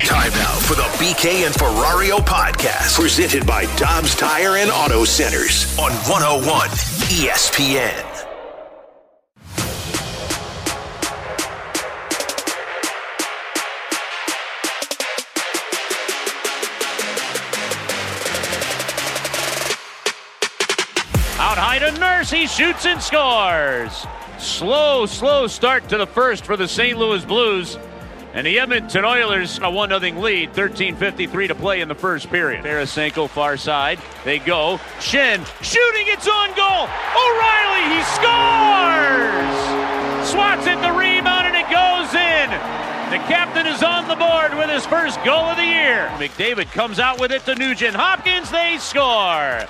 Time now for the BK and Ferrario podcast, presented by Dobbs Tire and Auto Centers on 101 ESPN. Out high to Nurse. He shoots and scores. Slow, slow start to the first for the St. Louis Blues. And the Edmonton Oilers a 1 0 lead. 13.53 to play in the first period. Tarasenko far side. They go. Schenn shooting. It's on goal. O'Reilly, he scores! Swats at the rebound and it goes in. The captain is on the board with his first goal of the year. McDavid comes out with it to Nugent Hopkins. They score.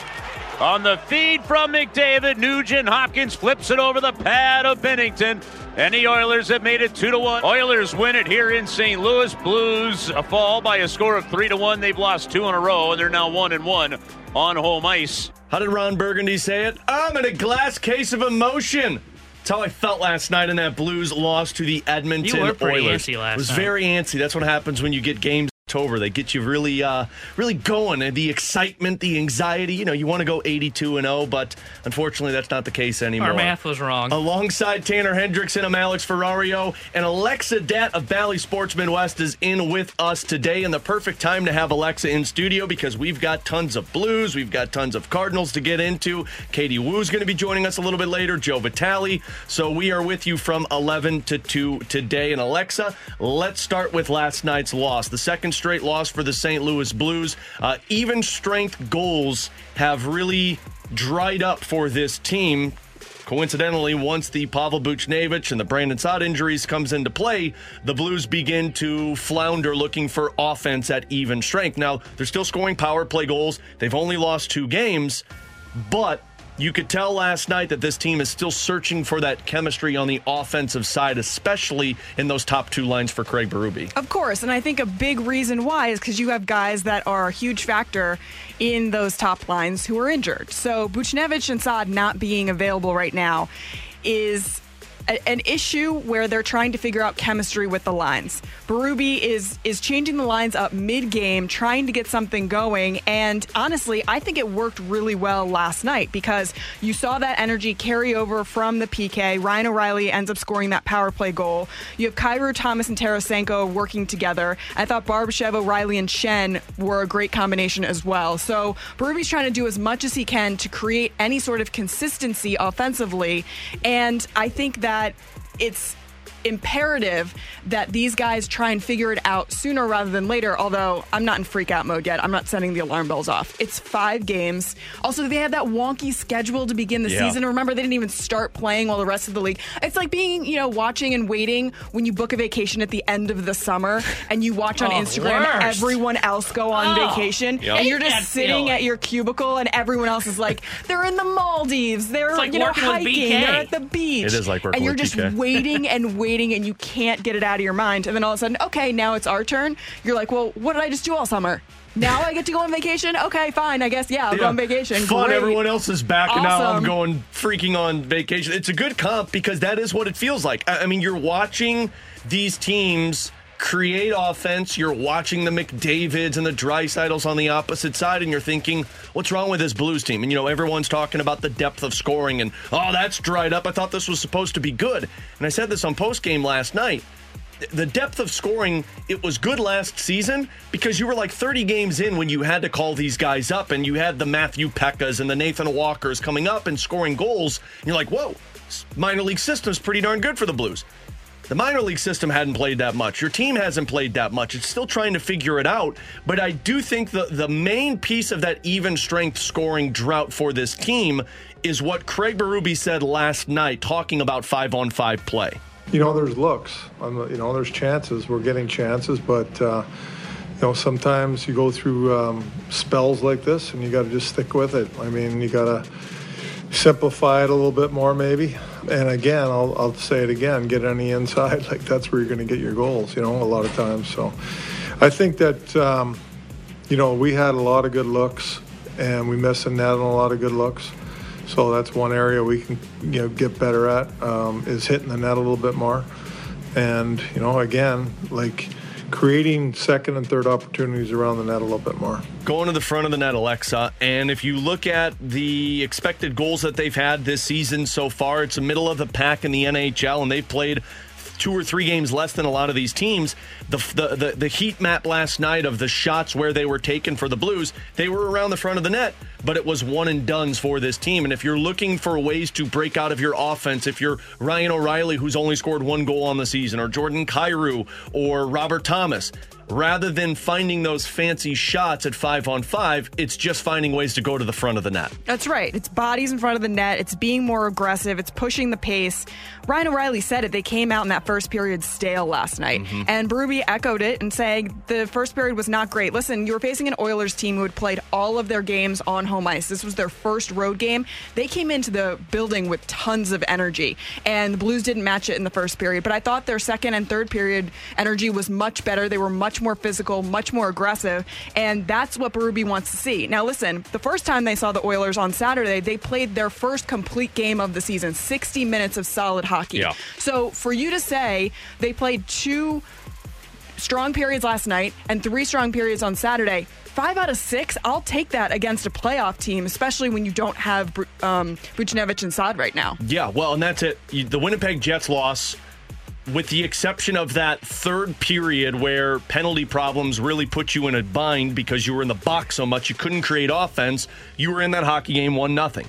On the feed from McDavid, Nugent Hopkins flips it over the pad of Binnington. And the Oilers have made it 2 to 1. Oilers win it here in St. Louis. Blues a fall by a score of 3 to 1. They've lost two in a row, and they're now 1 and 1 on home ice. How did Ron Burgundy say it? I'm in a glass case of emotion. That's how I felt last night in that Blues loss to the Edmonton You were pretty Oilers. antsy last it was night. very antsy. That's what happens when you get games over. They get you really, uh, really going. And the excitement, the anxiety. You know, you want to go 82 and 0, but unfortunately, that's not the case anymore. Our math was wrong. Alongside Tanner Hendrickson, I'm Alex Ferrario, and Alexa Det of Bally Sports Midwest is in with us today. And the perfect time to have Alexa in studio because we've got tons of Blues, we've got tons of Cardinals to get into. Katie Woo's going to be joining us a little bit later, Joe Vitale. So we are with you from 11 to 2 today. And Alexa, let's start with last night's loss, the second straight loss for the St. Louis Blues. Uh, even strength goals have really dried up for this team. Coincidentally, once the Pavel Buchnevich and the Brandon Saad injuries comes into play, the Blues begin to flounder looking for offense at even strength. Now, they're still scoring power play goals. They've only lost two games, but you could tell last night that this team is still searching for that chemistry on the offensive side, especially in those top two lines for Craig Berube. Of course, and I think a big reason why is because you have guys that are a huge factor in those top lines who are injured. So Buchnevich and Saad not being available right now is a- an issue where they're trying to figure out chemistry with the lines. Berube is is changing the lines up mid game, trying to get something going. And honestly, I think it worked really well last night because you saw that energy carry over from the PK. Ryan O'Reilly ends up scoring that power play goal. You have Kyrou Thomas and Tarasenko working together. I thought Barbashev, O'Reilly, and Schenn were a great combination as well. So Berube's trying to do as much as he can to create any sort of consistency offensively. And I think that it's imperative that these guys try and figure it out sooner rather than later. Although I'm not in freak out mode yet. I'm not sending the alarm bells off. It's five games. Also, they had that wonky schedule to begin the Yeah. season. Remember, they didn't even start playing while the rest of the league. It's like being, you know, watching and waiting when you book a vacation at the end of the summer and you watch on Oh, Instagram worst. everyone else go on Oh, vacation Yep. and you're just sitting feeling. at your cubicle and everyone else is like, they're in the Maldives, they're like you know hiking, they're at the beach. It is like working and you're just BK. waiting and waiting and you can't get it out of your mind. And then all of a sudden, okay, now it's our turn. You're like, well, what did I just do all summer? Now I get to go on vacation? Okay, fine. I guess, yeah, I'll go on vacation. Fun. Great. Everyone else is back, and now I'm going freaking on vacation. It's a good comp because that is what it feels like. I mean, you're watching these teams create offense. You're watching the McDavids and the Draisaitls on the opposite side, and you're thinking, what's wrong with this Blues team? And, you know, everyone's talking about the depth of scoring and, oh, that's dried up. I thought this was supposed to be good. And I said this on post game last night. the depth of scoring, it was good last season because you were like 30 games in when you had to call these guys up and you had the Matthew Pecas and the Nathan Walkers coming up and scoring goals. And you're like, whoa, minor league system's pretty darn good for the Blues. The minor league system hadn't played that much. Your team hasn't played that much. It's still trying to figure it out. But I do think the, the main piece of that even strength scoring drought for this team is what Craig Berube said last night, talking about five on five play. You know, there's looks. You know, there's chances. We're getting chances, but uh, you know, sometimes you go through um, spells like this, and you got to just stick with it. I mean, you got to simplify it a little bit more, maybe. And again, I'll, I'll say it again: get on the inside. Like that's where you're going to get your goals. You know, a lot of times. So, I think that um, you know we had a lot of good looks, and we missed the net on a lot of good looks. So that's one area we can you know get better at um, is hitting the net a little bit more, and you know again like creating second and third opportunities around the net a little bit more. Going to the front of the net, Alexa, and if you look at the expected goals that they've had this season so far, it's the middle of the pack in the NHL, and they've played two or three games less than a lot of these teams. The, the, the, the, heat map last night of the shots where they were taken for the Blues, they were around the front of the net, but it was one and duns for this team. And if you're looking for ways to break out of your offense, if you're Ryan O'Reilly, who's only scored one goal on the season, or Jordan Kyrou, or Robert Thomas, rather than finding those fancy shots at five on five, it's just finding ways to go to the front of the net. That's right. It's bodies in front of the net. It's being more aggressive. It's pushing the pace. Ryan O'Reilly said it. They came out in that first period stale last night. Mm-hmm. And Berube echoed it and saying the first period was not great. Listen, you were facing an Oilers team who had played all of their games on home ice. This was their first road game. They came into the building with tons of energy, and the Blues didn't match it in the first period. But I thought their second and third period energy was much better. They were much more physical, much more aggressive, and that's what Berube wants to see. Now, listen, the first time they saw the Oilers on Saturday, they played their first complete game of the season 60 minutes of solid hockey. Yeah. So for you to say they played two strong periods last night and three strong periods on Saturday. Five out of six, I'll take that against a playoff team, especially when you don't have um, Buchnevich and Saad right now. Yeah, well, and that's it. The Winnipeg Jets loss, with the exception of that third period where penalty problems really put you in a bind because you were in the box so much you couldn't create offense, you were in that hockey game 1 nothing.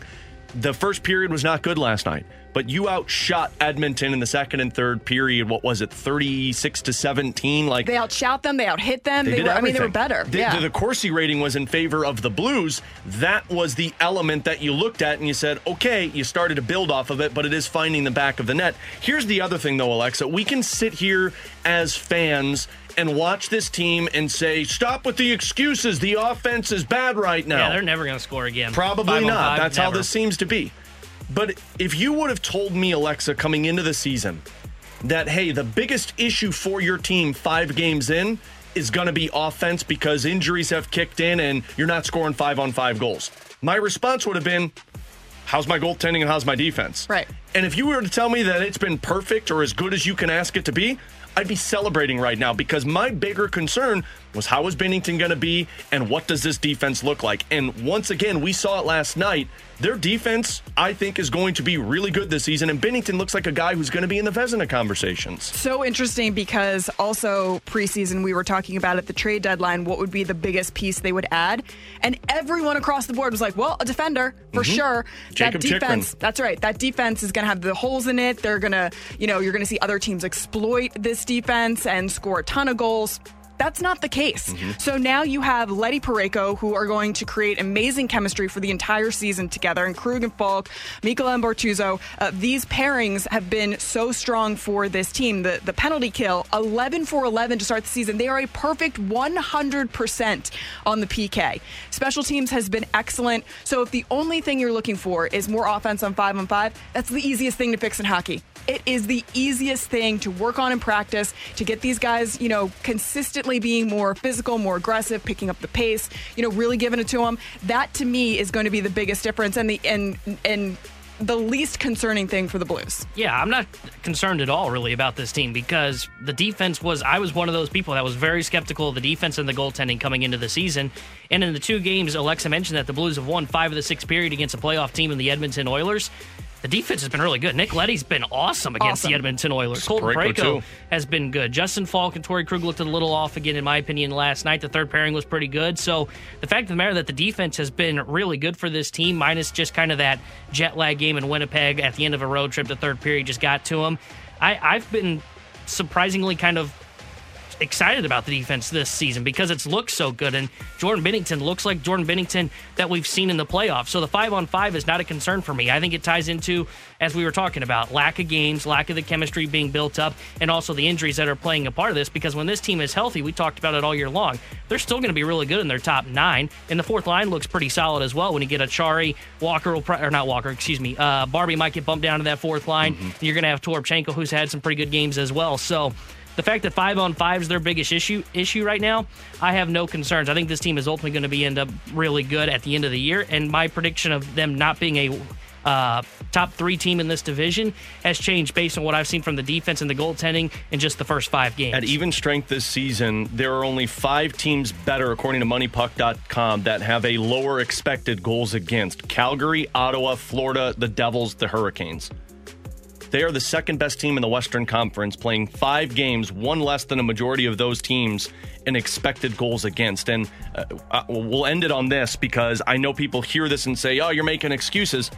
The first period was not good last night but you outshot Edmonton in the second and third period. What was it, 36 to 17? Like They outshot them, they outhit them. They, they did were, everything. I mean, they were better. The, yeah. the, the Corsi rating was in favor of the Blues. That was the element that you looked at and you said, okay, you started to build off of it, but it is finding the back of the net. Here's the other thing, though, Alexa. We can sit here as fans and watch this team and say, stop with the excuses. The offense is bad right now. Yeah, they're never going to score again. Probably not. five, That's how this seems to be. But if you would have told me, Alexa, coming into the season, that, hey, the biggest issue for your team five games in is going to be offense because injuries have kicked in and you're not scoring five on five goals, my response would have been, how's my goaltending and how's my defense? Right. And if you were to tell me that it's been perfect or as good as you can ask it to be, I'd be celebrating right now because my bigger concern was how is Binnington going to be and what does this defense look like? And once again, we saw it last night. Their defense, I think, is going to be really good this season. And Binnington looks like a guy who's going to be in the Vezina conversations. So interesting because also preseason we were talking about at the trade deadline what would be the biggest piece they would add, and everyone across the board was like, "Well, a defender for Mhm. sure." Jacob that defense, Chychrun. that's right. That defense is going to have the holes in it. They're going to, you know, you're going to see other teams exploit this defense and score a ton of goals. That's not the case. So now you have Leddy Parayko, who are going to create amazing chemistry for the entire season together, and Krug and Faulk, Mikkola and Bortuzzo. Uh, these pairings have been so strong for this team. The, the penalty kill, 11 for 11 to start the season. They are a perfect 100% on the PK. Special teams has been excellent. So if the only thing you're looking for is more offense on 5 on 5, that's the easiest thing to fix in hockey. It is the easiest thing to work on in practice to get these guys, you know, consistently being more physical, more aggressive, picking up the pace, you know, really giving it to them. That to me is going to be the biggest difference and the and and the least concerning thing for the Blues. Yeah, I'm not concerned at all really about this team because the defense was I was one of those people that was very skeptical of the defense and the goaltending coming into the season. And in the two games Alexa mentioned that the Blues have won 5 of the 6 period against a playoff team in the Edmonton Oilers. The defense has been really good. Nick Leddy's been awesome against Awesome. the Edmonton Oilers. Colton Parayko has been good. Justin Faulk and Torey Krug looked a little off again, in my opinion, last night. The third pairing was pretty good. So the fact of the matter that the defense has been really good for this team, minus just kind of that jet lag game in Winnipeg at the end of a road trip, the third period just got to them. I, I've been surprisingly kind of excited about the defense this season because it's looked so good. And Jordan Binnington looks like Jordan Binnington that we've seen in the playoffs. So the five on five is not a concern for me. I think it ties into, as we were talking about, lack of games, lack of the chemistry being built up, and also the injuries that are playing a part of this. Because when this team is healthy, we talked about it all year long, they're still going to be really good in their top nine. And the fourth line looks pretty solid as well. When you get Acciari, Walker, will pro- or not Walker, excuse me, uh, Barbie might get bumped down to that fourth line. And you're going to have Toropchenko, who's had some pretty good games as well. So the fact that five on five is their biggest issue issue right now, I have no concerns. I think this team is ultimately going to be end up really good at the end of the year, and my prediction of them not being a uh, top three team in this division has changed based on what I've seen from the defense and the goaltending in just the first five games. At even strength this season, there are only five teams better, according to MoneyPuck.com, that have a lower expected goals against Calgary, Ottawa, Florida, the Devils, the Hurricanes. They are the second best team in the Western Conference, playing five games, one less than a majority of those teams in expected goals against. And uh, uh, we'll end it on this because I know people hear this and say, oh, you're making excuses.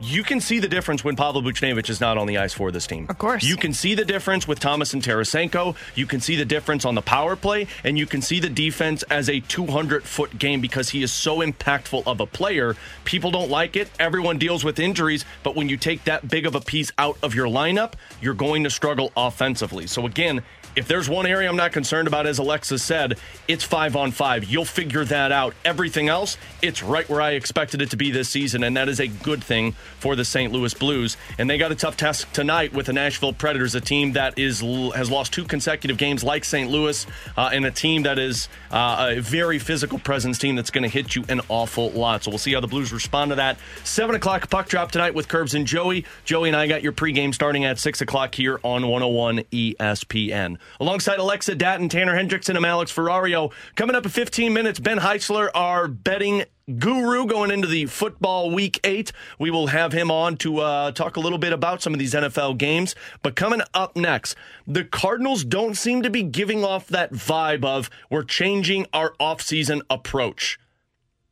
You can see the difference when Pavel Buchnevich is not on the ice for this team. Of course. You can see the difference with Thomas and Tarasenko. You can see the difference on the power play, and you can see the defense as a 200 foot game because he is so impactful of a player. People don't like it. Everyone deals with injuries, but when you take that big of a piece out of your lineup, you're going to struggle offensively. So, again, if there's one area I'm not concerned about, as Alexa said, it's five on five. You'll figure that out. Everything else, it's right where I expected it to be this season, and that is a good thing for the St. Louis Blues. And they got a tough task tonight with the Nashville Predators, a team that is has lost two consecutive games like St. Louis, uh, and a team that is uh, a very physical presence team that's going to hit you an awful lot. So we'll see how the Blues respond to that. Seven o'clock puck drop tonight with Curbs and Joey. Joey and I got your pregame starting at six o'clock here on 101 ESPN. Alongside Alexa Datton, Tanner Hendrickson, and Alex Ferrario. Coming up in 15 minutes, Ben Heisler, our betting guru going into the football week eight. We will have him on to uh, talk a little bit about some of these NFL games. But coming up next, the Cardinals don't seem to be giving off that vibe of we're changing our offseason approach.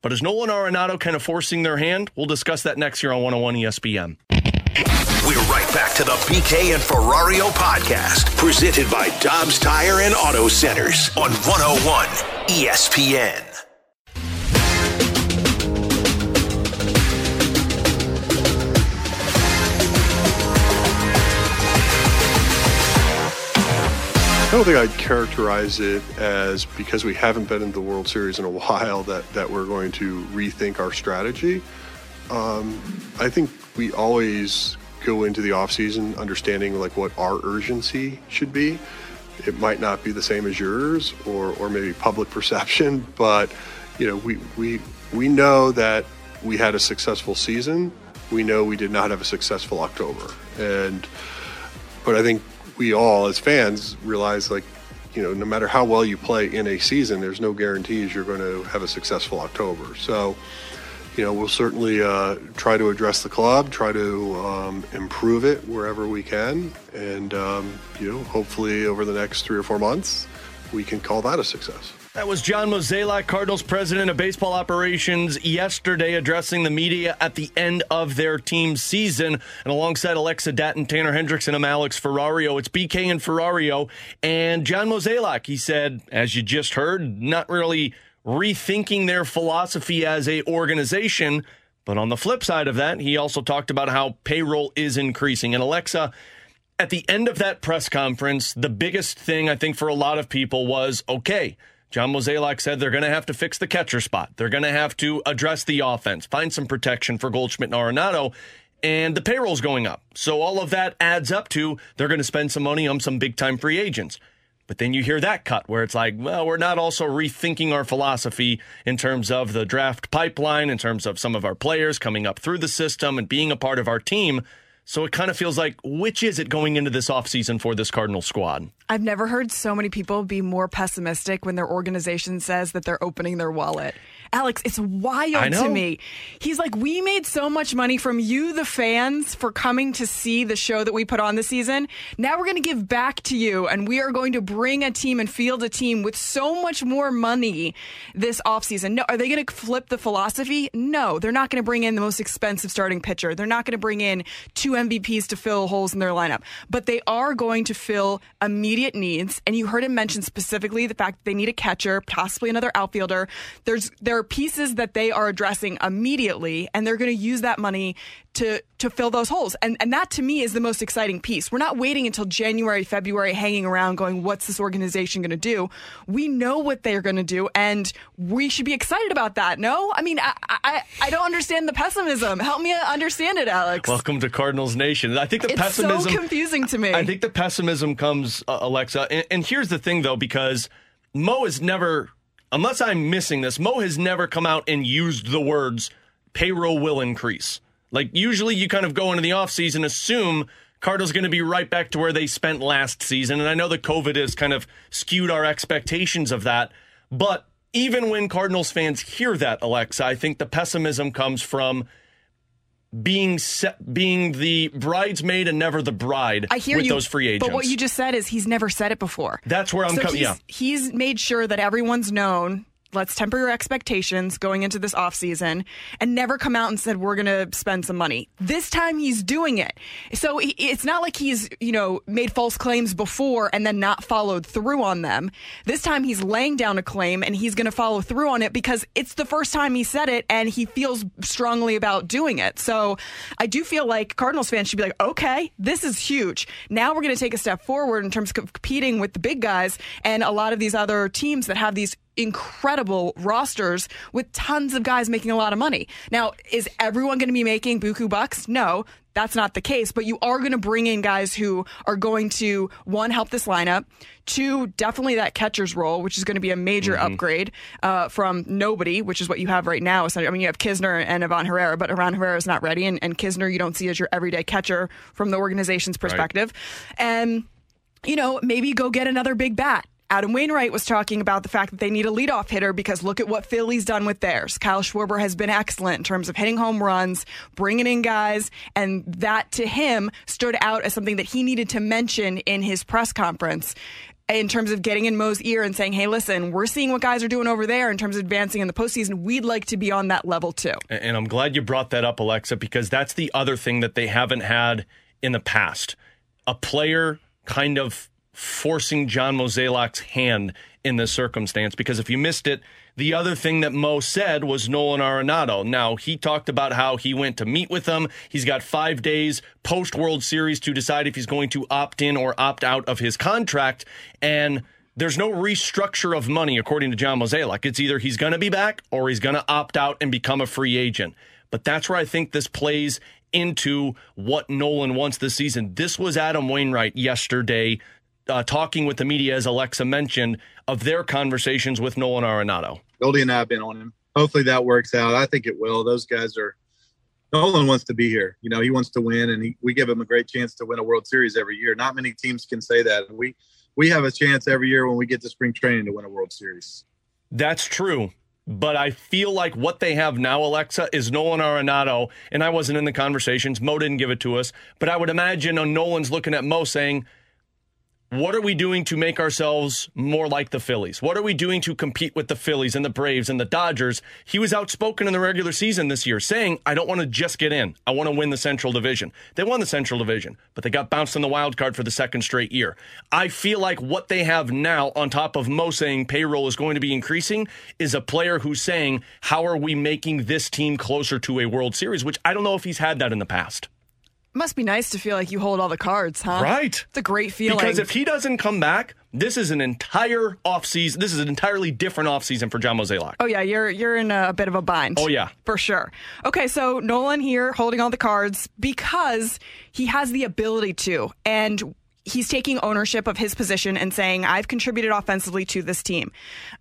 But is Nolan Arenado kind of forcing their hand? We'll discuss that next year on 101 ESPN. Back to the BK and Ferrario podcast, presented by Dobbs Tire and Auto Centers on 101 ESPN. I don't think I'd characterize it as because we haven't been in the World Series in a while that, that we're going to rethink our strategy. Um, I think we always go into the offseason understanding like what our urgency should be. It might not be the same as yours or, or maybe public perception, but you know, we, we, we know that we had a successful season. We know we did not have a successful October. And but I think we all as fans realize like you know no matter how well you play in a season there's no guarantees you're going to have a successful october so you know we'll certainly uh, try to address the club try to um, improve it wherever we can and um, you know hopefully over the next three or four months we can call that a success That was John Mozeliak, Cardinals president of baseball operations, yesterday addressing the media at the end of their team season. And alongside Alexa Datton, Tanner Hendrickson, I'm Alex Ferrario. It's BK and Ferrario. And John Mozeliak, he said, as you just heard, not really rethinking their philosophy as a organization. But on the flip side of that, he also talked about how payroll is increasing. And Alexa, at the end of that press conference, the biggest thing I think for a lot of people was okay, John Mozeliak said they're going to have to fix the catcher spot. They're going to have to address the offense, find some protection for Goldschmidt and Arenado, and the payroll's going up. So all of that adds up to they're going to spend some money on some big time free agents. But then you hear that cut where it's like, well, we're not also rethinking our philosophy in terms of the draft pipeline, in terms of some of our players coming up through the system and being a part of our team. So it kind of feels like which is it going into this offseason for this Cardinal squad? I've never heard so many people be more pessimistic when their organization says that they're opening their wallet. Alex, it's wild to me. He's like, we made so much money from you, the fans, for coming to see the show that we put on this season. Now we're going to give back to you, and we are going to bring a team and field a team with so much more money this offseason. No, are they going to flip the philosophy? No, they're not going to bring in the most expensive starting pitcher. They're not going to bring in two MVPs to fill holes in their lineup, but they are going to fill immediate needs. And you heard him mention specifically the fact that they need a catcher, possibly another outfielder. There's there are pieces that they are addressing immediately, and they're going to use that money to to fill those holes. And and that to me is the most exciting piece. We're not waiting until January, February, hanging around going, what's this organization going to do? We know what they're going to do, and we should be excited about that. No, I mean, I, I I don't understand the pessimism. Help me understand it, Alex. Welcome to Cardinals Nation. I think the pessimism. it's pessimism so confusing to me. I think the pessimism comes, uh, Alexa, and, and here's the thing though, because Mo has never unless I'm missing this, Mo has never come out and used the words payroll will increase. Like usually you kind of go into the offseason, assume Cardinals going to be right back to where they spent last season. And I know the COVID has kind of skewed our expectations of that. But even when Cardinals fans hear that, Alexa, I think the pessimism comes from being set, being the bridesmaid and never the bride I hear with you, those free agents. But what you just said is he's never said it before. That's where I'm so coming. Yeah. He's made sure that everyone's known. Let's temper your expectations going into this offseason and never come out and said we're going to spend some money. This time he's doing it. So it's not like he's, you know, made false claims before and then not followed through on them. This time he's laying down a claim and he's going to follow through on it because it's the first time he said it and he feels strongly about doing it. So I do feel like Cardinals fans should be like, okay, this is huge. Now we're going to take a step forward in terms of competing with the big guys and a lot of these other teams that have these incredible rosters with tons of guys making a lot of money. Now, is everyone going to be making buku bucks? No, that's not the case, but you are going to bring in guys who are going to one help this lineup, two definitely that catcher's role, which is going to be a major upgrade uh, from nobody, which is what you have right now. I mean, you have Knizner and Ivan Herrera, but Ivan Herrera is not ready, and, and Knizner you don't see as your everyday catcher from the organization's perspective, and you know maybe go get another big bat. Adam Wainwright was talking about the fact that they need a leadoff hitter because look at what Philly's done with theirs. Kyle Schwarber has been excellent in terms of hitting home runs, bringing in guys, and that to him stood out as something that he needed to mention in his press conference in terms of getting in Mo's ear and saying, hey, listen, we're seeing what guys are doing over there in terms of advancing in the postseason. We'd like to be on that level too. And I'm glad you brought that up, Alexa, because that's the other thing that they haven't had in the past. A player kind of forcing John Mozeliak's hand in this circumstance. Because if you missed it, the other thing that Mo said was Nolan Arenado. Now, he talked about how he went to meet with them. He's got five days post World Series to decide if he's going to opt in or opt out of his contract. And there's no restructure of money, according to John Mozeliak. It's either he's going to be back or he's going to opt out and become a free agent. But that's where I think this plays into what Nolan wants this season. This was Adam Wainwright yesterday uh, talking with the media, as Alexa mentioned, of their conversations with Nolan Arenado. Goldie and I have been on him. Hopefully that works out. I think it will. Those guys are. Nolan wants to be here. You know, he wants to win, and he, we give him a great chance to win a World Series every year. Not many teams can say that. We we have a chance every year when we get to spring training to win a World Series. That's true. But I feel like what they have now, Alexa, is Nolan Arenado. And I wasn't in the conversations. Mo didn't give it to us. But I would imagine uh, Nolan's looking at Mo saying, what are we doing to make ourselves more like the Phillies? What are we doing to compete with the Phillies and the Braves and the Dodgers? He was outspoken in the regular season this year saying, I don't want to just get in. I want to win the Central Division. They won the Central Division, but they got bounced in the wild card for the second straight year. I feel like what they have now, on top of Mo saying payroll is going to be increasing, is a player who's saying, How are we making this team closer to a World Series? Which I don't know if he's had that in the past. Must be nice to feel like you hold all the cards, huh? Right. It's a great feeling. Because if he doesn't come back, this is an entire offseason. This is an entirely different offseason for John Mozeliak. Oh yeah, you're you're in a bit of a bind. Oh, yeah. for sure. Okay, so Nolan here holding all the cards because he has the ability to, and he's taking ownership of his position and saying, I've contributed offensively to this team.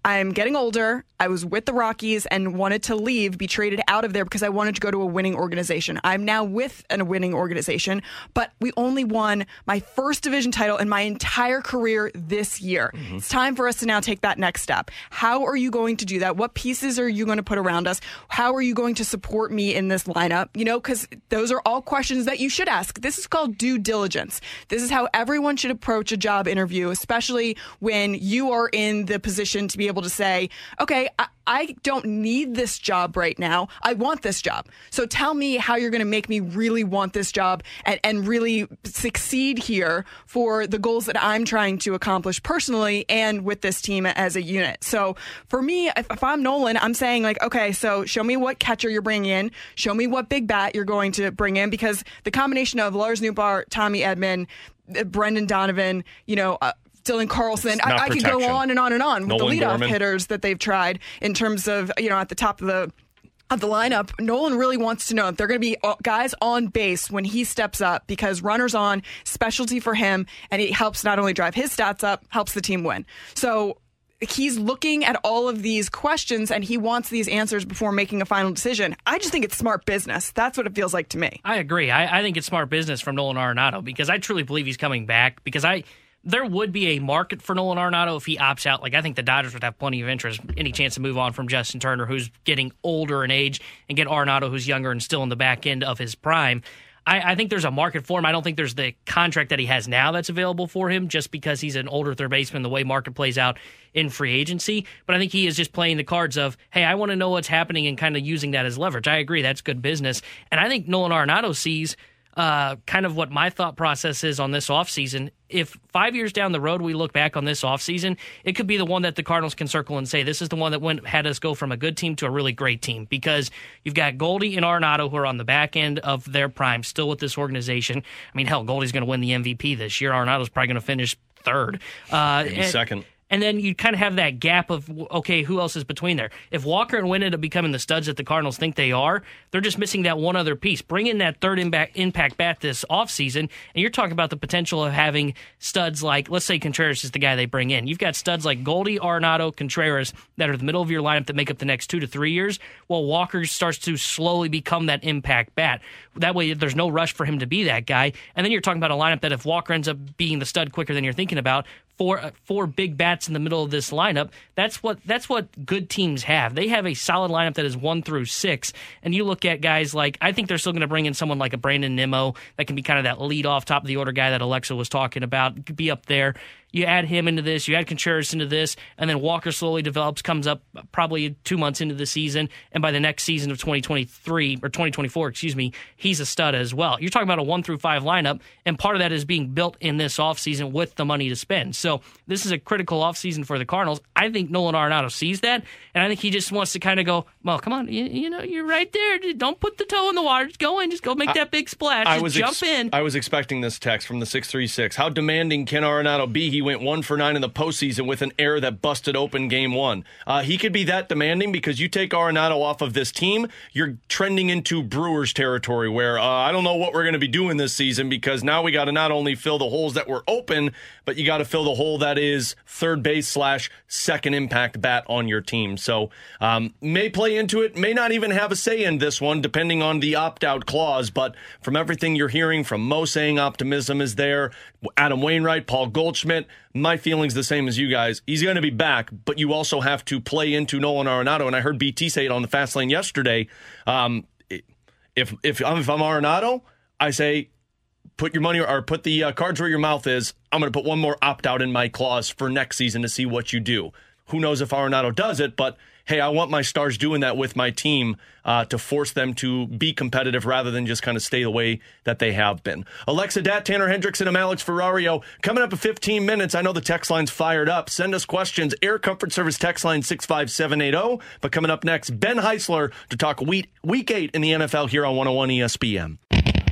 I'm getting older. I was with the Rockies and wanted to leave, be traded out of there because I wanted to go to a winning organization. I'm now with a winning organization, but we only won my first division title in my entire career this year. Mm-hmm. It's time for us to now take that next step. How are you going to do that? What pieces are you going to put around us? How are you going to support me in this lineup? You know, because those are all questions that you should ask. This is called due diligence. This is how everyone should approach a job interview, especially when you are in the position to be able to say, okay, I, I don't need this job right now. I want this job. So tell me how you're going to make me really want this job and, and really succeed here for the goals that I'm trying to accomplish personally and with this team as a unit. So for me, if, if I'm Nolan, I'm saying like, okay, so show me what catcher you're bringing in, show me what big bat you're going to bring in because the combination of Lars Nootbaar, Tommy Edman, uh, Brendan Donovan, you know, uh, Dylan Carlson. I, I, could go on and on and on with the leadoff Gorman. hitters that they've tried in terms of you know at the top of the of the lineup, Nolan really wants to know if they're going to be uh, guys on base when he steps up because runners on specialty for him, and it helps not only drive his stats up, helps the team win. So he's looking at all of these questions and he wants these answers before making a final decision. I just think it's smart business. That's what it feels like to me. I agree. I, I think it's smart business from Nolan Arenado because I truly believe he's coming back because I there would be a market for Nolan Arenado if he opts out. Like I think the Dodgers would have plenty of interest, any chance to move on from Justin Turner, who's getting older in age, and get Arenado, who's younger and still in the back end of his prime. I, I, think there's a market for him. I don't think there's the contract that he has now that's available for him just because he's an older third baseman, the way market plays out in free agency. But I think he is just playing the cards of, hey, I want to know what's happening and kind of using that as leverage. I agree. That's good business. And I think Nolan Arenado sees uh, kind of what my thought process is on this offseason. If five years down the road we look back on this offseason, it could be the one that the Cardinals can circle and say, this is the one that went had us go from a good team to a really great team because you've got Goldie and Arenado who are on the back end of their prime still with this organization. I mean, hell, Goldie's going to win the MVP this year. Arenado's probably going to finish third. Uh, Maybe and, second and then you kind of have that gap of okay, who else is between there? If Walker and Winn end up becoming the studs that the Cardinals think they are, they're just missing that one other piece. Bring in that third impact, bat this offseason, and you're talking about the potential of having studs like, let's say Contreras is the guy they bring in. You've got studs like Goldie, Arenado, Contreras that are the middle of your lineup that make up the next two to three years. Well, Walker starts to slowly become that impact bat. That way, there's no rush for him to be that guy. And then you're talking about a lineup that if Walker ends up being the stud quicker than you're thinking about, four uh, four big bats in the middle of this lineup. That's what that's what good teams have. They have a solid lineup that is one through six. And you look at guys like I think they're still going to bring in someone like a Brandon Nimmo that can be kind of that lead off top of the order guy that Alexa was talking about. Be up there. You add him into this, you add Contreras into this, and then Walker slowly develops, comes up probably two months into the season, and by the next season of 2023 or 2024, excuse me, he's a stud as well. You're talking about a one through five lineup, and part of that is being built in this offseason with the money to spend. So this is a critical offseason for the Cardinals. I think Nolan Arenado sees that, and I think he just wants to kind of go, well, come on, you, you, know, you're right there. Don't put the toe in the water. Just go in, just go make that big splash. I, was jump ex- in. I was expecting this text from the 636. How demanding can Arenado be? He he went one for nine in the postseason with an error that busted open game one. Uh, he could be that demanding because you take Arenado off of this team, you're trending into Brewers territory where uh, I don't know what we're going to be doing this season because now we got to not only fill the holes that were open, but you got to fill the hole that is third base slash second impact bat on your team. So um, may play into it, may not even have a say in this one, depending on the opt out clause. But from everything you're hearing from Mo saying optimism is there, Adam Wainwright, Paul Goldschmidt, my feeling's the same as you guys. He's going to be back, but you also have to play into Nolan Arenado. And I heard BT say it on the fast lane yesterday. Um, if if I'm, if I'm Arenado, I say put your money or put the uh, cards where your mouth is. I'm going to put one more opt out in my clause for next season to see what you do. Who knows if Arenado does it, but hey, I want my stars doing that with my team uh, to force them to be competitive rather than just kind of stay the way that they have been. Alexa Dat, Tanner Hendrickson, and Alex Ferrario coming up in 15 minutes. I know the text line's fired up. Send us questions. Air Comfort Service text line 65780. But coming up next, Ben Heisler to talk week, week eight in the NFL here on 101 ESPN.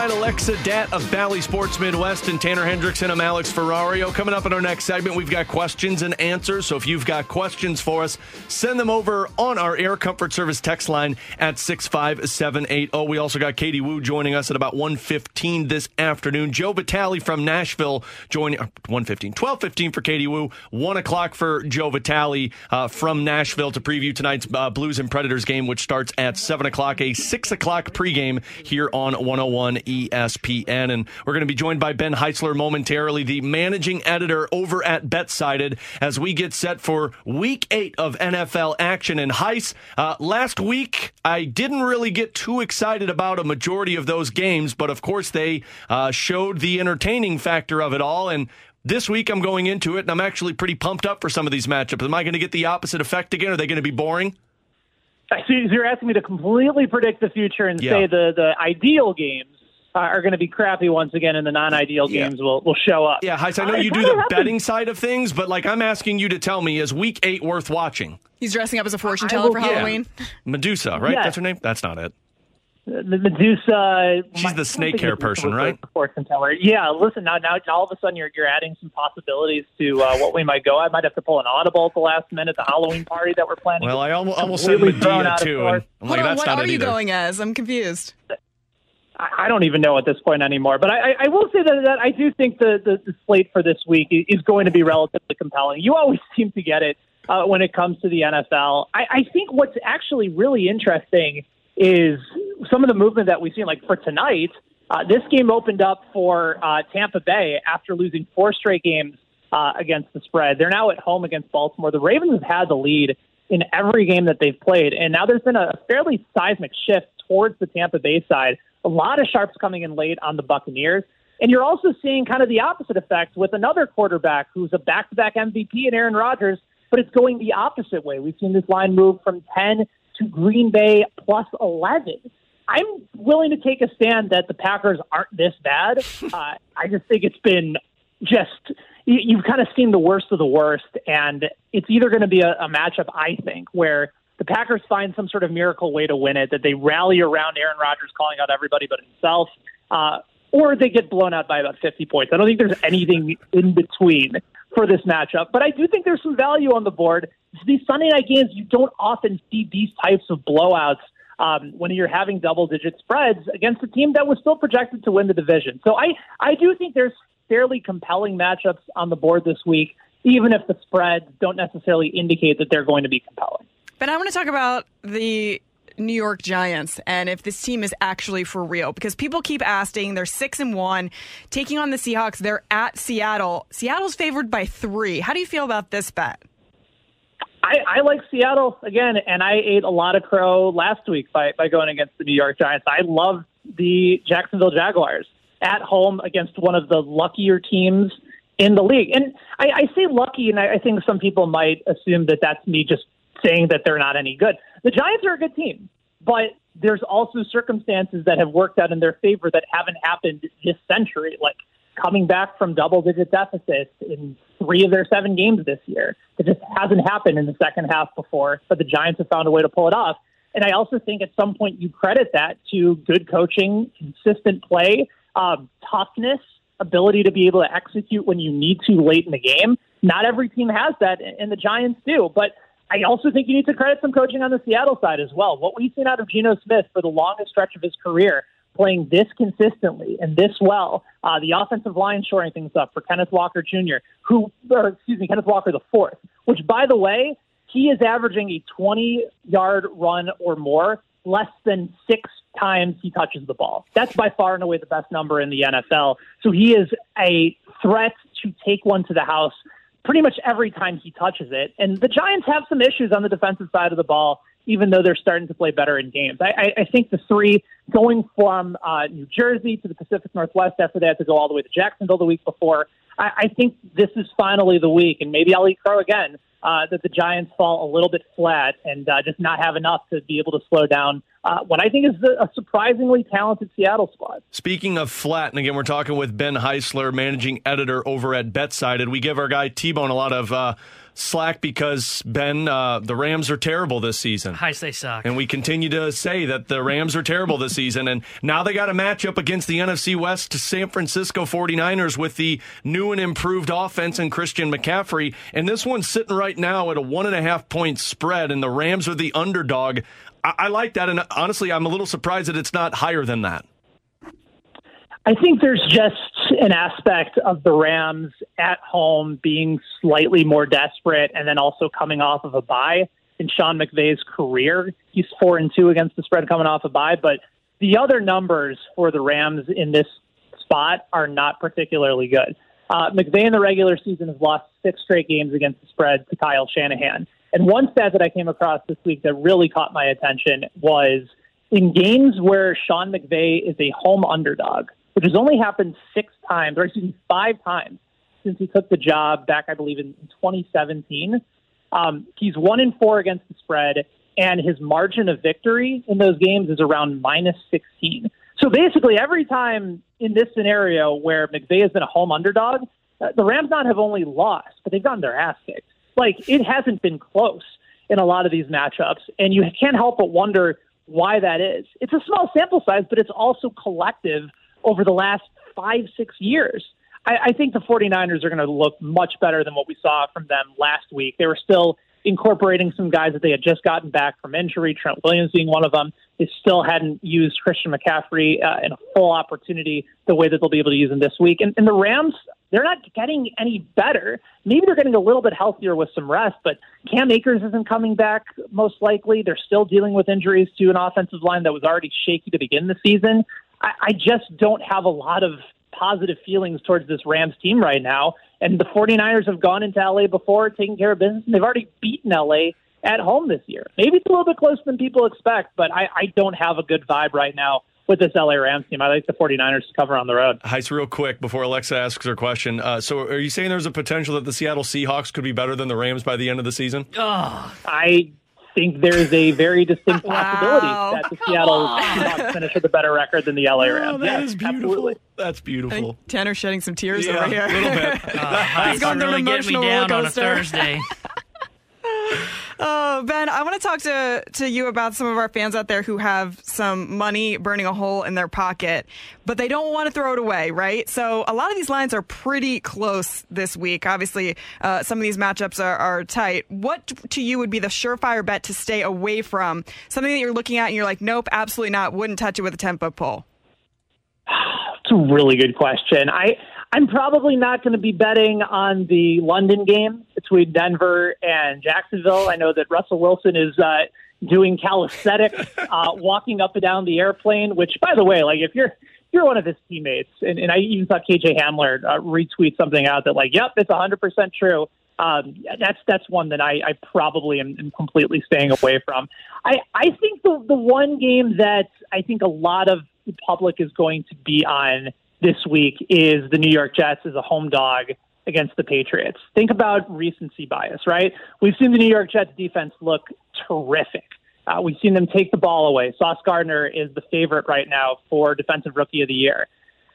Alongside Alexa Dat of Bally Sports Midwest and Tanner Hendrickson. I'm Alex Ferrario. Coming up in our next segment, we've got questions and answers. So if you've got questions for us, send them over on our Air Comfort Service text line at 65780. We also got Katie Woo joining us at about 115 this afternoon. Joe Vitale from Nashville joining 115, 1215 for Katie Woo, 1 o'clock for Joe Vitale uh, from Nashville to preview tonight's uh, Blues and Predators game, which starts at 7 o'clock, a 6 o'clock pregame here on 101 ESPN. And we're going to be joined by Ben Heisler momentarily, the managing editor over at BetSided, as we get set for week eight of NFL action. And Heis, uh, last week, I didn't really get too excited about a majority of those games, but of course, they uh, showed the entertaining factor of it all. And this week, I'm going into it, and I'm actually pretty pumped up for some of these matchups. Am I going to get the opposite effect again? Are they going to be boring? So you're asking me to completely predict the future and yeah. say the, the ideal games are going to be crappy once again, and the non-ideal yeah. games will, will show up. Yeah, Heis, I know uh, you do the betting side of things, but like I'm asking you to tell me, is Week Eight worth watching? He's dressing up as a fortune teller for Halloween. Medusa, right? Yes. That's her name. That's not it the Medusa. She's the snake hair person, right? Fortune teller. Yeah. Listen, now, now, all of a sudden, you're you're adding some possibilities to uh, what we might go. I might have to pull an audible at the last minute. The Halloween party that we're planning. Well, I almost, almost said Medea too. And I'm like, on, that's what not are you either. going as? I'm confused. I don't even know at this point anymore. But I, I will say that, that I do think the, the, the slate for this week is going to be relatively compelling. You always seem to get it uh, when it comes to the NFL. I, I think what's actually really interesting is some of the movement that we've seen, like for tonight, uh, this game opened up for uh, Tampa Bay after losing four straight games uh, against the spread. They're now at home against Baltimore. The Ravens have had the lead in every game that they've played, and now there's been a fairly seismic shift towards the Tampa Bay side. A lot of sharps coming in late on the Buccaneers. And you're also seeing kind of the opposite effect with another quarterback who's a back to back MVP in Aaron Rodgers, but it's going the opposite way. We've seen this line move from 10 to Green Bay plus 11. I'm willing to take a stand that the Packers aren't this bad. Uh, I just think it's been just you've kind of seen the worst of the worst, and it's either going to be a, a matchup, I think, where the Packers find some sort of miracle way to win it, that they rally around Aaron Rodgers calling out everybody but himself, uh, or they get blown out by about 50 points. I don't think there's anything in between for this matchup, but I do think there's some value on the board. These Sunday night games, you don't often see these types of blowouts um, when you're having double digit spreads against a team that was still projected to win the division. So I, I do think there's fairly compelling matchups on the board this week, even if the spreads don't necessarily indicate that they're going to be compelling. But I want to talk about the New York Giants and if this team is actually for real because people keep asking. They're six and one, taking on the Seahawks. They're at Seattle. Seattle's favored by three. How do you feel about this bet? I, I like Seattle again, and I ate a lot of crow last week by, by going against the New York Giants. I love the Jacksonville Jaguars at home against one of the luckier teams in the league. And I, I say lucky, and I, I think some people might assume that that's me just saying that they're not any good. The Giants are a good team, but there's also circumstances that have worked out in their favor that haven't happened this century, like coming back from double digit deficits in three of their seven games this year. It just hasn't happened in the second half before, but the Giants have found a way to pull it off. And I also think at some point you credit that to good coaching, consistent play, um, toughness, ability to be able to execute when you need to late in the game. Not every team has that, and the Giants do. But I also think you need to credit some coaching on the Seattle side as well. What we've seen out of Geno Smith for the longest stretch of his career playing this consistently and this well. Uh, the offensive line shoring things up for Kenneth Walker Jr., who, or excuse me, Kenneth Walker the fourth, which by the way, he is averaging a 20 yard run or more less than six times he touches the ball. That's by far and away the best number in the NFL. So he is a threat to take one to the house pretty much every time he touches it. And the Giants have some issues on the defensive side of the ball even though they're starting to play better in games. I, I, I think the three going from uh, New Jersey to the Pacific Northwest after they had to go all the way to Jacksonville the week before. I, I think this is finally the week, and maybe I'll eat crow again. Uh, that the Giants fall a little bit flat and uh, just not have enough to be able to slow down uh, what I think is a surprisingly talented Seattle squad. Speaking of flat, and again, we're talking with Ben Heisler, managing editor over at BetSided. We give our guy T Bone a lot of uh, slack because Ben, uh, the Rams are terrible this season. Heis, they suck. And we continue to say that the Rams are terrible this season. And now they got a matchup against the NFC West San Francisco 49ers with the new and improved offense and Christian McCaffrey. And this one's sitting right now at a one and a half point spread, and the Rams are the underdog. I, I like that. And honestly, I'm a little surprised that it's not higher than that. I think there's just an aspect of the Rams at home being slightly more desperate and then also coming off of a bye in Sean McVay's career. He's four and two against the spread coming off a bye, but the other numbers for the Rams in this spot are not particularly good. Uh, McVay in the regular season has lost six straight games against the spread to Kyle Shanahan. And one stat that I came across this week that really caught my attention was in games where Sean McVay is a home underdog, which has only happened six times, or excuse me, five times since he took the job back, I believe, in 2017. Um, he's one in four against the spread, and his margin of victory in those games is around minus 16. So basically, every time in this scenario where McVay has been a home underdog, uh, the Rams not have only lost, but they've gotten their ass kicked. Like it hasn't been close in a lot of these matchups, and you can't help but wonder why that is. It's a small sample size, but it's also collective over the last five, six years. I, I think the 49ers are going to look much better than what we saw from them last week. They were still incorporating some guys that they had just gotten back from injury, Trent Williams being one of them. They still hadn't used Christian McCaffrey uh, in a full opportunity the way that they'll be able to use him this week. And, and the Rams, they're not getting any better. Maybe they're getting a little bit healthier with some rest, but Cam Akers isn't coming back most likely. They're still dealing with injuries to an offensive line that was already shaky to begin the season. I, I just don't have a lot of positive feelings towards this Rams team right now. And the 49ers have gone into LA before, taking care of business, and they've already beaten LA at home this year. Maybe it's a little bit closer than people expect, but I, I don't have a good vibe right now with this LA Rams team. I like the 49ers to cover on the road. Heis, real quick before Alexa asks her question. Uh, so, are you saying there's a potential that the Seattle Seahawks could be better than the Rams by the end of the season? Oh. I think there's a very distinct possibility wow. that the Seattle Seahawks finish with a better record than the LA Rams. Oh, that yeah, is beautiful. Absolutely. That's beautiful. Tanner's shedding some tears yeah, over here. A little bit. Uh, He's gone through really an getting me emotional down roller on a coaster. Thursday. Oh, Ben, I want to talk to, to you about some of our fans out there who have some money burning a hole in their pocket, but they don't want to throw it away, right? So a lot of these lines are pretty close this week. Obviously, uh, some of these matchups are, are tight. What to you would be the surefire bet to stay away from? Something that you're looking at and you're like, nope, absolutely not. Wouldn't touch it with a 10 foot pole. It's a really good question. I I'm probably not going to be betting on the London game between Denver and Jacksonville. I know that Russell Wilson is uh, doing calisthenics, uh, walking up and down the airplane. Which, by the way, like if you're if you're one of his teammates, and, and I even saw KJ Hamler uh, retweet something out that like, "Yep, it's 100 percent true." Um, that's that's one that I, I probably am, am completely staying away from. I I think the the one game that I think a lot of the public is going to be on this week is the New York Jets as a home dog against the Patriots. Think about recency bias, right? We've seen the New York Jets defense look terrific. Uh, we've seen them take the ball away. Sauce Gardner is the favorite right now for Defensive Rookie of the Year.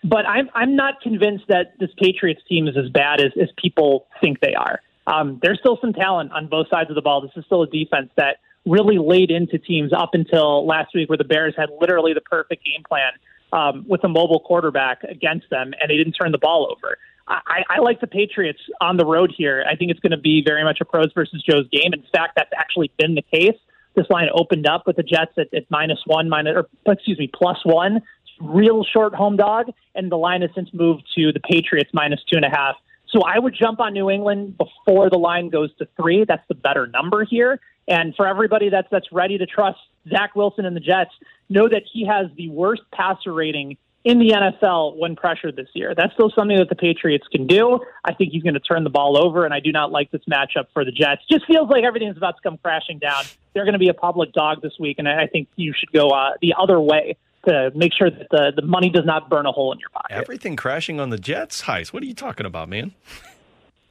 But I'm I'm not convinced that this Patriots team is as bad as, as people think they are. Um, there's still some talent on both sides of the ball. This is still a defense that really laid into teams up until last week, where the Bears had literally the perfect game plan um, with a mobile quarterback against them, and they didn't turn the ball over. I, I like the Patriots on the road here. I think it's going to be very much a pros versus Joe's game. In fact, that's actually been the case. This line opened up with the Jets at, at minus one, minus or excuse me, plus one. Real short home dog, and the line has since moved to the Patriots minus two and a half. So I would jump on New England before the line goes to three. That's the better number here. And for everybody that's that's ready to trust Zach Wilson and the Jets, know that he has the worst passer rating in the NFL when pressured this year. That's still something that the Patriots can do. I think he's going to turn the ball over, and I do not like this matchup for the Jets. Just feels like everything's about to come crashing down. They're going to be a public dog this week, and I think you should go uh, the other way to make sure that the, the money does not burn a hole in your pocket. Everything crashing on the Jets, Heis. What are you talking about, man?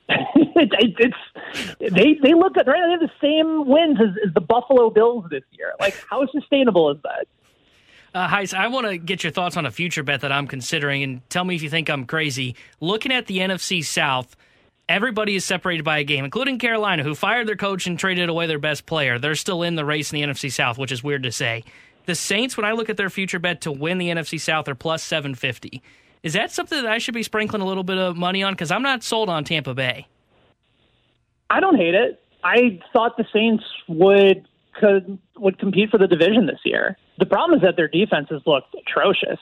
it, it's they they look at right. They have the same wins as, as the Buffalo Bills this year. Like, how sustainable is that? Uh, Heis, I want to get your thoughts on a future bet that I'm considering and tell me if you think I'm crazy. Looking at the NFC South, everybody is separated by a game, including Carolina, who fired their coach and traded away their best player. They're still in the race in the NFC South, which is weird to say. The Saints, when I look at their future bet to win the NFC South, are plus 750. Is that something that I should be sprinkling a little bit of money on? Because I'm not sold on Tampa Bay. I don't hate it. I thought the Saints would could would compete for the division this year. The problem is that their defenses looked atrocious.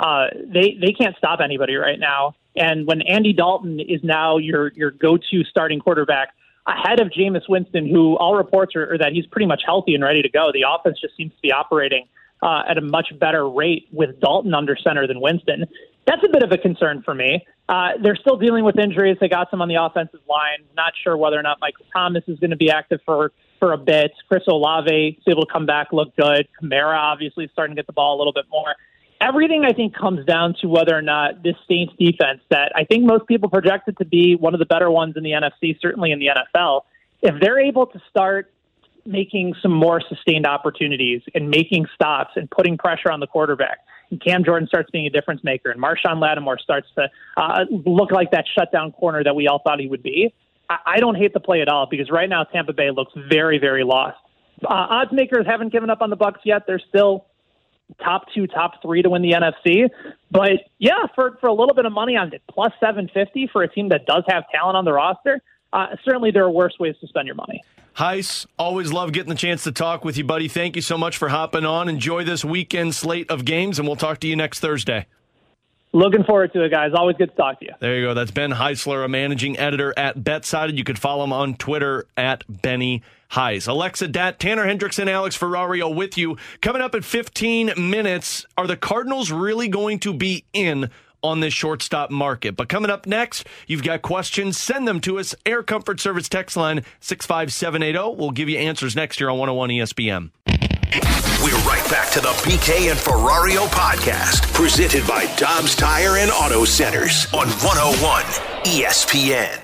Uh, they they can't stop anybody right now. And when Andy Dalton is now your your go to starting quarterback ahead of Jameis Winston, who all reports are, are that he's pretty much healthy and ready to go, the offense just seems to be operating uh, at a much better rate with Dalton under center than Winston. That's a bit of a concern for me. Uh, they're still dealing with injuries. They got some on the offensive line. Not sure whether or not Michael Thomas is going to be active for for a bit. Chris Olave is able to come back, look good. Kamara obviously starting to get the ball a little bit more. Everything I think comes down to whether or not this Saints defense, that I think most people projected to be one of the better ones in the NFC, certainly in the NFL, if they're able to start making some more sustained opportunities and making stops and putting pressure on the quarterback. And Cam Jordan starts being a difference maker, and Marshon Lattimore starts to uh, look like that shutdown corner that we all thought he would be. I, don't hate the play at all because right now Tampa Bay looks very, very lost. Uh, odds makers haven't given up on the Bucks yet. They're still top two, top three to win the NFC. But yeah, for for a little bit of money on it, plus seven fifty for a team that does have talent on the roster, uh, certainly there are worse ways to spend your money. Heis, always love getting the chance to talk with you, buddy. Thank you so much for hopping on. Enjoy this weekend slate of games, and we'll talk to you next Thursday. Looking forward to it, guys. Always good to talk to you. There you go. That's Ben Heisler, a managing editor at BetSided. You could follow him on Twitter at Benny Heis. Alexa Datt, Tanner Hendrickson, Alex Ferrario with you. Coming up at 15 minutes, are the Cardinals really going to be in on this shortstop market. But coming up next, you've got questions. Send them to us. Air Comfort Service text line 65780. We'll give you answers next year on 101 ESPN. We're right back to the BK and Ferrario podcast, presented by Dobbs Tire and Auto Centers on 101 ESPN.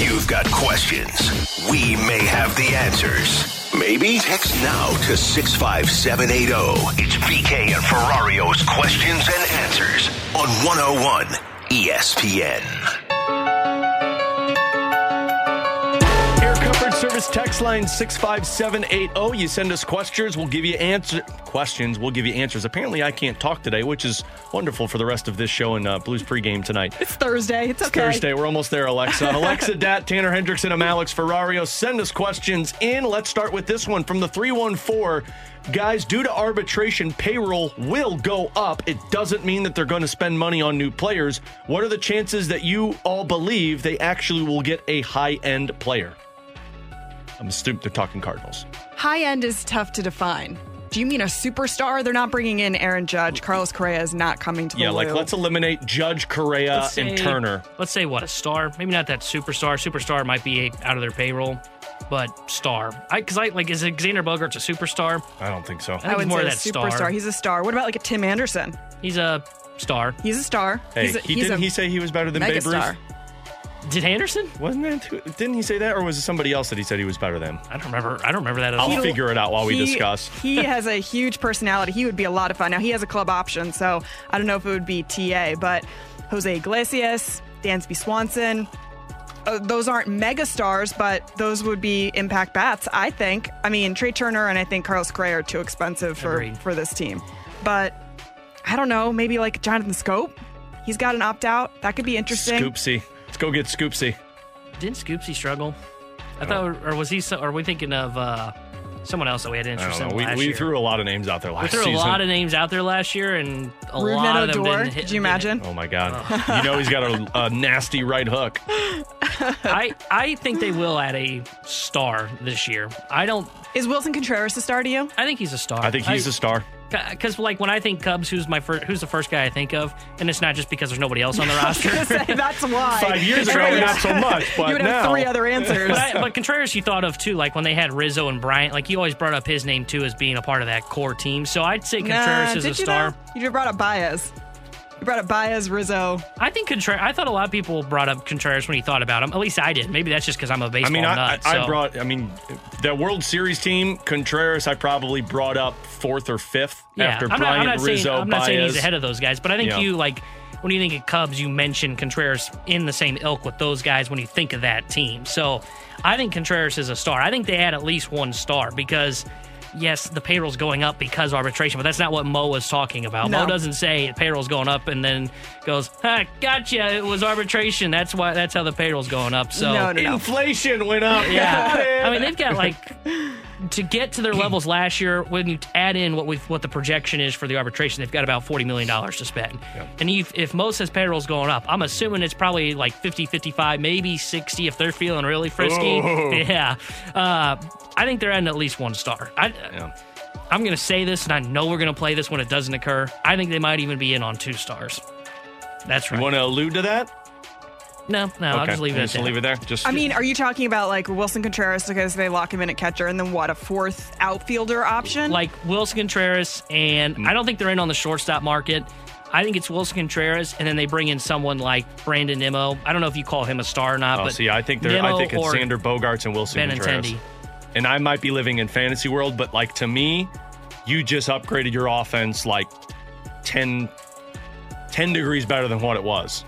You've got questions. We may have the answers. Maybe text now to 65780. It's BK and Ferrario's questions and answers on 101 ESPN. Service text line 65780. You send us questions, we'll give you answer questions, we'll give you answers. Apparently I can't talk today, which is wonderful for the rest of this show and uh, Blues pregame tonight. It's Thursday. It's okay. Thursday. We're almost there, Alexa. Alexa Datt, Tanner Hendrickson, I'm Alex Ferrario. Send us questions in. Let's start with this one from the 314. Guys, due to arbitration, payroll will go up. It doesn't mean that they're going to spend money on new players. What are the chances that you all believe they actually will get a high end player? I'm stupid. They're talking Cardinals. High end is tough to define. Do you mean a superstar? They're not bringing in Aaron Judge. Carlos Correa is not coming to the Yeah, like Lou. let's eliminate Judge Correa Let's and say- Turner. Let's say what a star. Maybe not that superstar. Superstar might be out of their payroll, but star. I because I like is Xander Bogaerts a superstar? I don't think so. I think he's would more say of a that superstar. star. He's a star. What about like a Tim Anderson? He's a star. He's a star. Hey, he's a, he he's didn't a he say he was better than Babe megastar. Ruth? Did Anderson? Wasn't that who- didn't he say that or was it somebody else that he said he was better than? I don't remember. I don't remember that at all. I'll all. figure it out while we discuss. he has a huge personality. He would be a lot of fun. Now he has a club option, so I don't know if it would be TA, but Jose Iglesias, Dansby Swanson. Uh, those aren't mega stars, but those would be impact bats. I think. I mean, Trea Turner and I think Carlos Correa are too expensive for Agreed. for this team. But I don't know. Maybe like Jonathan Schoop. He's got an opt out. That could be interesting. Scoopsy. Let's go get Scoopsy. Didn't Scoopsy struggle? I thought, or was he? so- Are we thinking of uh, someone else that we had interest in. We, last we year? threw a lot of names out there last. We threw season. a lot of names out there last year, and a Ruben lot of them Odor. didn't hit. Could you imagine? Oh my god! you know he's got a, a nasty right hook. I I think they will add a star this year. I don't. Is Wilson Contreras a star to you? I think he's a star. I think he's a star. Because like when I think Cubs, who's my first? Who's the first guy I think of? And it's not just because there's nobody else on the roster. That's why. Five years ago, Contreras- not so much, but you would have now- three other answers. But, I, but Contreras, you thought of too, like when they had Rizzo and Bryant. Like you always brought up his name too as being a part of that core team. So I'd say Contreras Nah, is did a you star. though? You just brought up Baez. You brought up Baez, Rizzo. I think Contreras. I thought a lot of people brought up Contreras when he thought about him. At least I did. Maybe that's just because I'm a baseball I mean, I, nut. I, I brought. I mean, the World Series team, Contreras. I probably brought up fourth or fifth yeah, after I'm not, I'm not Rizzo, saying I'm not saying he's Baez. ahead of those guys, but I think Yeah. you like when you think of Cubs, you mention Contreras in the same ilk with those guys when you think of that team. So I think Contreras is a star. I think they had at least one star because yes, the payroll's going up because arbitration, but that's not what Mo was talking about. No. Mo doesn't say payroll's going up and then goes, ha, gotcha, it was arbitration. That's why that's how the payroll's going up. So No, no, no. Inflation went up. Got yeah. I mean, they've got like to get to their levels last year. When you add in what we what the projection is for the arbitration, they've got about forty million dollars to spend. And if, if says payroll's going up, I'm assuming it's probably like 50, 55, maybe 60 if they're feeling really frisky. Oh. Yeah. Uh, I think they're adding at least one star. I, I'm going to say this, and I know we're going to play this when it doesn't occur. I think they might even be in on two stars. That's right. You want to allude to that? No, no, I'll Okay. just leave it at Just that. leave it there. Just I mean, are you talking about like Wilson Contreras because they lock him in at catcher and then what, a fourth outfielder option? like Wilson Contreras, and Mm. I don't think they're in on the shortstop market. I think it's Wilson Contreras, and then they bring in someone like Brandon Nimmo. I don't know if you call him a star or not, Oh, but see, I think they're. I think it's or Xander Bogaerts and Wilson Contreras. And I might be living in fantasy world, but like to me, you just upgraded your offense like 10, 10 degrees better than what it was.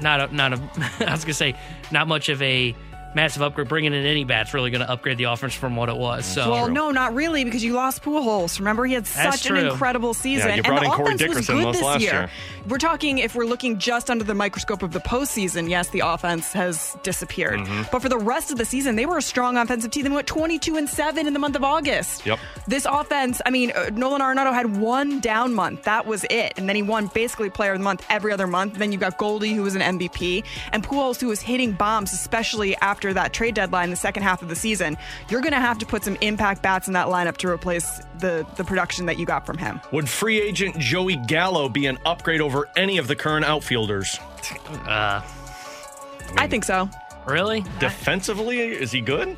Not a, not a. I was gonna say not much of a massive upgrade. Bringing in any bats really going to upgrade the offense from what it was. So well, no, not really, because you lost Pujols. Remember, he had That's such an incredible season, Yeah, you and the in Corey offense was good this last year. year. We're talking if we're looking just under the microscope of the postseason. Yes, the offense has disappeared, Mm-hmm. but for the rest of the season, they were a strong offensive team. They went twenty-two and seven in the month of August. Yep. This offense, I mean, uh, Nolan Arenado had one down month. That was it. And then he won basically player of the month every other month. then you've got Goldie, who was an MVP, and Pujols, who was hitting bombs, especially after that trade deadline, the second half of the season. You're going to have to put some impact bats in that lineup to replace the, the production that you got from him. Would free agent Joey Gallo be an upgrade over any of the current outfielders? uh, I think so. really, Defensively, is he good?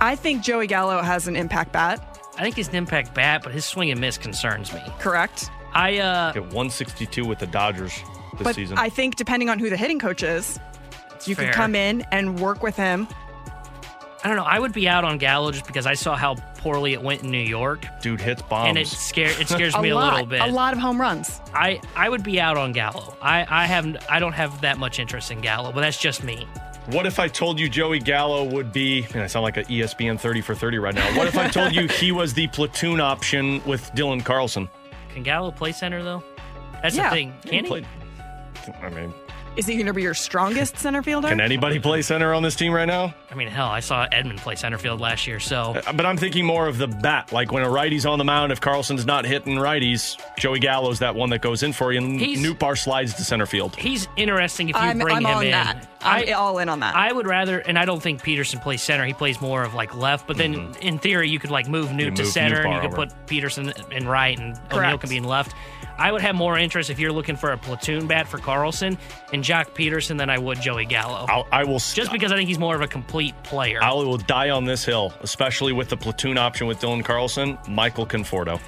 I think Joey Gallo has an impact bat, I think he's an impact bat, but his swing and miss concerns me. correct? I uh, Get 162 with the Dodgers this but season. I think depending on who the hitting coach is, you fair. can come in and work with him. I don't know. I would be out on Gallo just because I saw how poorly it went in New York, Dude hits bombs. and it scare it scares me a lot, little bit. a lot of home runs. I I would be out on Gallo. I I have I don't have that much interest in Gallo, but that's just me. What if I told you Joey Gallo would be, man, I sound like an ESPN 30 for 30 right now. What if I told you he was the platoon option with Dylan Carlson? Can Gallo play center though? That's Yeah. the thing. Can he? Played- I mean, Is he going to be your strongest center fielder? can anybody play center on this team right now? I mean, hell, I saw Edman play center field last year, so Uh, But I'm thinking more of the bat. Like when a righty's on the mound, if Carlson's not hitting righties, Joey Gallo's that one that goes in for you, and He's- Nootbaar slides to center field. he's interesting if you I'm, bring I'm him on in. that. I- I'm all in on that. I would rather, and I don't think Pederson plays center. He plays more of like left. But then, in theory, you could like move Newt to move center, and you could over. put Pederson in right, and O'Neill can be in left. I would have more interest if you're looking for a platoon bat for Carlson and Joc Pederson than I would Joey Gallo. I'll, I will just because I think he's more of a complete player. I will die on this hill, especially with the platoon option with Dylan Carlson, Michael Conforto.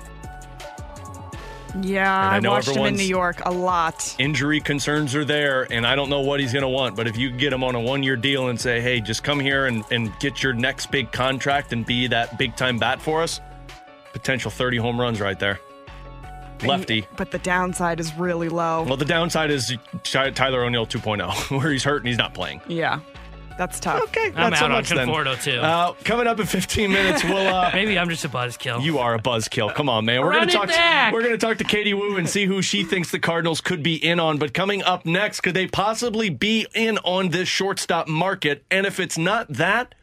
yeah, I I, know watched him in New York a lot. Injury concerns are there, and I don't know what he's going to want. But if you get him on a one-year deal and say, "Hey, just come here and, and get your next big contract and be that big-time bat for us," potential 30 home runs right there. Lefty. But the downside is really low. Well, the downside is Tyler O'Neill 2.0, where he's hurt and he's not playing. yeah, that's tough. Okay, I'm not so out on much then. Conforto, too. Uh, coming up in 15 minutes, we'll. Uh, Maybe I'm just a buzzkill. You are a buzzkill. Come on, man. We're Run gonna talk. back. we're gonna talk to Katie Woo and see who she thinks the Cardinals could be in on. But coming up next, could they possibly be in on this shortstop market? And if it's not that,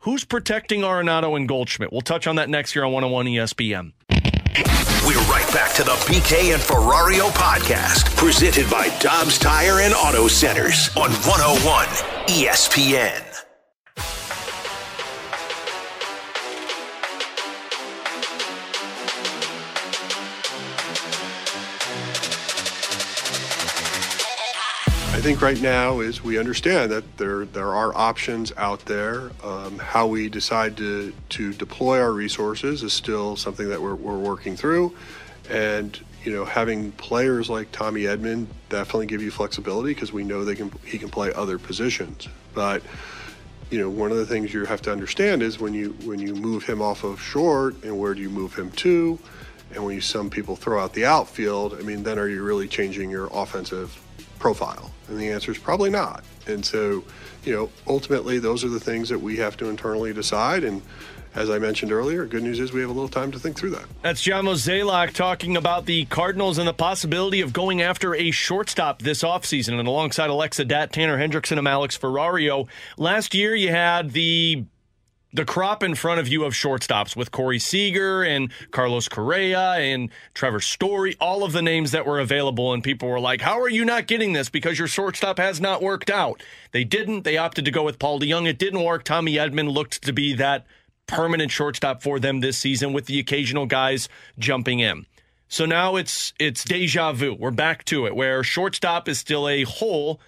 who's protecting Arenado and Goldschmidt? We'll touch on that next year on 101 ESPN. Back to the BK and Ferrario podcast, presented by Dobbs Tire and Auto Centers on 101 ESPN. I think right now is we understand that there there are options out there. Um, how we decide to to deploy our resources is still something that we're, we're working through, and you know having players like Tommy Edman definitely give you flexibility because we know they can he can play other positions, but. You know, one of the things you have to understand is when you when you move him off of short, and where do you move him to? And when you some people throw out the outfield, I mean, then are you really changing your offensive profile? And the answer is probably not. And so, you know, ultimately, those are the things that we have to internally decide. And as I mentioned earlier, good news is we have a little time to think through that. That's John Mozeliak talking about the Cardinals and the possibility of going after a shortstop this offseason. And alongside Alexa Datt, Tanner Hendrickson, and Alex Ferrario. Last year, you had the the crop in front of you of shortstops with Corey Seager and Carlos Correa and Trevor Story, all of the names that were available. And people were like, How are you not getting this? Because your shortstop has not worked out. They didn't. They opted to go with Paul DeJong. It didn't work. Tommy Edman looked to be that permanent shortstop for them this season with the occasional guys jumping in. So now it's it's deja vu. We're back to it where shortstop is still a hole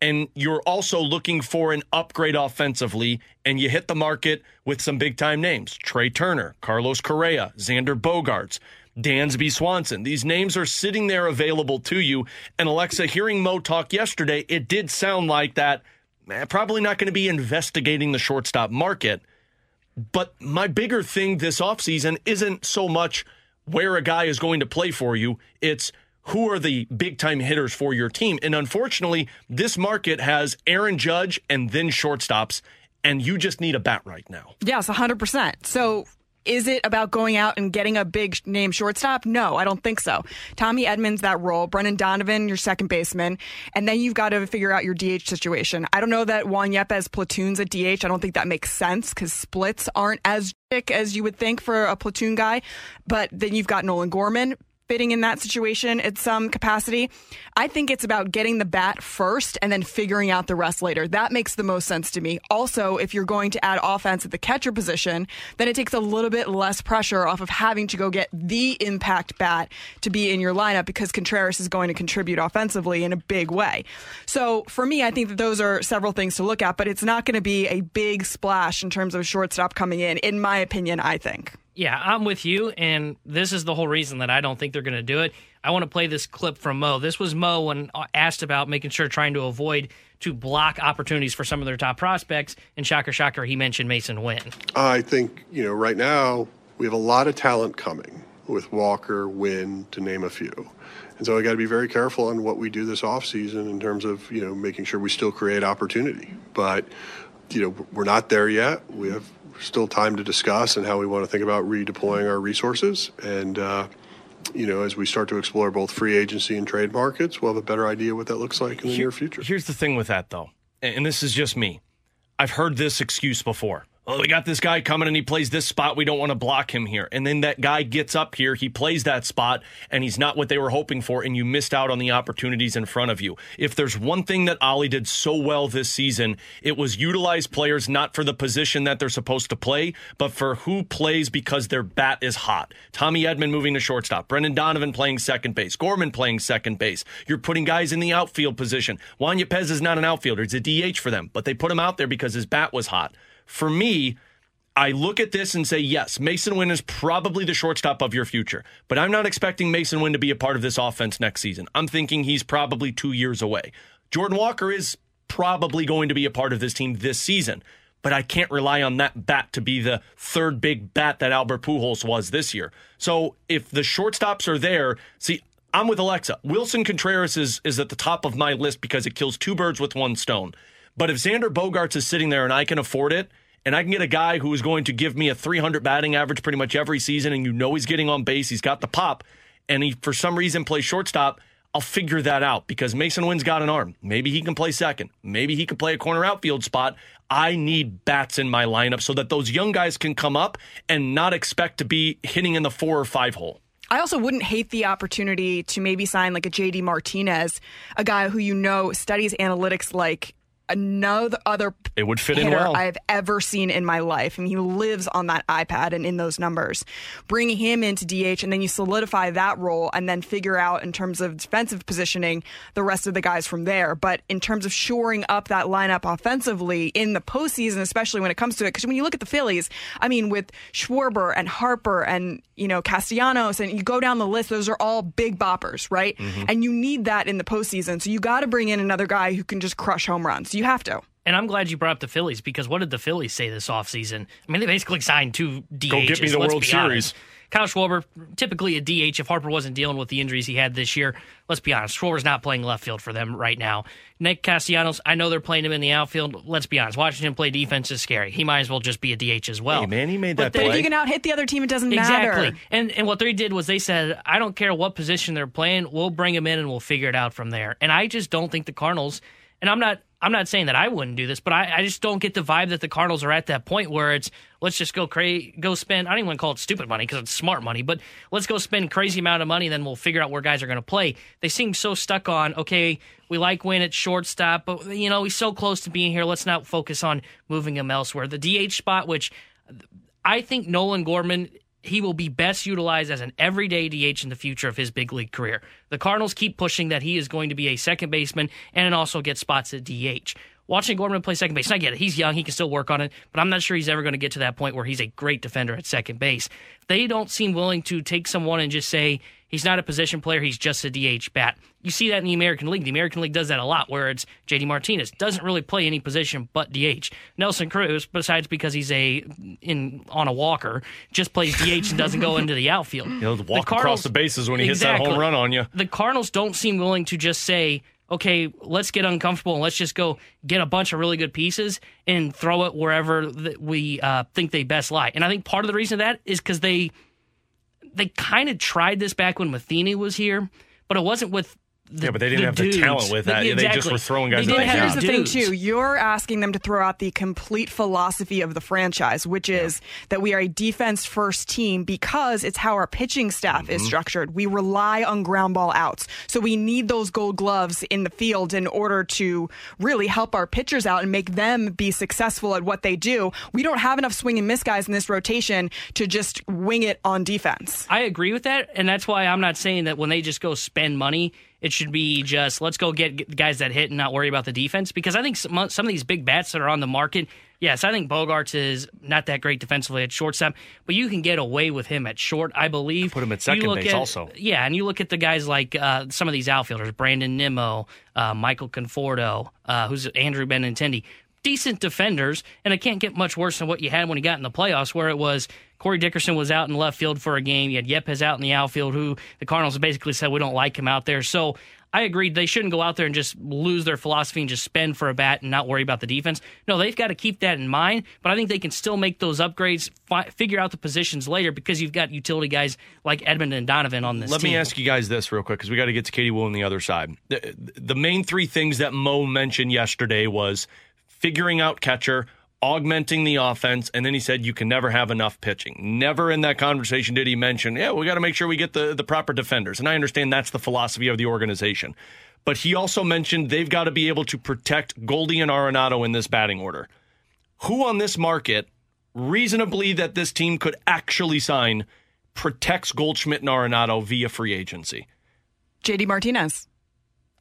and you're also looking for an upgrade offensively and you hit the market with some big time names. Trea Turner, Carlos Correa, Xander Bogaerts, Dansby Swanson. These names are sitting there available to you. And Alexa, hearing Mo talk yesterday, it did sound like that eh, probably not going to be investigating the shortstop market but my bigger thing this offseason isn't so much where a guy is going to play for you, it's who are the big time hitters for your team. And unfortunately, this market has Aaron Judge and then shortstops, and you just need a bat right now. Yes, 100%. So is it about going out and getting a big name shortstop? No, I don't think so. Tommy Edman's, that role, Brendan Donovan, your second baseman, and then you've got to figure out your DH situation. I don't know that Juan Yepez platoons at DH. I don't think that makes sense because splits aren't as as you would think for a platoon guy. But then you've got Nolan Gorman fitting in that situation at some capacity. I think it's about getting the bat first and then figuring out the rest later. That makes the most sense to me. Also, if you're going to add offense at the catcher position, then it takes a little bit less pressure off of having to go get the impact bat to be in your lineup because Contreras is going to contribute offensively in a big way. So for me, I think that those are several things to look at, but it's not going to be a big splash in terms of a shortstop coming in, in my opinion, I think. Yeah, I'm with you, and this is the whole reason that I don't think they're going to do it. I want to play this clip from Mo. This was Mo when uh, asked about making sure trying to avoid to block opportunities for some of their top prospects. And shocker, shocker, he mentioned Masyn Winn. I think you know right now we have a lot of talent coming with Walker, Winn, to name a few. And so I got to be very careful on what we do this offseason in terms of, you know, making sure we still create opportunity. But, you know, we're not there yet. We have still time to discuss and how we want to think about redeploying our resources. And, uh, you know, as we start to explore both free agency and trade markets, we'll have a better idea what that looks like in the Here, near future. Here's the thing with that, though, and this is just me. I've heard this excuse before oh, we got this guy coming and he plays this spot. We don't want to block him here. And then that guy gets up here, he plays that spot, and he's not what they were hoping for, and you missed out on the opportunities in front of you. If there's one thing that Ollie did so well this season, it was utilize players not for the position that they're supposed to play, but for who plays because their bat is hot. Tommy Edman moving to shortstop, Brendan Donovan playing second base, Gorman playing second base. You're putting guys in the outfield position. Juan Yepez is not an outfielder, he's a DH for them, but they put him out there because his bat was hot for me, I look at this and say, yes, Masyn Winn is probably the shortstop of your future, but I'm not expecting Masyn Winn to be a part of this offense next season. I'm thinking he's probably two years away. Jordan Walker is probably going to be a part of this team this season, but I can't rely on that bat to be the third big bat that Albert Pujols was this year. So if the shortstops are there, see, I'm with Alexa. Wilson Contreras is, is at the top of my list because it kills two birds with one stone. But if Xander Bogaerts is sitting there and I can afford it, and I can get a guy who is going to give me a 300 batting average pretty much every season, and you know he's getting on base, he's got the pop, and he for some reason plays shortstop, I'll figure that out because Masyn Winn's got an arm. Maybe he can play second. Maybe he can play a corner outfield spot. I need bats in my lineup so that those young guys can come up and not expect to be hitting in the four or five hole. I also wouldn't hate the opportunity to maybe sign like a JD Martinez, a guy who you know studies analytics like another other it would fit in well I've ever seen in my life. I mean, he lives on that iPad and in those numbers. Bring him into DH, and then you solidify that role, and then figure out in terms of defensive positioning the rest of the guys from there. But in terms of shoring up that lineup offensively in the postseason, especially when it comes to it, because when you look at the Phillies, I mean, with Schwarber and Harper and you know Castellanos, and you go down the list, those are all big boppers, right? Mm-hmm. And you need that in the postseason. So you got to bring in another guy who can just crush home runs. You have to. And I'm glad you brought up the Phillies because what did the Phillies say this offseason? I mean, they basically signed two DHs. Go get me the World Series. Kyle Schwarber, typically a DH if Harper wasn't dealing with the injuries he had this year. Let's be honest, Schwarber's not playing left field for them right now. Nick Castellanos, I know they're playing him in the outfield. Let's be honest, watching him play defense is scary. He might as well just be a DH as well. Hey, man, he made But that they- If you can out hit the other team, it doesn't Exactly. matter. And and what they did was they said, I don't care what position they're playing, we'll bring him in and we'll figure it out from there. And I just don't think the Cardinals and I'm not I'm not saying that I wouldn't do this, but I, I just don't get the vibe that the Cardinals are at that point where it's let's just go cra- go spend I don't even want to call it stupid money because it's smart money, but let's go spend crazy amount of money, then we'll figure out where guys are going to play. They seem so stuck on okay, we like Winn at shortstop, but you know he's so close to being here. Let's not focus on moving him elsewhere. The DH spot, which I think Nolan Gorman he will be best utilized as an everyday DH in the future of his big league career. The Cardinals keep pushing that he is going to be a second baseman and also get spots at DH. Watching Gorman play second base, I get it. He's young. He can still work on it, but I'm not sure he's ever going to get to that point where he's a great defender at second base. They don't seem willing to take someone and just say, he's not a position player, he's just a DH bat. You see that in the American League. The American League does that a lot, where it's JD Martinez doesn't really play any position but DH. Nelson Cruz, besides because he's a in on a walker, just plays DH and doesn't go into the outfield. He'll walk across the bases when he hits that home run on you. The Cardinals don't seem willing to just say, okay, let's get uncomfortable and let's just go get a bunch of really good pieces and throw it wherever we uh, think they best lie. And I think part of the reason that is because they they kind of tried this back when Matheny was here, but it wasn't with. The, Yeah, but they didn't the have the dudes. talent with that. They just were throwing guys They at didn't the Here's the the thing, too. You're asking them to throw out the complete philosophy of the franchise, which is that we are a defense first team because it's how our pitching staff is mm-hmm. structured. We rely on ground ball outs. So we need those gold gloves in the field in order to really help our pitchers out and make them be successful at what they do. We don't have enough swing and miss guys in this rotation to just wing it on defense. I agree with that, and that's why I'm not saying that when they just go spend money, it should be just let's go get get guys that hit and not worry about the defense. Because I think some, some of these big bats that are on the market, yes, I think Bogaerts is not that great defensively at shortstop, but you can get away with him at short. I believe. Put him at second base at- also. Yeah, and you look at the guys like uh, some of these outfielders, Brandon Nimmo, uh, Michael Conforto, uh, who's Andrew Benintendi. Decent defenders, and it can't get much worse than what you had when you got in the playoffs, where it was Corey Dickerson was out in left field for a game. You had Yepez out in the outfield, who the Cardinals basically said we don't like him out there. So I agreed they shouldn't go out there and just lose their philosophy and just spend for a bat and not worry about the defense. No, they've got to keep that in mind, but I think they can still make those upgrades, fi- figure out the positions later because you've got utility guys like Edman and Donovan on this Let team. me ask you guys this real quick because we got to get to Katie Woo on the other side. The, the main three things that Mo mentioned yesterday was figuring out catcher, augmenting the offense, and then he said you can never have enough pitching. Never in that conversation did he mention, yeah, we got to make sure we get the, the proper defenders. And I understand that's the philosophy of the organization. But he also mentioned they've got to be able to protect Goldie and Arenado in this batting order. Who on this market, reasonably that this team could actually sign, protects Goldschmidt and Arenado via free agency? JD Martinez,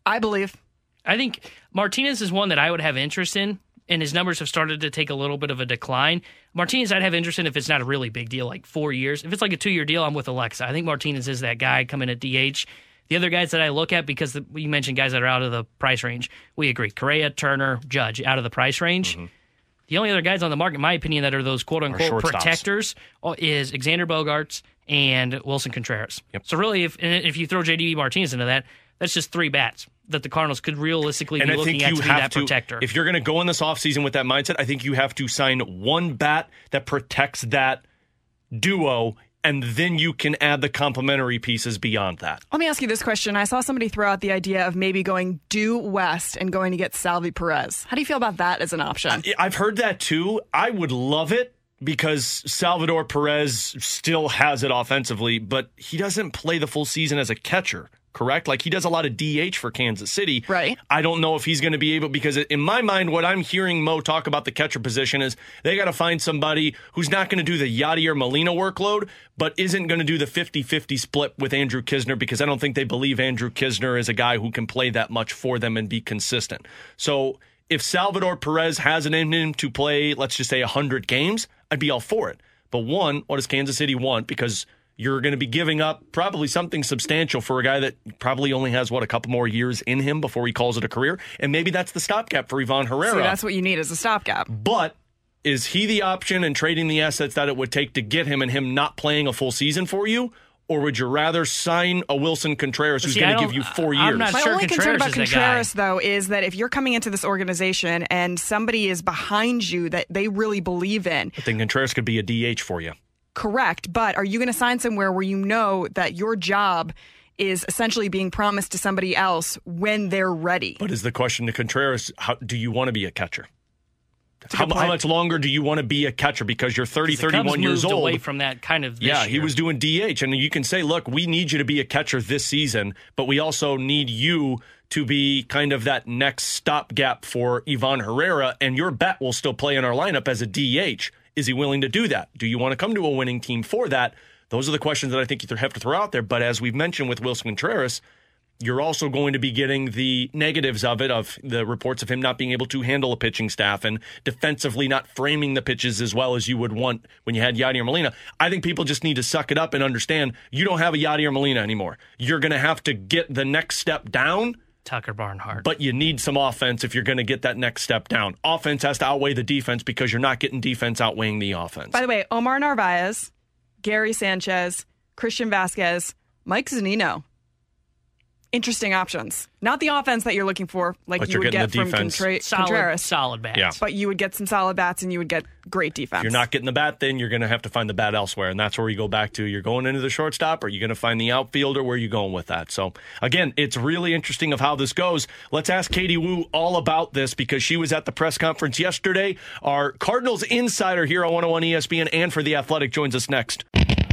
I believe. I think Martinez is one that I would have interest in, and his numbers have started to take a little bit of a decline. Martinez, I'd have interest in if it's not a really big deal, like four years. If it's like a two year deal, I'm with Alexa. I think Martinez is that guy coming at DH. The other guys that I look at, because the, you mentioned guys that are out of the price range, we agree. Correa, Turner, Judge, out of the price range. The only other guys on the market, in my opinion, that are those quote unquote protectors uh, is Xander Bogaerts and Wilson Contreras. So really, if and if you throw JD Martinez into that, that's just three bats that the Cardinals could realistically And be I looking think at you to be that to, protector. if you're going to go in this offseason with that mindset, I think you have to sign one bat that protects that duo, and then you can add the complementary pieces beyond that. Let me ask you this question. I saw somebody throw out the idea of maybe going due west and going to get Salvi Perez. How do you feel about that as an option? I've heard that too. I would love it because Salvador Perez still has it offensively, but he doesn't play the full season as a catcher. Correct? Like he does a lot of DH for Kansas City. Right. I don't know if he's going to be able because in my mind, what I'm hearing Mo talk about the catcher position is they got to find somebody who's not going to do the Yadier Molina workload, but isn't going to do the 50-50 split with Andrew Knizner because I don't think they believe Andrew Knizner is a guy who can play that much for them and be consistent. So if Salvador Perez has an in him to play, let's just say 100 games, I'd be all for it. But one, what does Kansas City want? Because you're going to be giving up probably something substantial for a guy that probably only has, what, a couple more years in him before he calls it a career. And maybe that's the stopgap for Ivan Herrera. See, that's what you need as a stopgap. But is he the option and trading the assets that it would take to get him and him not playing a full season for you? Or would you rather sign a Wilson Contreras who's going to give you four I'm years? not My sure only concern Contreras about is the guy. Contreras, though, is that if you're coming into this organization and somebody is behind you that they really believe in, I think Contreras could be a DH for you. Correct, but are you going to sign somewhere where you know that your job is essentially being promised to somebody else when they're ready? But is the question to Contreras, how, do you want to be a catcher? How, how much longer do you want to be a catcher? Because you're 30, The Cubs 31 years moved old. away from that kind of. This Yeah, he was doing DH. And you can say, look, we need you to be a catcher this season, but we also need you to be kind of that next stopgap for Ivan Herrera, and your bat will still play in our lineup as a DH. Is he willing to do that? Do you want to come to a winning team for that? Those are the questions that I think you have to throw out there. But as we've mentioned with Wilson Contreras, you're also going to be getting the negatives of it, of the reports of him not being able to handle a pitching staff and defensively not framing the pitches as well as you would want when you had Yadier Molina. I think people just need to suck it up and understand you don't have a Yadier Molina anymore. You're going to have to get the next step down. Tucker Barnhart. But you need some offense if you're going to get that next step down. Offense has to outweigh the defense because you're not getting defense outweighing the offense. By the way, Omar Narvaez, Gary Sanchez, Christian Vazquez, Mike Zunino. Interesting options. Not the offense that you're looking for, like But you would get the from. Contra- solid, Contreras. solid bats. Yeah. But you would get some solid bats and you would get great defense. If you're not getting the bat, then you're going to have to find the bat elsewhere. And that's where you go back to. You're going into the shortstop, or you're going to find the outfielder. Where are you going with that? So, again, it's really interesting of how this goes. Let's ask Katie Woo all about this because she was at the press conference yesterday. Our Cardinals insider here on 101 ESPN and for The Athletic joins us next.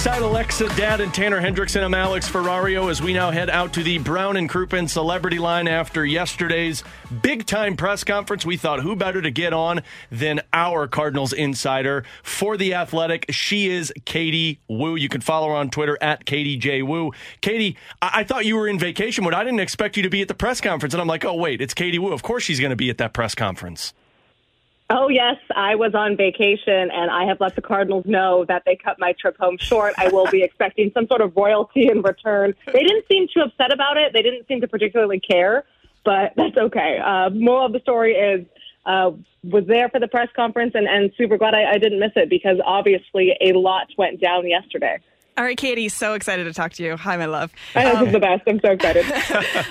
Alongside Alexa Datt and Tanner Hendrickson, I'm Alex Ferrario as we now head out to the Brown and Crouppen celebrity line after yesterday's big time press conference. We thought who better to get on than our Cardinals insider for the athletic. She is Katie Woo. You can follow her on Twitter at Katie J. Woo. Katie, I-, I thought you were in vacation mode. I didn't expect you to be at the press conference. And I'm like, oh, wait, it's Katie Woo. Of course she's going to be at that press conference. Oh, yes, I was on vacation and I have let the Cardinals know that they cut my trip home short. I will be expecting some sort of royalty in return. They didn't seem too upset about it. They didn't seem to particularly care, but that's okay. Uh, moral of the story is uh, was there for the press conference and, and super glad I, I didn't miss it because obviously a lot went down yesterday. All right, Katie, so excited to talk to you. Hi, my love. I know this is um, the best. I'm so excited.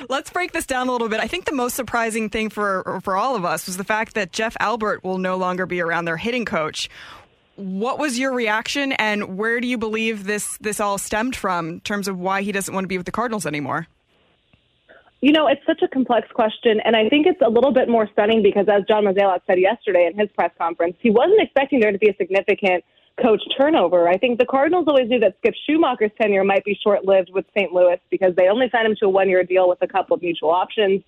Let's break this down a little bit. I think the most surprising thing for for all of us was the fact that Jeff Albert will no longer be around their hitting coach. What was your reaction, and where do you believe this this all stemmed from in terms of why he doesn't want to be with the Cardinals anymore? You know, it's such a complex question, and I think it's a little bit more stunning because, as John Mozeliak said yesterday in his press conference, he wasn't expecting there to be a significant coach turnover. I think the Cardinals always knew that Skip Schumaker's tenure might be short-lived with St. Louis because they only signed him to a one-year deal with a couple of mutual options.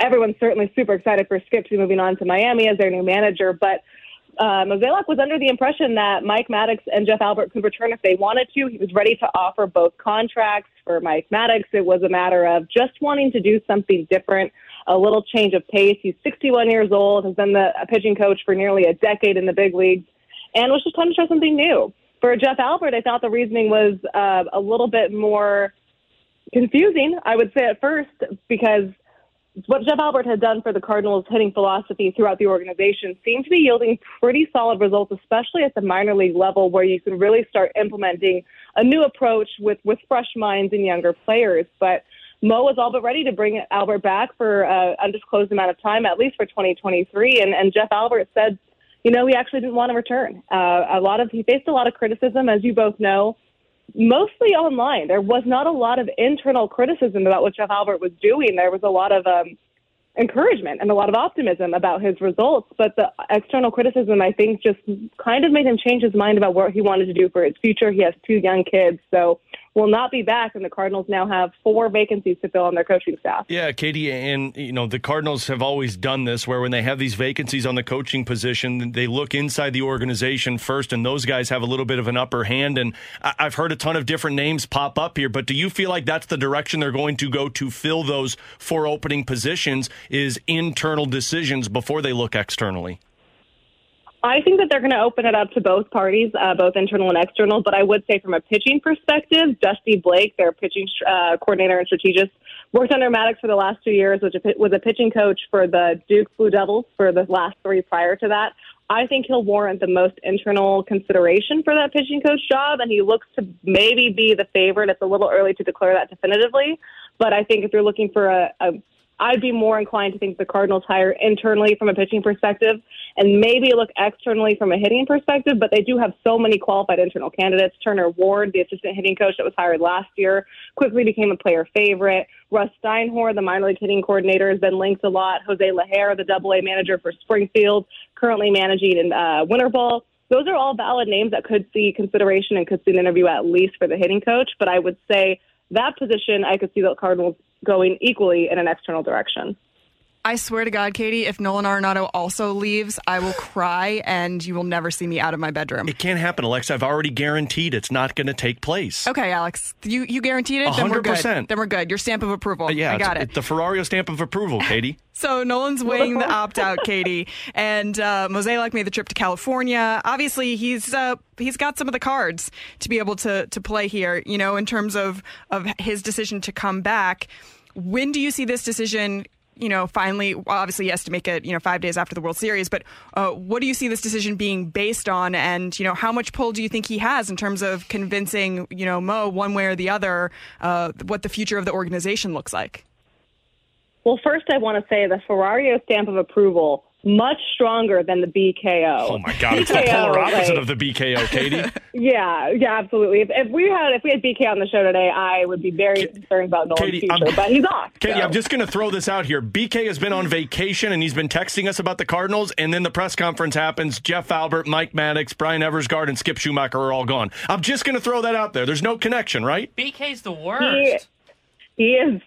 Everyone's certainly super excited for Skip to be moving on to Miami as their new manager, but uh, Mozeliak was under the impression that Mike Maddux and Jeff Albert could return if they wanted to. He was ready to offer both contracts for Mike Maddux. It was a matter of just wanting to do something different, a little change of pace. He's 61 years old, has been the pitching coach for nearly a decade in the big leagues, and was just time to try something new. For Jeff Albert, I thought the reasoning was uh, a little bit more confusing, I would say at first, because what Jeff Albert had done for the Cardinals hitting philosophy throughout the organization seemed to be yielding pretty solid results, especially at the minor league level, where you can really start implementing a new approach with, with fresh minds and younger players. But Mo was all but ready to bring Albert back for an undisclosed amount of time, at least for 2023. And, and Jeff Albert said, you know, he actually didn't want to return. Uh, a lot of he faced a lot of criticism, as you both know mostly online. There was not a lot of internal criticism about what Jeff Albert was doing. There was a lot of um, encouragement and a lot of optimism about his results. But the external criticism, I think, just kind of made him change his mind about what he wanted to do for his future. He has two young kids, so will not be back, and the Cardinals now have four vacancies to fill on their coaching staff. Yeah, Katie, and you know the Cardinals have always done this, where when they have these vacancies on the coaching position, they look inside the organization first, and those guys have a little bit of an upper hand. And I've heard a ton of different names pop up here, but do you feel like that's the direction they're going to go to fill those four opening positions? Is internal decisions before they look externally? I think that they're going to open it up to both parties, uh, both internal and external. But I would say, from a pitching perspective, Dusty Blake, their pitching uh, coordinator and strategist, worked under Maddux for the last two years, which was a pitching coach for the Duke Blue Devils for the last three prior to that. I think he'll warrant the most internal consideration for that pitching coach job, and he looks to maybe be the favorite. It's a little early to declare that definitively, but I think if you're looking for a, a I'd be more inclined to think the Cardinals hire internally from a pitching perspective and maybe look externally from a hitting perspective, but they do have so many qualified internal candidates. Turner Ward, the assistant hitting coach that was hired last year, quickly became a player favorite. Russ Steinhorn, the minor league hitting coordinator, has been linked a lot. Jose Leger, the double A manager for Springfield, currently managing in uh, Winter Ball. Those are all valid names that could see consideration and could see an interview at least for the hitting coach, but I would say that position, I could see the Cardinals going equally in an external direction. I swear to God, Katie, if Nolan Arenado also leaves, I will cry and you will never see me out of my bedroom. It can't happen, Alex. I've already guaranteed it's not going to take place. Okay, Alex. You you guaranteed it? 100%. Then we're good. Then we're good. Your stamp of approval. Uh, yeah, I got it. The Ferrario stamp of approval, Katie. So Nolan's weighing the opt out, Katie, and uh, Mozeliak made the trip to California. Obviously, he's uh, he's got some of the cards to be able to to play here. You know, in terms of of his decision to come back. When do you see this decision you know, finally, obviously he has to make it, you know, five days after the World Series. But uh, what do you see this decision being based on? And, you know, how much pull do you think he has in terms of convincing, you know, Mo one way or the other uh, what the future of the organization looks like? Well, first, I want to say the Ferrario stamp of approval much stronger than the BKO. Oh my God, it's the polar opposite like, of the BKO, Katie. yeah, yeah, absolutely. If, if, we had if we had BK on the show today, I would be very concerned about Nolan's Katie, future. I'm, but he's off. Katie, so. I'm just going to throw this out here. BK has been on vacation and he's been texting us about the Cardinals, and then the press conference happens. Jeff Albert, Mike Maddux, Bryan Eversgerd, and Skip Schumaker are all gone. I'm just going to throw that out there. There's no connection, right? BK's the worst. He, he is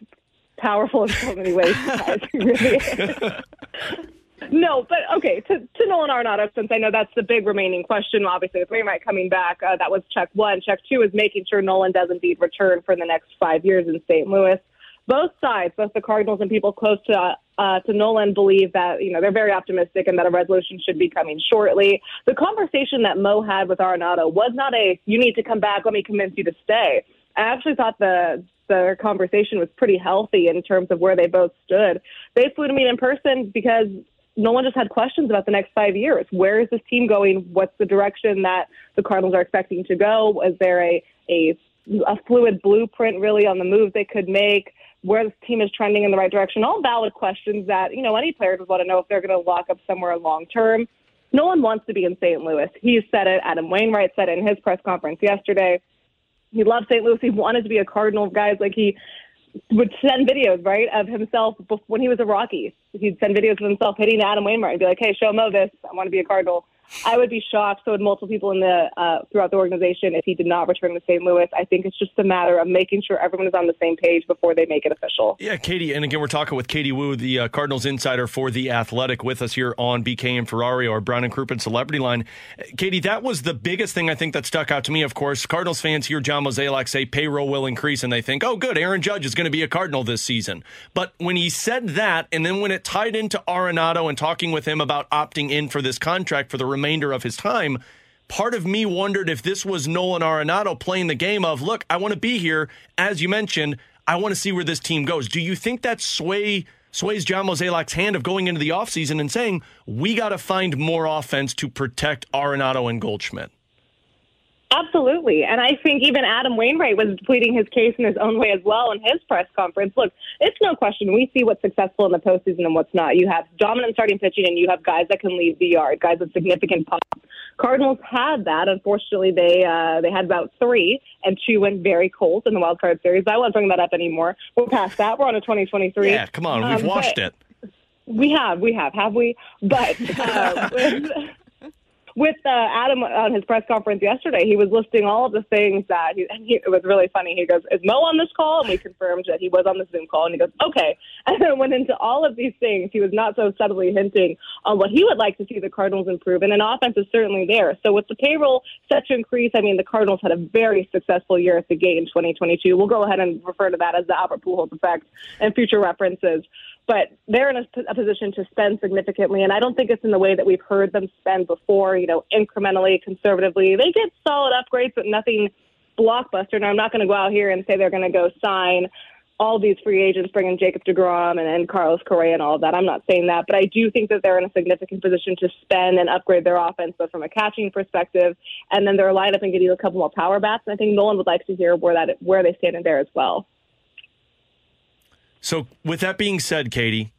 powerful in so many ways. really No, but okay, to, to Nolan Arenado, since I know that's the big remaining question, obviously, with Wainwright coming back, uh, that was check one. Check two is making sure Nolan does indeed return for the next five years in St. Louis. Both sides, both the Cardinals and people close to uh, to Nolan, believe that you know they're very optimistic and that a resolution should be coming shortly. The conversation that Mo had with Arenado was not a "you need to come back, let me convince you to stay." I actually thought the the conversation was pretty healthy in terms of where they both stood. They flew to meet in person because Nolan just had questions about the next five years. Where is this team going? What's the direction that the Cardinals are expecting to go? Is there a, a, a fluid blueprint really on the moves they could make? Where this team is trending in the right direction? All valid questions that, you know, any player would want to know if they're going to lock up somewhere long term. No one wants to be in St. Louis. He said it. Adam Wainwright said it in his press conference yesterday. He loved St. Louis. He wanted to be a Cardinal. Guys like he would send videos, right, of himself when he was a Rockie. He'd send videos of himself hitting Adam Wainwright and be like, "Hey, show Mo this. I want to be a Cardinal." I would be shocked. So would multiple people in the uh, throughout the organization if he did not return to St. Louis. I think it's just a matter of making sure everyone is on the same page before they make it official. Yeah, Katie, and again, we're talking with Katie Woo, the uh, Cardinals insider for the Athletic, with us here on BK and Ferrario or Brown and Crouppen Celebrity Line. Katie, that was the biggest thing I think that stuck out to me. Of course, Cardinals fans hear John Mozeliak say payroll will increase, and they think, "Oh, good, Aaron Judge is going to be a Cardinal this season." But when he said that, and then when it tied into Arenado and talking with him about opting in for this contract for the remainder of his time time, part of me wondered if this was Nolan Arenado playing the game of, look, I want to be here. As you mentioned, I want to see where this team goes. Do you think that sway sways John Mozeliak's hand of going into the offseason and saying, we got to find more offense to protect Arenado and Goldschmidt? Absolutely. And I think even Adam Wainwright was pleading his case in his own way as well in his press conference. Look, it's no question. We see what's successful in the postseason and what's not. You have dominant starting pitching and you have guys that can leave the yard, guys with significant pop. Cardinals had that. Unfortunately, they uh, they had about three, and two went very cold in the wild card series. I won't bring that up anymore. We're past that. We're on a 2023. Yeah, come on. We've um, watched it. We have. We have. Have we? But. Uh, with uh, Adam on his press conference yesterday, he was listing all of the things that he, and he, it was really funny. He goes, "Is Mo on this call?" And we confirmed that he was on the Zoom call. And he goes, "Okay." And then went into all of these things. He was not so subtly hinting on what he would like to see the Cardinals improve, and an offense is certainly there. So with the payroll set to increase, I mean, the Cardinals had a very successful year at the gate in 2022. We'll go ahead and refer to that as the Albert Pujols effect and future references but they're in a, a, position to spend significantly. And I don't think it's in the way that we've heard them spend before, you know, incrementally, conservatively. They get solid upgrades, but nothing blockbuster. And I'm not going to go out here and say they're going to go sign all these free agents, bringing Jacob DeGrom and, and Carlos Correa and all of that. I'm not saying that, but I do think that they're in a significant position to spend and upgrade their offense, but from a catching perspective, and then their lineup and getting a couple more power bats. And I think Nolan would like to hear where that where they stand in there as well. So, with that being said, Katie,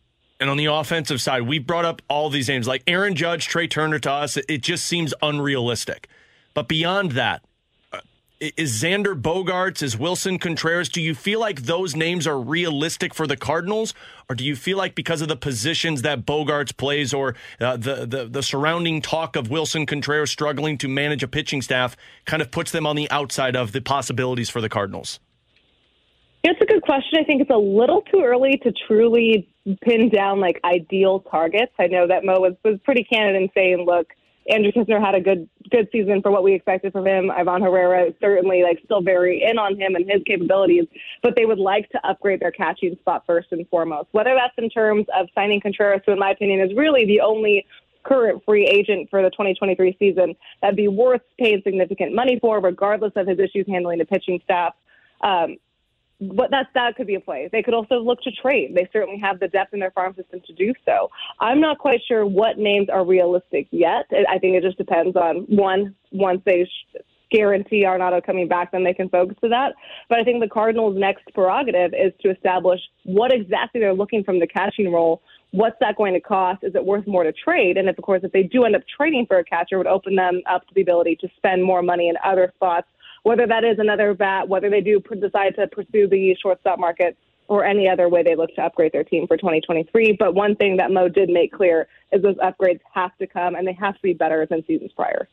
and on the offensive side, we brought up all these names like Aaron Judge, Trea Turner to us. It just seems unrealistic. But beyond that, uh, Xander Bogaerts, is Willson Contreras? Do you feel like those names are realistic for the Cardinals, or do you feel like because of the positions that Bogaerts plays, or uh, the, the the surrounding talk of Willson Contreras struggling to manage a pitching staff, kind of puts them on the outside of the possibilities for the Cardinals? It's a good question. I think it's a little too early to truly pin down like ideal targets. I know that Mo was, was pretty candid in saying, look, Andrew Knizner had a good good season for what we expected from him. Ivan Herrera certainly like still very in on him and his capabilities, but they would like to upgrade their catching spot first and foremost. Whether that's in terms of signing Contreras, who in my opinion is really the only current free agent for the 2023 season that'd be worth paying significant money for, regardless of his issues handling the pitching staff. Um, but that that could be a play. They could also look to trade. They certainly have the depth in their farm system to do so. I'm not quite sure what names are realistic yet. I think it just depends on one once they guarantee Arenado coming back, then they can focus to that. But I think the Cardinals' next prerogative is to establish what exactly they're looking from the catching role. What's that going to cost? Is it worth more to trade? And if, of course, if they do end up trading for a catcher, it would open them up to the ability to spend more money in other spots whether that is another bat, whether they do decide to pursue the shortstop market or any other way they look to upgrade their team for 2023. But one thing that Mo did make clear is those upgrades have to come and they have to be better than seasons prior.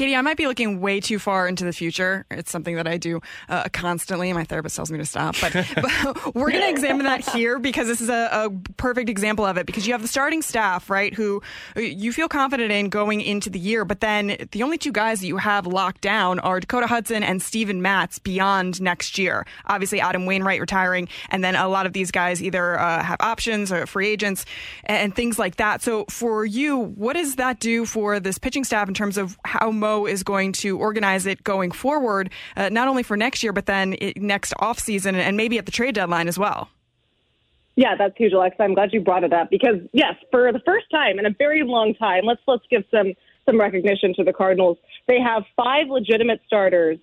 Katie, I might be looking way too far into the future. It's something that I do uh, constantly. My therapist tells me to stop. But, but we're going to examine that here because this is a, a, perfect example of it. Because you have the starting staff, right, who uh, you feel confident in going into the year. But then the only two guys that you have locked down are Dakota Hudson and Steven Matz beyond next year. Obviously, Adam Wainwright retiring. And then a lot of these guys either uh, have options or free agents and, and things like that. So for you, what does that do for this pitching staff in terms of how Is going to organize it going forward, uh, not only for next year, but then it, next offseason and maybe at the trade deadline as well. Yeah, that's huge, Alexa. I'm glad you brought it up because yes, for the first time in a very long time, let's let's give some some recognition to the Cardinals. They have five legitimate starters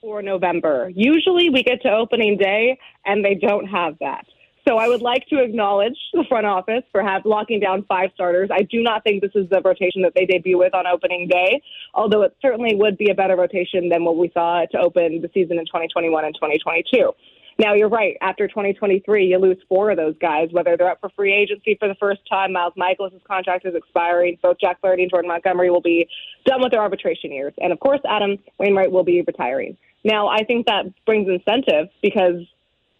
for November. Usually we get to opening day and they don't have that. So I would like to acknowledge the front office for have, locking down five starters. I do not think this is the rotation that they debut with on opening day, although it certainly would be a better rotation than what we saw to open the season in 2021 and 2022. Now, you're right. After 2023, you lose four of those guys, whether they're up for free agency for the first time. Miles Mikolas' contract is expiring. Both Jack Flaherty and Jordan Montgomery will be done with their arbitration years. And of course, Adam Wainwright will be retiring. Now, I think that brings incentive because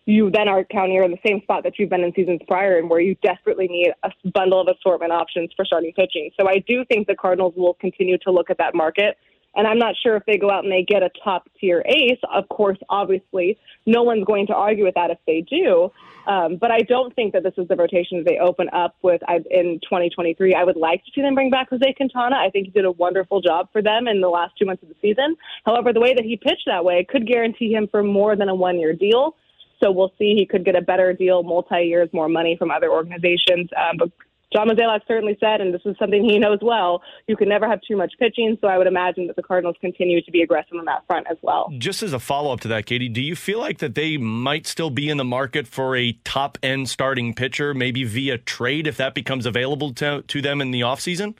you then are counting in the same spot that you've been in seasons prior and where you desperately need a bundle of assortment options for starting pitching. So I do think the Cardinals will continue to look at that market. And I'm not sure if they go out and they get a top tier ace. Of course, obviously, no one's going to argue with that if they do. Um, but I don't think that this is the rotation that they open up with I, in 2023. I would like to see them bring back Jose Quintana. I think he did a wonderful job for them in the last two months of the season. However, the way that he pitched that way could guarantee him for more than a one year deal. So we'll see. He could get a better deal, multi years, more money from other organizations. Um, but John Mozeliak certainly said, and this is something he knows well, you can never have too much pitching. So I would imagine that the Cardinals continue to be aggressive on that front as well. Just as a follow up to that, Katie, do you feel like that they might still be in the market for a top end starting pitcher, maybe via trade if that becomes available to, to them in the offseason?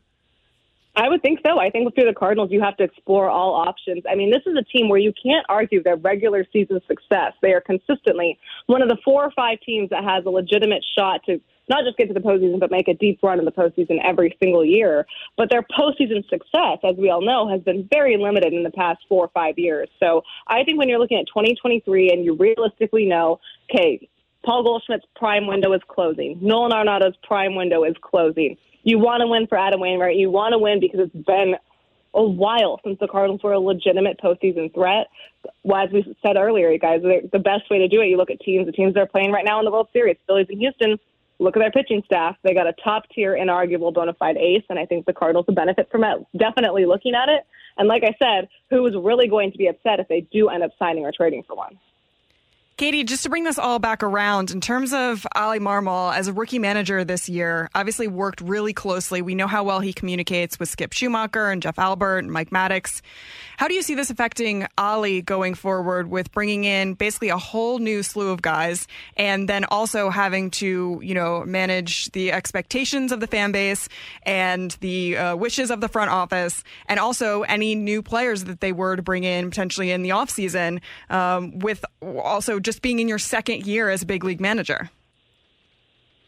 I would think so. I think through the Cardinals, you have to explore all options. I mean, this is a team where you can't argue their regular season success. They are consistently one of the four or five teams that has a legitimate shot to not just get to the postseason, but make a deep run in the postseason every single year. But their postseason success, as we all know, has been very limited in the past four or five years. So I think when you're looking at 2023 and you realistically know, okay, Paul Goldschmidt's prime window is closing. Nolan Arenado's prime window is closing. You want to win for Adam Wainwright. You want to win because it's been a while since the Cardinals were a legitimate postseason threat. Well, as we said earlier, you guys, the best way to do it, you look at teams, the teams that are playing right now in the World Series, Phillies and Houston. Look at their pitching staff. They got a top tier, inarguable, bona fide ace, and I think the Cardinals will benefit from it. Definitely looking at it. And like I said, who is really going to be upset if they do end up signing or trading for one? Katie, just to bring this all back around, in terms of Oli Marmol as a rookie manager this year, obviously worked really closely. We know how well he communicates with Skip Schumaker and Jeff Albert and Mike Maddux. How do you see this affecting Oli going forward with bringing in basically a whole new slew of guys and then also having to, you know, manage the expectations of the fan base and the uh, wishes of the front office and also any new players that they were to bring in potentially in the offseason um, with also just being in your second year as a big league manager?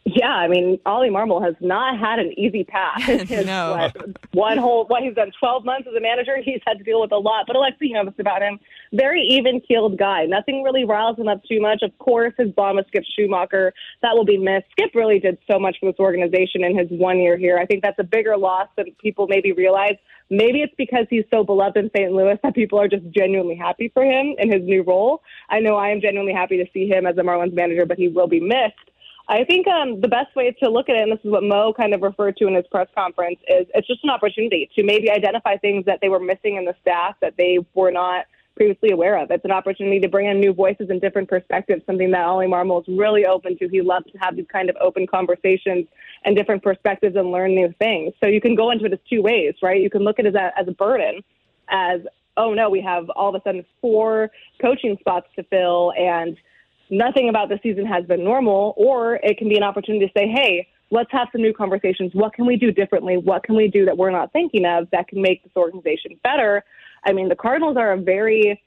Yeah, I mean, Oli Marmol has not had an easy path. No. What, one whole, what he's done 12 months as a manager, he's had to deal with a lot. But Alexi you know this about him. Very even keeled guy. Nothing really riles him up too much. Of course, his bomb with Skip Schumaker, that will be missed. Skip really did so much for this organization in his one year here. I think that's a bigger loss than people maybe realize. Maybe it's because he's so beloved in St. Louis that people are just genuinely happy for him in his new role. I know I am genuinely happy to see him as a Marlins manager, but he will be missed. I think um, the best way to look at it, and this is what Mo kind of referred to in his press conference, is it's just an opportunity to maybe identify things that they were missing in the staff that they were not previously aware of. It's an opportunity to bring in new voices and different perspectives, something that Oli Marmol is really open to. He loves to have these kind of open conversations and different perspectives and learn new things. So you can go into it as two ways, right? You can look at it as a, as a burden, as, oh no, we have all of a sudden four coaching spots to fill and – nothing about the season has been normal, or it can be an opportunity to say, hey, let's have some new conversations. What can we do differently? What can we do that we're not thinking of that can make this organization better? I mean, the Cardinals are a very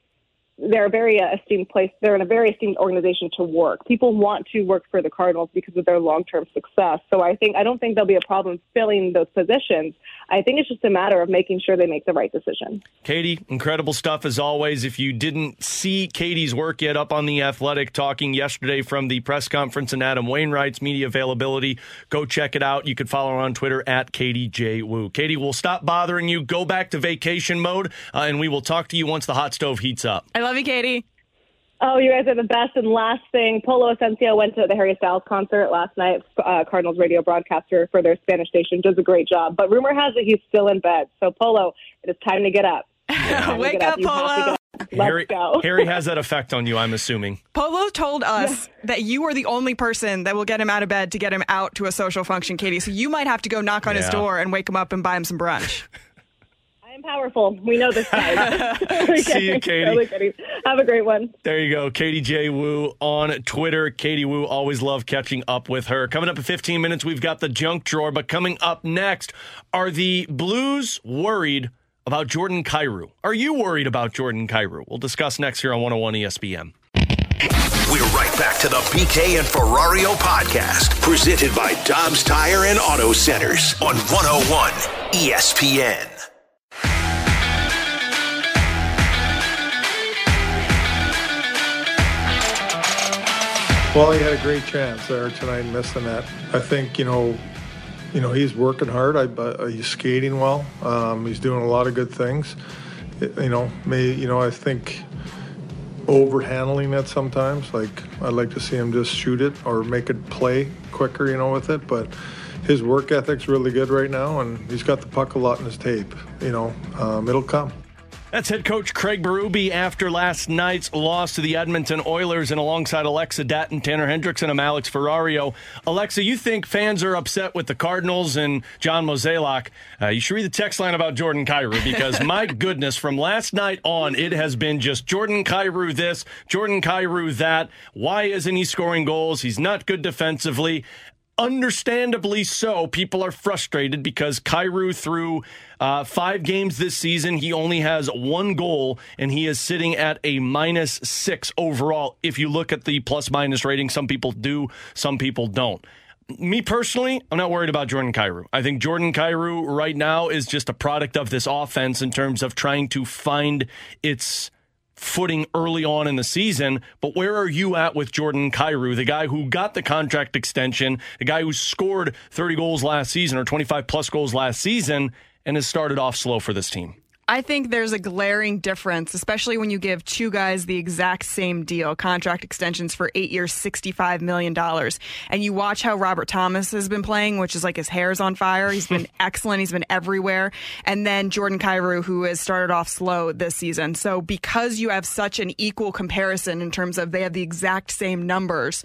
they're a very uh, esteemed place. They're in a very esteemed organization to work. People want to work for the Cardinals because of their long-term success. So I think I don't think there'll be a problem filling those positions. I think it's just a matter of making sure they make the right decision. Katie, incredible stuff as always. If you didn't see Katie's work yet up on the Athletic talking yesterday from the press conference and Adam Wainwright's media availability, go check it out. You can follow her on Twitter at Katie J Woo. Katie, we'll stop bothering you. Go back to vacation mode, uh, and we will talk to you once the hot stove heats up. I love you, Katie. Oh, you guys are the best. And last thing, Polo Ascencio went to the Harry Styles concert last night. Uh, Cardinals radio broadcaster for their Spanish station does a great job. But rumor has it he's still in bed. So, Polo, it is time to get up. Yeah. Wake get up, Polo. Let's Harry, go. Harry has that effect on you, I'm assuming. Polo told us that you are the only person that will get him out of bed to get him out to a social function, Katie. So you might have to go knock on his door and wake him up and buy him some brunch. I powerful. We know this, guys. Totally See you. Katie. Totally kidding. Have a great one. There you go. Katie J. Woo on Twitter. Katie Woo, always love catching up with her. Coming up in 15 minutes, we've got the junk drawer. But coming up next, are the Blues worried about Jordan Kyrou? Are you worried about Jordan Kyrou? We'll discuss next here on 101 ESPN. We're right back to the BK and Ferrario podcast, presented by Dobbs Tire and Auto Centers on 101 ESPN. Well, he had a great chance there tonight, missing that. I think you know, you know, he's working hard. I, uh, he's skating well. Um, he's doing a lot of good things. You know, may you know, I think over handling it sometimes. Like I'd like to see him just shoot it or make it play quicker, you know, with it. But his work ethic's really good right now, and he's got the puck a lot in his tape. You know, um, it'll come. That's head coach Craig Berube after last night's loss to the Edmonton Oilers and alongside Alexa Datton, Tanner Hendrickson, and Alex Ferrario. Alexa, you think fans are upset with the Cardinals and John Mozeliak. Uh, you should read the text line about Jordan Kyrou because, my goodness, from last night on, it has been just Jordan Kyrou this, Jordan Kyrou that. Why isn't he scoring goals? He's not good defensively. Understandably so, people are frustrated because Kyrou through uh, five games this season, he only has one goal, and he is sitting at a minus six overall. If you look at the plus minus rating, some people do, some people don't. me personally, I'm not worried about Jordan Kyrou. I think Jordan Kyrou right now is just a product of this offense in terms of trying to find its footing early on in the season. But where are you at with Jordan Kyrou, the guy who got the contract extension, the guy who scored 30 goals last season or 25 plus goals last season and has started off slow for this team? I think there's a glaring difference, especially when you give two guys the exact same deal, contract extensions for eight years, $65 million. And you watch how Robert Thomas has been playing, which is like his hair's on fire. He's been excellent. He's been everywhere. And then Jordan Kyrou, who has started off slow this season. So because you have such an equal comparison in terms of they have the exact same numbers,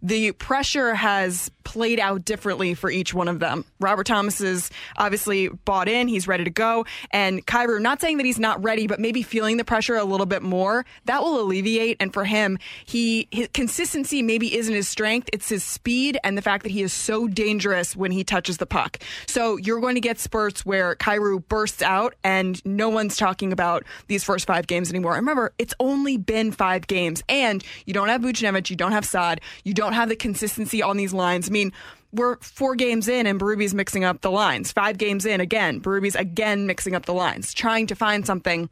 the pressure has played out differently for each one of them. Robert Thomas is obviously bought in. He's ready to go. And Kyrou not saying that he's not ready, but maybe feeling the pressure a little bit more. That will alleviate. And for him, he his consistency maybe isn't his strength. It's his speed and the fact that he is so dangerous when he touches the puck. So you're going to get spurts where Kyrou bursts out and no one's talking about these first five games anymore. And remember, it's only been five games and you don't have Buchnevich, you don't have Saad, you don't have the consistency on these lines. I mean, we're four games in and Berube's mixing up the lines. Five games in again, Berube's again mixing up the lines, trying to find something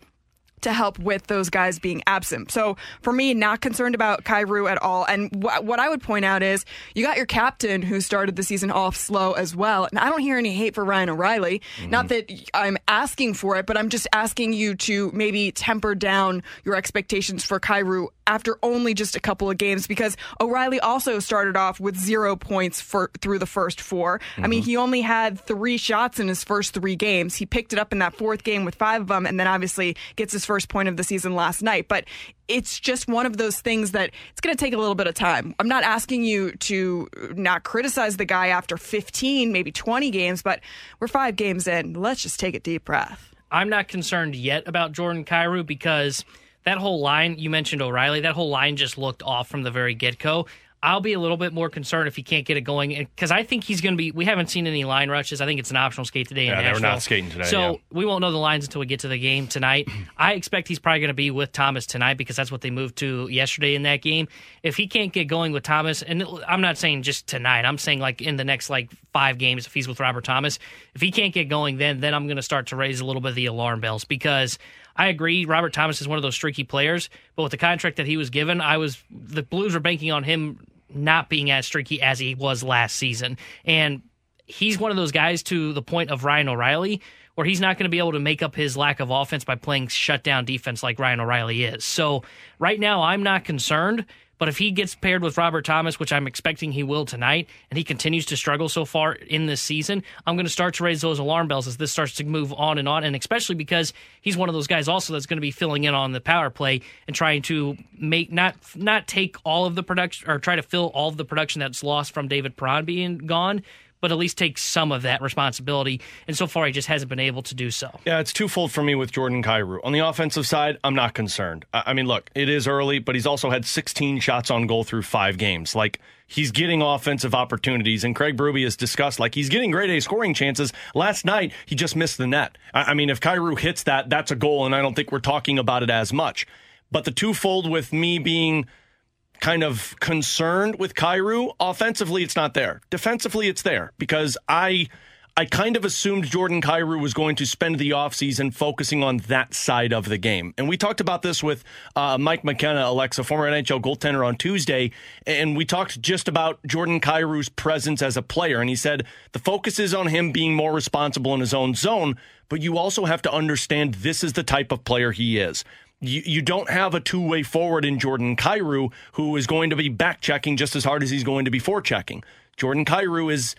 to help with those guys being absent. So for me, not concerned about Kyrou at all. And wh- what I would point out is you got your captain who started the season off slow as well. And I don't hear any hate for Ryan O'Reilly. Mm-hmm. Not that I'm asking for it, but I'm just asking you to maybe temper down your expectations for Kyrou after only just a couple of games because O'Reilly also started off with zero points for through the first 4 mm-hmm. I mean, mm-hmm. he only had three shots in his first three games. He picked it up in that fourth game with five of them, and then obviously gets his first point of the season last night. But it's just one of those things that it's going to take a little bit of time. I'm not asking you to not criticize the guy after 15, maybe 20 games, but we're five games in. Let's just take a deep breath. I'm not concerned yet about Jordan Kyrou because that whole line you mentioned O'Reilly, that whole line just looked off from the very get go. I'll be a little bit more concerned if he can't get it going because I think he's going to be. We haven't seen any line rushes. I think it's an optional skate today. Yeah, they're not skating today. So yeah. we won't know the lines until we get to the game tonight. I expect he's probably going to be with Thomas tonight because that's what they moved to yesterday in that game. If he can't get going with Thomas, and I'm not saying just tonight, I'm saying like in the next like five games if he's with Robert Thomas. If he can't get going, then then I'm going to start to raise a little bit of the alarm bells because I agree. Robert Thomas is one of those streaky players, but with the contract that he was given, I was the Blues were banking on him not being as streaky as he was last season. And he's one of those guys to the point of Ryan O'Reilly where he's not going to be able to make up his lack of offense by playing shutdown defense like Ryan O'Reilly is. So right now, I'm not concerned. But if he gets paired with Robert Thomas, which I'm expecting he will tonight, and he continues to struggle so far in this season, I'm going to start to raise those alarm bells as this starts to move on and on. And especially because he's one of those guys also that's going to be filling in on the power play and trying to make not not take all of the production or try to fill all of the production that's lost from David Perron being gone, but at least take some of that responsibility. And so far, he just hasn't been able to do so. Yeah, it's twofold for me with Jordan Kyrou. On the offensive side, I'm not concerned. I mean, look, it is early, but he's also had 16 shots on goal through five games. Like, he's getting offensive opportunities, and Craig Berube has discussed, like, he's getting great A scoring chances. Last night, he just missed the net. I mean, if Kyrou hits that, that's a goal, and I don't think we're talking about it as much. But the twofold with me being kind of concerned with Kyrou. Offensively, it's not there. Defensively, it's there because I I kind of assumed Jordan Kyrou was going to spend the offseason focusing on that side of the game. And we talked about this with uh, Mike McKenna, Alexa, former NHL goaltender, on Tuesday. And we talked just about Jordan Kyrou's presence as a player. And he said the focus is on him being more responsible in his own zone, but you also have to understand this is the type of player he is you, you don't have a two way forward in Jordan Kyrou who is going to be back checking just as hard as he's going to be forechecking. Jordan Kyrou is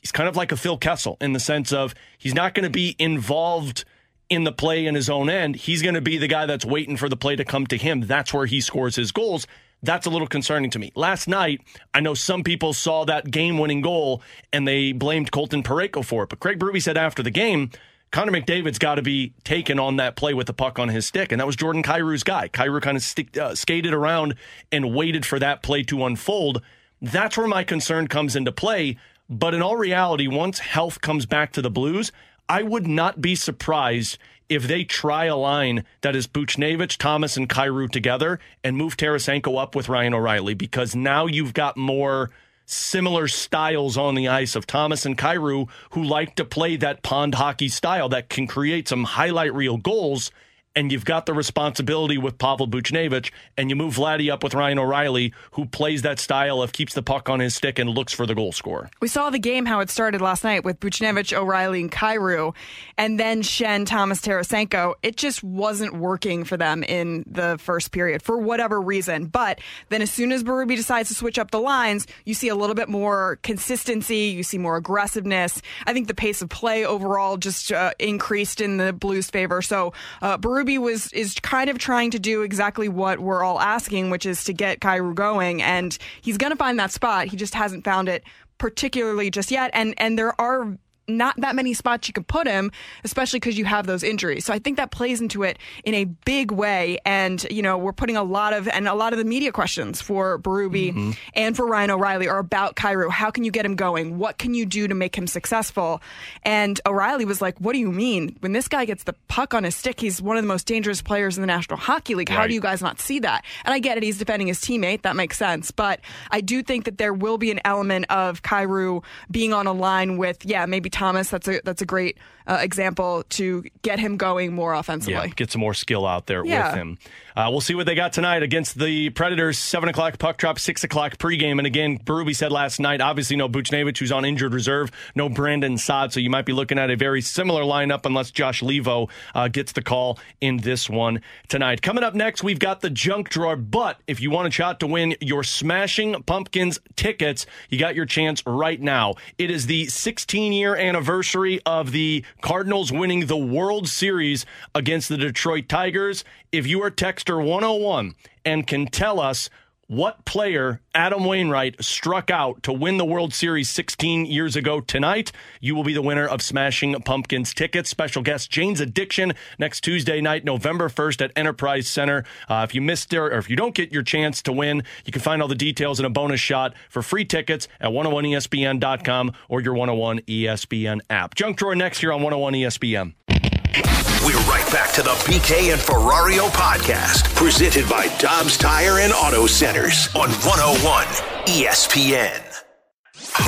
he's kind of like a Phil Kessel in the sense of he's not going to be involved in the play in his own end. He's going to be the guy that's waiting for the play to come to him. That's where he scores his goals. That's a little concerning to me. Last night, I know some people saw that game winning goal and they blamed Colton Parayko for it. But Craig Berube said after the game, Connor McDavid's got to be taken on that play with the puck on his stick, and that was Jordan Kyrou's guy. Kyrou kind of uh, skated around and waited for that play to unfold. That's where my concern comes into play. But in all reality, once health comes back to the Blues, I would not be surprised if they try a line that is Buchnevich, Thomas, and Kyrou together and move Tarasenko up with Ryan O'Reilly because now you've got more similar styles on the ice of Thomas and Kyrou, who like to play that pond hockey style that can create some highlight reel goals and you've got the responsibility with Pavel Buchnevich, and you move Vladdy up with Ryan O'Reilly, who plays that style of keeps the puck on his stick and looks for the goal scorer. We saw the game how it started last night with Buchnevich, O'Reilly, and Kyrou, and then Schenn, Thomas, Tarasenko. It just wasn't working for them in the first period for whatever reason. But then as soon as Berube decides to switch up the lines, you see a little bit more consistency, you see more aggressiveness. I think the pace of play overall just uh, increased in the Blues' favor. So uh, was is kind of trying to do exactly what we're all asking, which is to get Kyrou going, and he's going to find that spot. He just hasn't found it particularly just yet. And and there are not that many spots you can put him, especially because you have those injuries. So I think that plays into it in a big way. And, you know, we're putting a lot of, and a lot of the media questions for Berube Mm-hmm. and for Ryan O'Reilly are about Kyrou. How can you get him going? What can you do to make him successful? And O'Reilly was like, what do you mean? When this guy gets the puck on his stick, he's one of the most dangerous players in the National Hockey League. How Right. do you guys not see that? And I get it. He's defending his teammate. That makes sense. But I do think that there will be an element of Kyrou being on a line with, yeah, maybe Thomas. That's a that's a great uh, example to get him going more offensively. Yeah, get some more skill out there Yeah. with him. Uh, we'll see what they got tonight against the Predators. Seven o'clock puck drop, six o'clock pregame. And again, Berube said last night, obviously no Buchnevich, who's on injured reserve, no Brandon Saad, so you might be looking at a very similar lineup unless Josh Leivo uh, gets the call in this one tonight. Coming up next, we've got the junk drawer. But if you want a shot to win your Smashing Pumpkins tickets, you got your chance right now. It is the 16 year anniversary of the Cardinals winning the World Series against the Detroit Tigers. If you are Texter 101 and can tell us what player Adam Wainwright struck out to win the World Series 16 years ago tonight, you will be the winner of Smashing Pumpkins tickets. Special guest Jane's Addiction next Tuesday night, November 1st at Enterprise Center. Uh, if you missed it or if you don't get your chance to win, you can find all the details and a bonus shot for free tickets at 101ESPN.com or your 101 ESPN app. Junk Drawer next year on 101 ESPN. We're right back to the BK and Ferrario podcast, presented by Dobbs Tire and Auto Centers on 101 ESPN.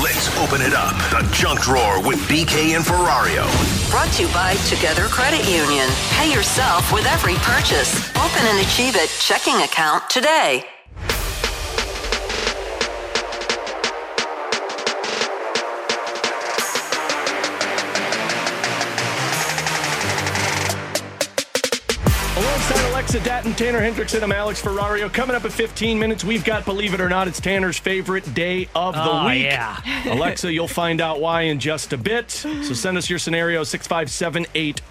Let's open it up. The junk drawer with BK and Ferrario. Brought to you by Together Credit Union. Pay yourself with every purchase. Open an Achieve It checking account today. Alexa Datton, Tanner Hendrickson, I'm Alex Ferrario. Coming up in 15 minutes, we've got, believe it or not, it's Tanner's favorite day of the Oh, week. yeah. Alexa, you'll find out why in just a bit. So send us your scenario, 65780.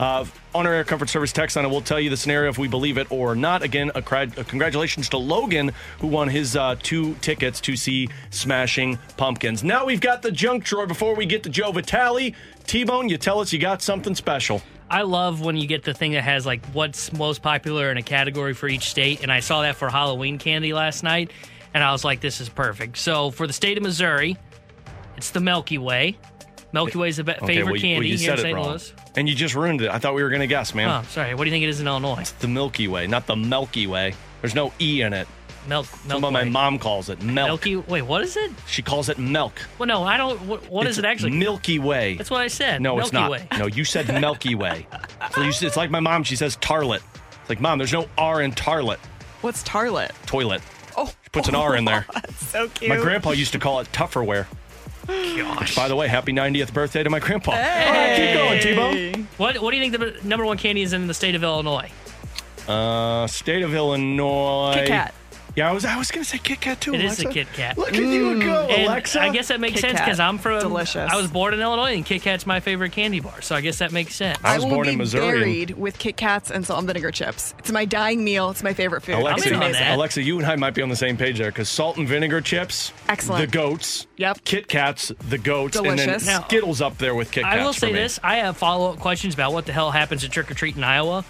Uh, on our air comfort service text line, and we'll tell you the scenario if we believe it or not. Again, a, cra- a congratulations to Logan, who won his uh, two tickets to see Smashing Pumpkins. Now we've got the junk drawer. Before we get to Joe Vitale, T Bone, you tell us you got something special. I love when you get the thing that has like what's most popular in a category for each state, and I saw that for Halloween candy last night, and I was like, this is perfect. So for the state of Missouri, it's the Milky Way. Milky Way is the be- Okay, favorite well, candy well, you here in St. wrong. Louis. And you just ruined it. I thought we were going to guess, man. Oh, sorry. What do you think it is in Illinois? It's the Milky Way, not the Milky Way. There's no E in it. Milk. That's milk what my Way. mom calls it. Milk. Milky. Wait, what is it? She calls it milk. Well, no, I don't. What, what is it actually? Milky Way. That's what I said. No, Milky it's not. Way. No, you said Milky Way. so you, it's like my mom. She says tarlet. It's like mom. There's no R in tarlet. What's tarlet? Toilet. Oh, She puts an R in there. so cute. My grandpa used to call it Tupperware. Gosh. By the way, happy 90th birthday to my grandpa. All right, keep going, T-Bone. What What do you think the number one candy is in the state of Illinois? Uh, state of Illinois. Kit Kat. Yeah, I was I was gonna say Kit Kat too. It is Alexa. a Kit Kat. Look at you mm. go, And Alexa. I guess that makes Kit sense Kat. because I'm from Delicious. I was born in Illinois, and Kit Kat's my favorite candy bar. So I guess that makes sense. I was will born be in Missouri Buried with Kit Kats and salt and vinegar chips. It's my dying meal. It's my favorite food. Alexa, it's amazing. Alexa, you and I might be on the same page there because salt and vinegar chips, Excellent. The goats, Yep. Kit Kats, the goats, Delicious. and then Skittles up there with Kit Kats. I will for say me. this: I have follow up questions about what the hell happens at trick or treat in Iowa.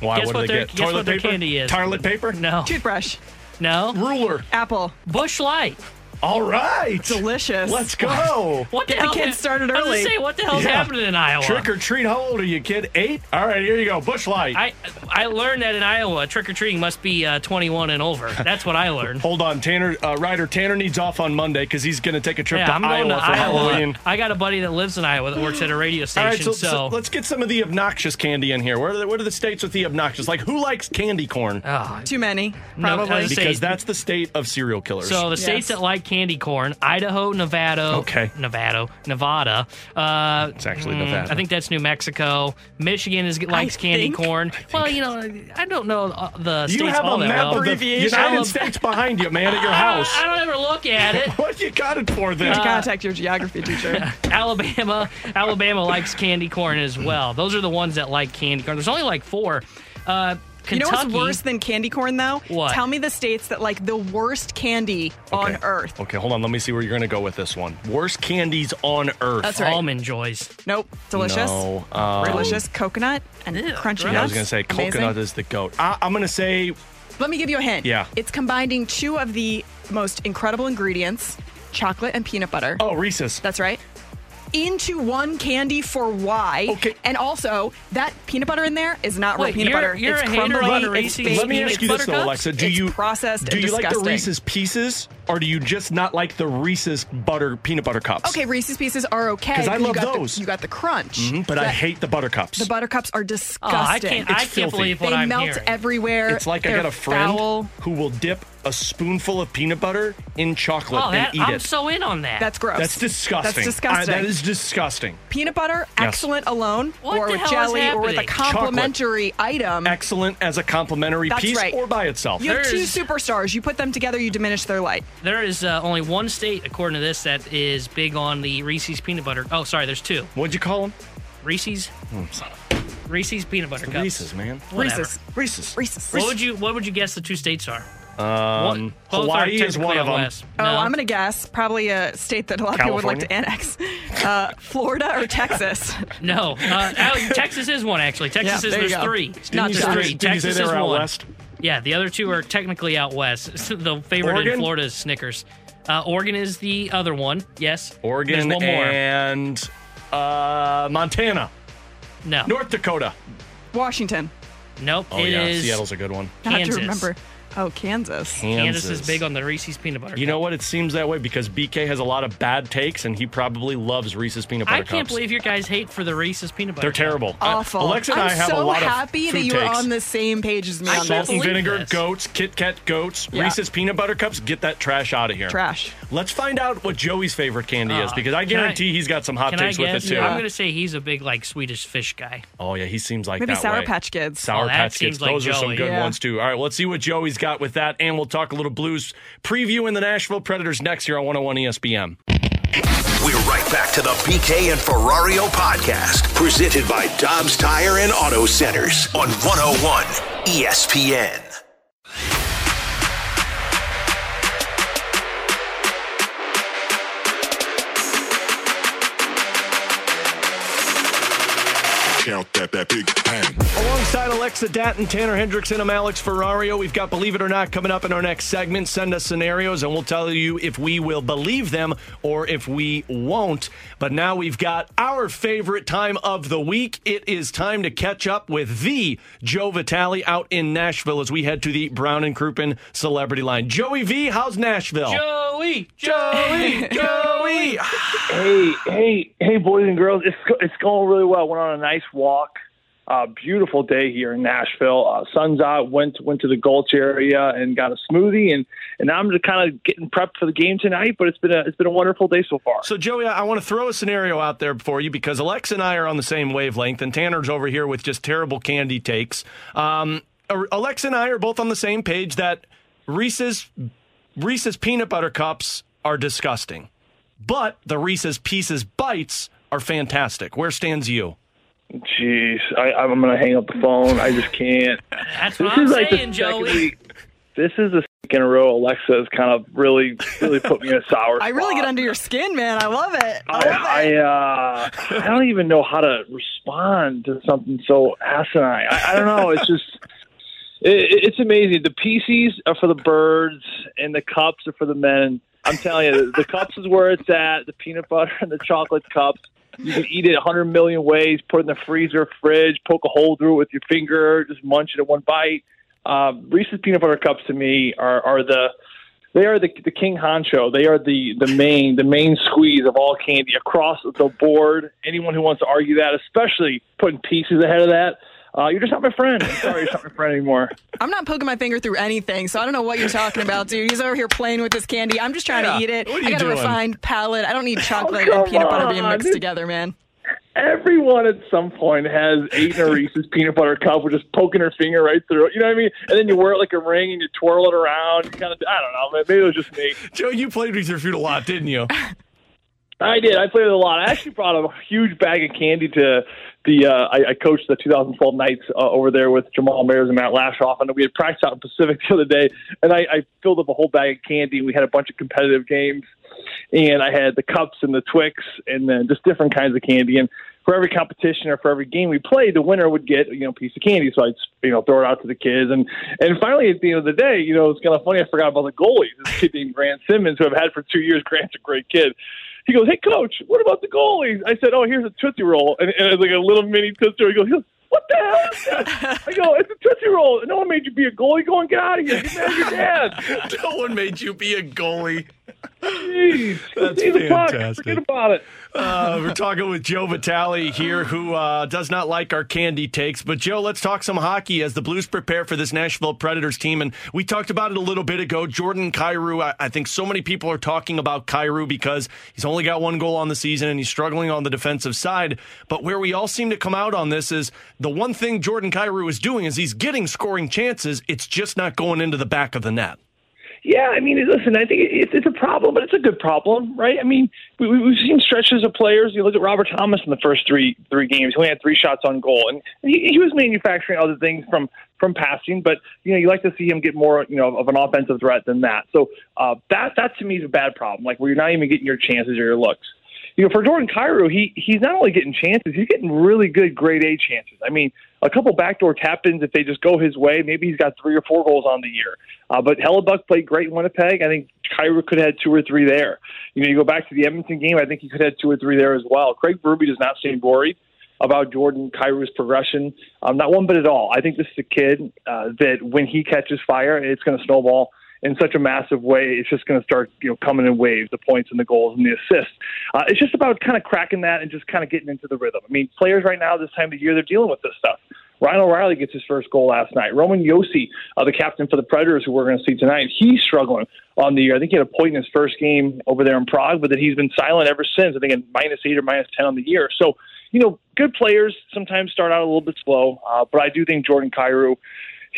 Why? Guess what what do they their- get? guess Toilet what their paper? candy is. Toilet paper? No. Toothbrush. No. Ruler. Apple. Busch Light. All right. Delicious. Let's go. What the Get the hell? kids started I was early. gonna say, what the hell's Yeah. happening in Iowa? Trick or treat. How old are you, kid? Eight? All right, here you go. Busch light. I I learned that in Iowa, trick or treating must be uh, 21 and over. That's what I learned. Hold on, Tanner. Uh, Ryder Tanner needs off on Monday because he's going to take a trip yeah, to I'm Iowa going to for Iowa. Halloween. I got a buddy that lives in Iowa that works at a radio All station. right, so, so, so let's get some of the obnoxious candy in here. What are the, what are the states with the obnoxious? Like, who likes candy corn? Oh, Too many, No, probably. I was saying- because that's the state of serial killers. So the states that like candy corn: Idaho, Nevada. Okay. Nevada, Nevada. Uh, It's actually mm, Nevada. I think that's New Mexico. Michigan is likes candy think- corn. Well, you know, I don't know uh, the you states have all a that map well. of the United Alabama- States behind you, man, at your I house. I don't ever look at it. what you got it for then? Uh, Contact your geography teacher. Alabama, Alabama likes candy corn as well. Those are the ones that like candy corn. There's only like four. Uh, You know what's worse than candy corn, though? What? Tell me the states that like the worst candy on earth. Okay, hold on. Let me see where you're going to go with this one. Worst candies on earth. That's right. Almond joys. Nope. Delicious. No. Um, Delicious coconut and crunchy Yeah, I was going to say Amazing. coconut is the goat. I, I'm going to say Let me give you a hint. Yeah. It's combining two of the most incredible ingredients chocolate and peanut butter. oh Reese's. That's right. Into one candy for why. Okay. And also, that peanut butter in there is not real peanut you're- butter. you're it's a hater on crumbly. the It's Reese's fake. Let me ask it's you this though. Alexa. Do It's you processed Do and you like the disgusting. Reese's Pieces, or do you just not like the Reese's butter peanut butter cups? Okay, Reese's Pieces are okay. Because I you love the- those. you got the crunch, Mhm, but I hate the butter cups. the butter cups are Oh, disgusting. I can't. I It's can't believe what they I'm melt hearing. everywhere. it's like I They're got a friend foul. who will dip a spoonful of peanut butter in chocolate Oh, that, and eat it. I'm so in on that. That's gross. That's disgusting. That's disgusting. I- that is disgusting. Peanut butter, Yes. excellent alone, What or with jelly, or with a happening? complimentary item. Excellent as a complimentary That's piece right. or by itself. You have two superstars. You put them together, you diminish their light. There is uh, only one state, according to this, that is big on the Reese's peanut butter. Oh, sorry, there's two. What'd you call them? Reese's, son Reese's peanut butter cups. Reese's, man. Whatever. Reese's. Reese's. Reese's. What would you What would you guess the two states are? Um, Both are Hawaii is one of them. west. Oh, No. I'm going to guess probably a state that a lot of people would like to annex. Uh, Florida or Texas? No, uh, oh, Texas is one actually. Texas Yeah, is there you there's go. three. Didn't Not you just say- three. didn't you say Texas they is were out one. west? Yeah, the other two are technically out west. the favorite Oregon? in Florida is Snickers. Uh, Oregon is the other one. Yes. Oregon one more. and uh, Montana, no. North Dakota. Washington. Nope. Oh it yeah, is Seattle's a good one. I have Kansas. to remember. Oh, Kansas. Kansas is big on the Reese's peanut butter. You know what? It seems that way because BK has a lot of bad takes, and he probably loves Reese's peanut butter cups. I can't cups. believe your guys hate for the Reese's peanut butter. They're cup. terrible. Awful. Alexa and I'm I have so a lot of bad takes. I'm so happy that you were takes. on the same page as me I on can't this. Salt and vinegar this. goats, Kit Kat goats, Yeah. Reese's peanut butter cups. Get that trash out of here. Trash. Let's find out what Joey's favorite candy is Uh, because I can I- guarantee he's got some hot takes with it too. I'm going to say he's a big like Swedish fish guy. Oh yeah, he seems like Maybe that Sour way. Patch Kids. Sour Oh, Patch Kids. Those are some good ones too. All right, let's see what Joey's got with that, and we'll talk a little Blues preview in the Nashville Predators next year on 101 ESPN. We're right back to the BK and Ferrario podcast, presented by Dobbs Tire and Auto Centers on 101 ESPN. Count that, that big bang. Alongside Alexa Datton, Tanner Hendrickson, I'm Alex Ferrario. We've got Believe It or Not coming up in our next segment. Send us scenarios and we'll tell you if we will believe them or if we won't. But now we've got our favorite time of the week. It is time to catch up with the Joe Vitale out in Nashville as we head to the Brown and Crouppen Celebrity Line. Joey V, how's Nashville? Joey, Joey, Joey. Hey, hey, hey, boys and girls! It's it's going really well. Went on a nice walk. Uh, beautiful day here in Nashville. Uh, sun's out. Went went to the Gulch area and got a smoothie, and and I'm just kind of getting prepped for the game tonight. But it's been a it's been a wonderful day so far. So, Joey, I want to throw a scenario out there for you because Alexa and I are on the same wavelength, and Tanner's over here with just terrible candy takes. Um, Alexa and I are both on the same page that Reese's Reese's peanut butter cups are disgusting, but the Reese's Pieces bites are fantastic. Where stands you? Jeez, I, I'm gonna hang up the phone. I just can't. That's This what I'm is like the saying, second Joey. week. This is the second in a row. Alexa has kind of really, really put me in a sour. I really spot. get under your skin, man. I love it. I I, love it. I, uh, I don't even know how to respond to something so asinine. I, I don't know. It's just, it, it's amazing. The PCs are for the birds, and the cups are for the men. I'm telling you, the, the cups is where it's at. The peanut butter and the chocolate cups. You can eat it a hundred million ways. Put it in the freezer, fridge, poke a hole through it with your finger, just munch it in one bite. Um, Reese's peanut butter cups to me are, are the they are the, the king honcho. They are the the main the main squeeze of all candy across the board. Anyone who wants to argue that, especially putting pieces ahead of that, uh, you're just not my friend. I'm sorry, you're not my friend anymore. I'm not poking my finger through anything, so I don't know what you're talking about, dude. He's over here playing with this candy. I'm just trying Yeah, to eat it. what are you I you got a refined palate. I don't need chocolate come and peanut butter being mixed dude. together, man. Everyone at some point has eaten a Reese's peanut butter cup with just poking her finger right through it. You know what I mean? And then you wear it like a ring and you twirl it around. You kind of, I don't know. Maybe it was just me. Joe, you played with your food a lot, didn't you? I did. I played it a lot. I actually brought a huge bag of candy to the. Uh, I, I coached the 2012 Knights uh, over there with Jamal Mayers and Matt Lashoff, and we had practice out in Pacific the other day. And I, I filled up a whole bag of candy. We had a bunch of competitive games, and I had the cups and the Twix, and then just different kinds of candy. And for every competition or for every game we played, the winner would get you know a piece of candy. So I'd you know throw it out to the kids, and and finally at the end of the day, you know it's kind of funny. I forgot about the goalies. This kid named Grant Simmons, who I've had for two years. Grant's a great kid. He goes, "Hey, coach, what about the goalies?" I said, "Oh, here's a tootsie roll," and, and it's like a little mini tootsie roll. He goes, "What the hell is that?" I go, "It's a tootsie roll. No one made you be a goalie. Go and get out of here. Get mad at your dad." no one made you be a goalie. Jeez, That's see the puck. fantastic. Forget about it. Uh, we're talking with Joe Vitale here, who uh, does not like our candy takes. But Joe, let's talk some hockey as the Blues prepare for this Nashville Predators team. And we talked about it a little bit ago. Jordan Kyrou. I, I think so many people are talking about Kyrou because he's only got one goal on the season and he's struggling on the defensive side. But where we all seem to come out on this is the one thing Jordan Kyrou is doing is he's getting scoring chances. It's just not going into the back of the net. Yeah, I mean, listen, I think it's, a problem, but it's a good problem, right? I mean, we, we- we've seen stretches of players. You look at Robert Thomas in the first three three games; he only had three shots on goal, and he, he was manufacturing other things from from passing. But you know, you like to see him get more, you know, of an offensive threat than that. So uh, that that to me is a bad problem. Like where you're not even getting your chances or your looks. You know, for Jordan Kyrou, he he's not only getting chances, he's getting really good grade A chances. I mean, a couple backdoor tap ins if they just go his way. Maybe he's got three or four goals on the year. Uh, but Hellebuyck played great in Winnipeg. I think Kyrou could have had two or three there. You know, you go back to the Edmonton game. I think he could have had two or three there as well. Craig Berube does not seem worried about Jordan Kyrou's progression. Um, not one bit at all. I think this is a kid uh, that when he catches fire, it's going to snowball in such a massive way. It's just going to start, you know, coming in waves, the points and the goals and the assists. Uh, it's just about kind of cracking that and just kind of getting into the rhythm. I mean, players right now this time of year, they're dealing with this stuff. Ryan O'Reilly gets his first goal last night. Roman Josi, uh, the captain for the Predators, who we're going to see tonight, he's struggling on the year. I think he had a point in his first game over there in Prague, but that he's been silent ever since. I think at minus eight or minus ten on the year. So, you know, good players sometimes start out a little bit slow, uh, but I do think Jordan Kyrou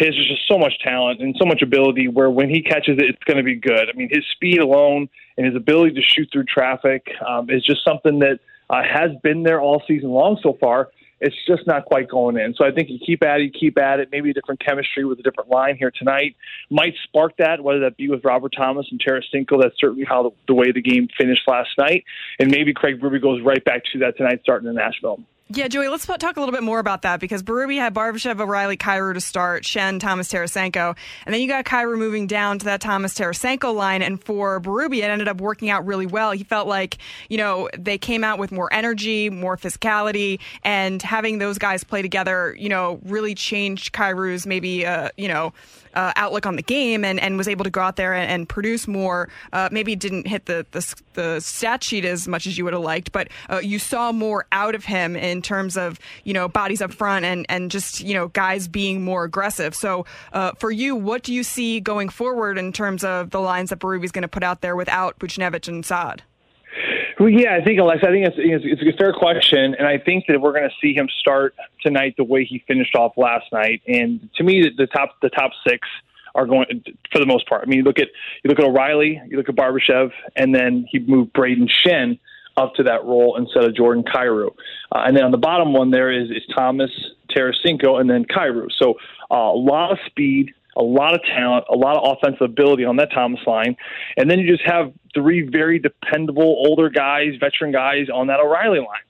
his is just so much talent and so much ability where when he catches it, it's going to be good. I mean, his speed alone and his ability to shoot through traffic um, is just something that uh, has been there all season long so far. It's just not quite going in. So I think you keep at it, you keep at it. Maybe a different chemistry with a different line here tonight might spark that, whether that be with Robert Thomas and Tarasenko. That's certainly how the, the way the game finished last night. And maybe Craig Berube goes right back to that tonight starting in Nashville. Yeah, Joey, let's talk a little bit more about that because Berube had Barbashev, O'Reilly, Kyrou to start, Schenn, Thomas Tarasenko, and then you got Kyrou moving down to that Thomas Tarasenko line. And for Berube, it ended up working out really well. He felt like, you know, they came out with more energy, more physicality, and having those guys play together, you know, really changed Kyrou's maybe, uh, you know, uh, outlook on the game and, and was able to go out there and, and produce more. Uh, maybe didn't hit the, the the stat sheet as much as you would have liked, but uh, you saw more out of him in terms of you know bodies up front and and just you know guys being more aggressive. So uh, for you, what do you see going forward in terms of the lines that Berube's going to put out there without Buchnevich and Saad? Well, yeah, I think Alexa. I think it's, it's, it's a fair question, and I think that we're going to see him start tonight the way he finished off last night. And to me, the, the top the top six are going for the most part. I mean, you look at you look at O'Reilly, you look at Barbashev, and then he moved Braden Schenn up to that role instead of Jordan Kyrou. Uh, and then on the bottom one there is is Thomas Tarasenko, and then Kyrou. So uh, a lot of speed, a lot of talent, a lot of offensive ability on that Thomas line, and then you just have three very dependable older guys, veteran guys on that O'Reilly line.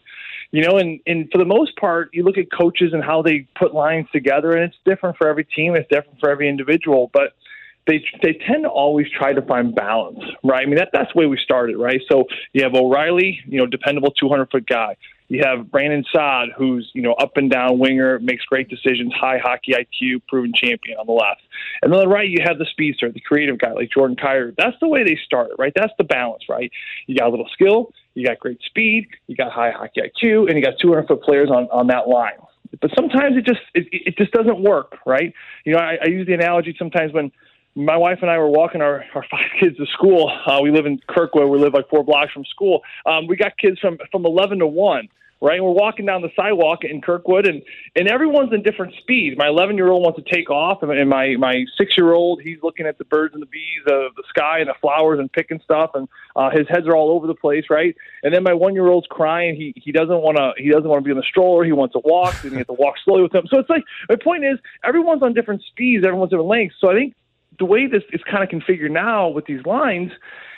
You know, and, and for the most part, you look at coaches and how they put lines together, and it's different for every team. It's different for every individual. But they they tend to always try to find balance, right? I mean, that that's the way we started, right? So you have O'Reilly, you know, dependable 200 foot guy. You have Brandon Saad, who's you know up and down winger, makes great decisions, high hockey IQ, proven champion on the left. And on the right, you have the speedster, the creative guy like Jordan Kyrou. That's the way they started, right? That's the balance, right? You got a little skill, you got great speed, you got high hockey IQ, and you got 200 foot players on on that line. But sometimes it just it, it just doesn't work, right? You know, I, I use the analogy sometimes when my wife and I were walking our, our five kids to school. Uh, we live in Kirkwood. We live like four blocks from school. Um, we got kids from from 11 to 1 right? And we're walking down the sidewalk in Kirkwood, and and everyone's in different speeds. My 11 year old wants to take off, and my my six year old he's looking at the birds and the bees of the sky and the flowers and picking stuff, and uh, his heads are all over the place, right? And then my one year old's crying. He he doesn't want to he doesn't want to be in the stroller. He wants to walk, and he has to walk slowly with him. So it's like my point is everyone's on different speeds, everyone's different lengths. So I think the way this is kind of configured now with these lines.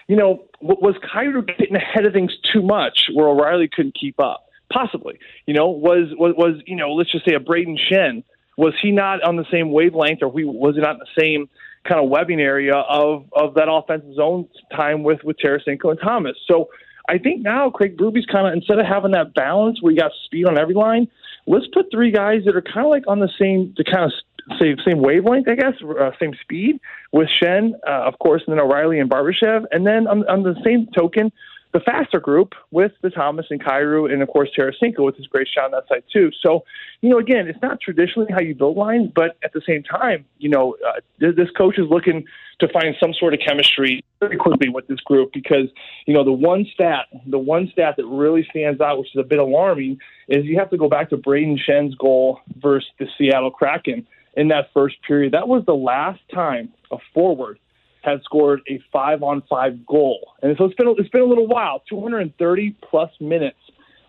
You know, was Kyrou getting ahead of things too much where O'Reilly couldn't keep up? Possibly. You know, was was was you know, let's just say a Braden Schenn. Was he not on the same wavelength, or we, was he not in the same kind of webbing area of of that offensive zone time with with Tarasenko and Thomas? So I think now Craig Berube's kind of instead of having that balance where you got speed on every line, let's put three guys that are kind of like on the same the kind of same same wavelength, I guess, uh, same speed with Schenn, uh, of course, and then O'Reilly and Barbashev, and then on, on the same token, the faster group with the Thomas and Kyrou, and of course Tarasenko with his great shot on that side too. So, you know, again, it's not traditionally how you build lines, but at the same time, you know, uh, this coach is looking to find some sort of chemistry very quickly with this group because, you know, the one stat, the one stat that really stands out, which is a bit alarming, is you have to go back to Braden Schenn's goal versus the Seattle Kraken in that first period. That was the last time a forward had scored a five on five goal. And so it's been it's been a little while, 230 plus minutes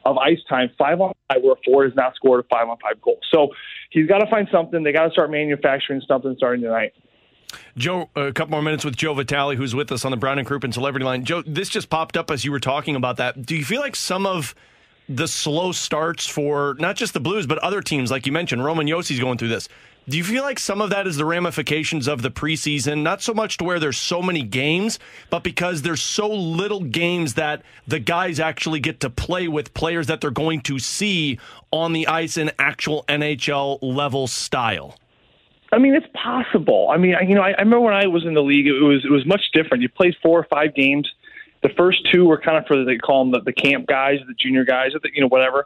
of ice time, five on five, where Ford has not scored a five on five goal. So he's got to find something. They got to start manufacturing something starting tonight. Joe, a couple more minutes with Joe Vitale, who's with us on the Brown and Crouppen Celebrity Line. Joe, this just popped up as you were talking about that. Do you feel like some of the slow starts for not just the Blues, but other teams, like you mentioned, Roman Josi's going through this. Do you feel like some of that is the ramifications of the preseason? Not so much to where there's so many games, but because there's so little games that the guys actually get to play with players that they're going to see on the ice in actual NHL level style. I mean, it's possible. I mean, you know, I, I remember when I was in the league, it was it was much different. You played four or five games. The first two were kind of for they call them the, the camp guys, the junior guys, the, you know, whatever.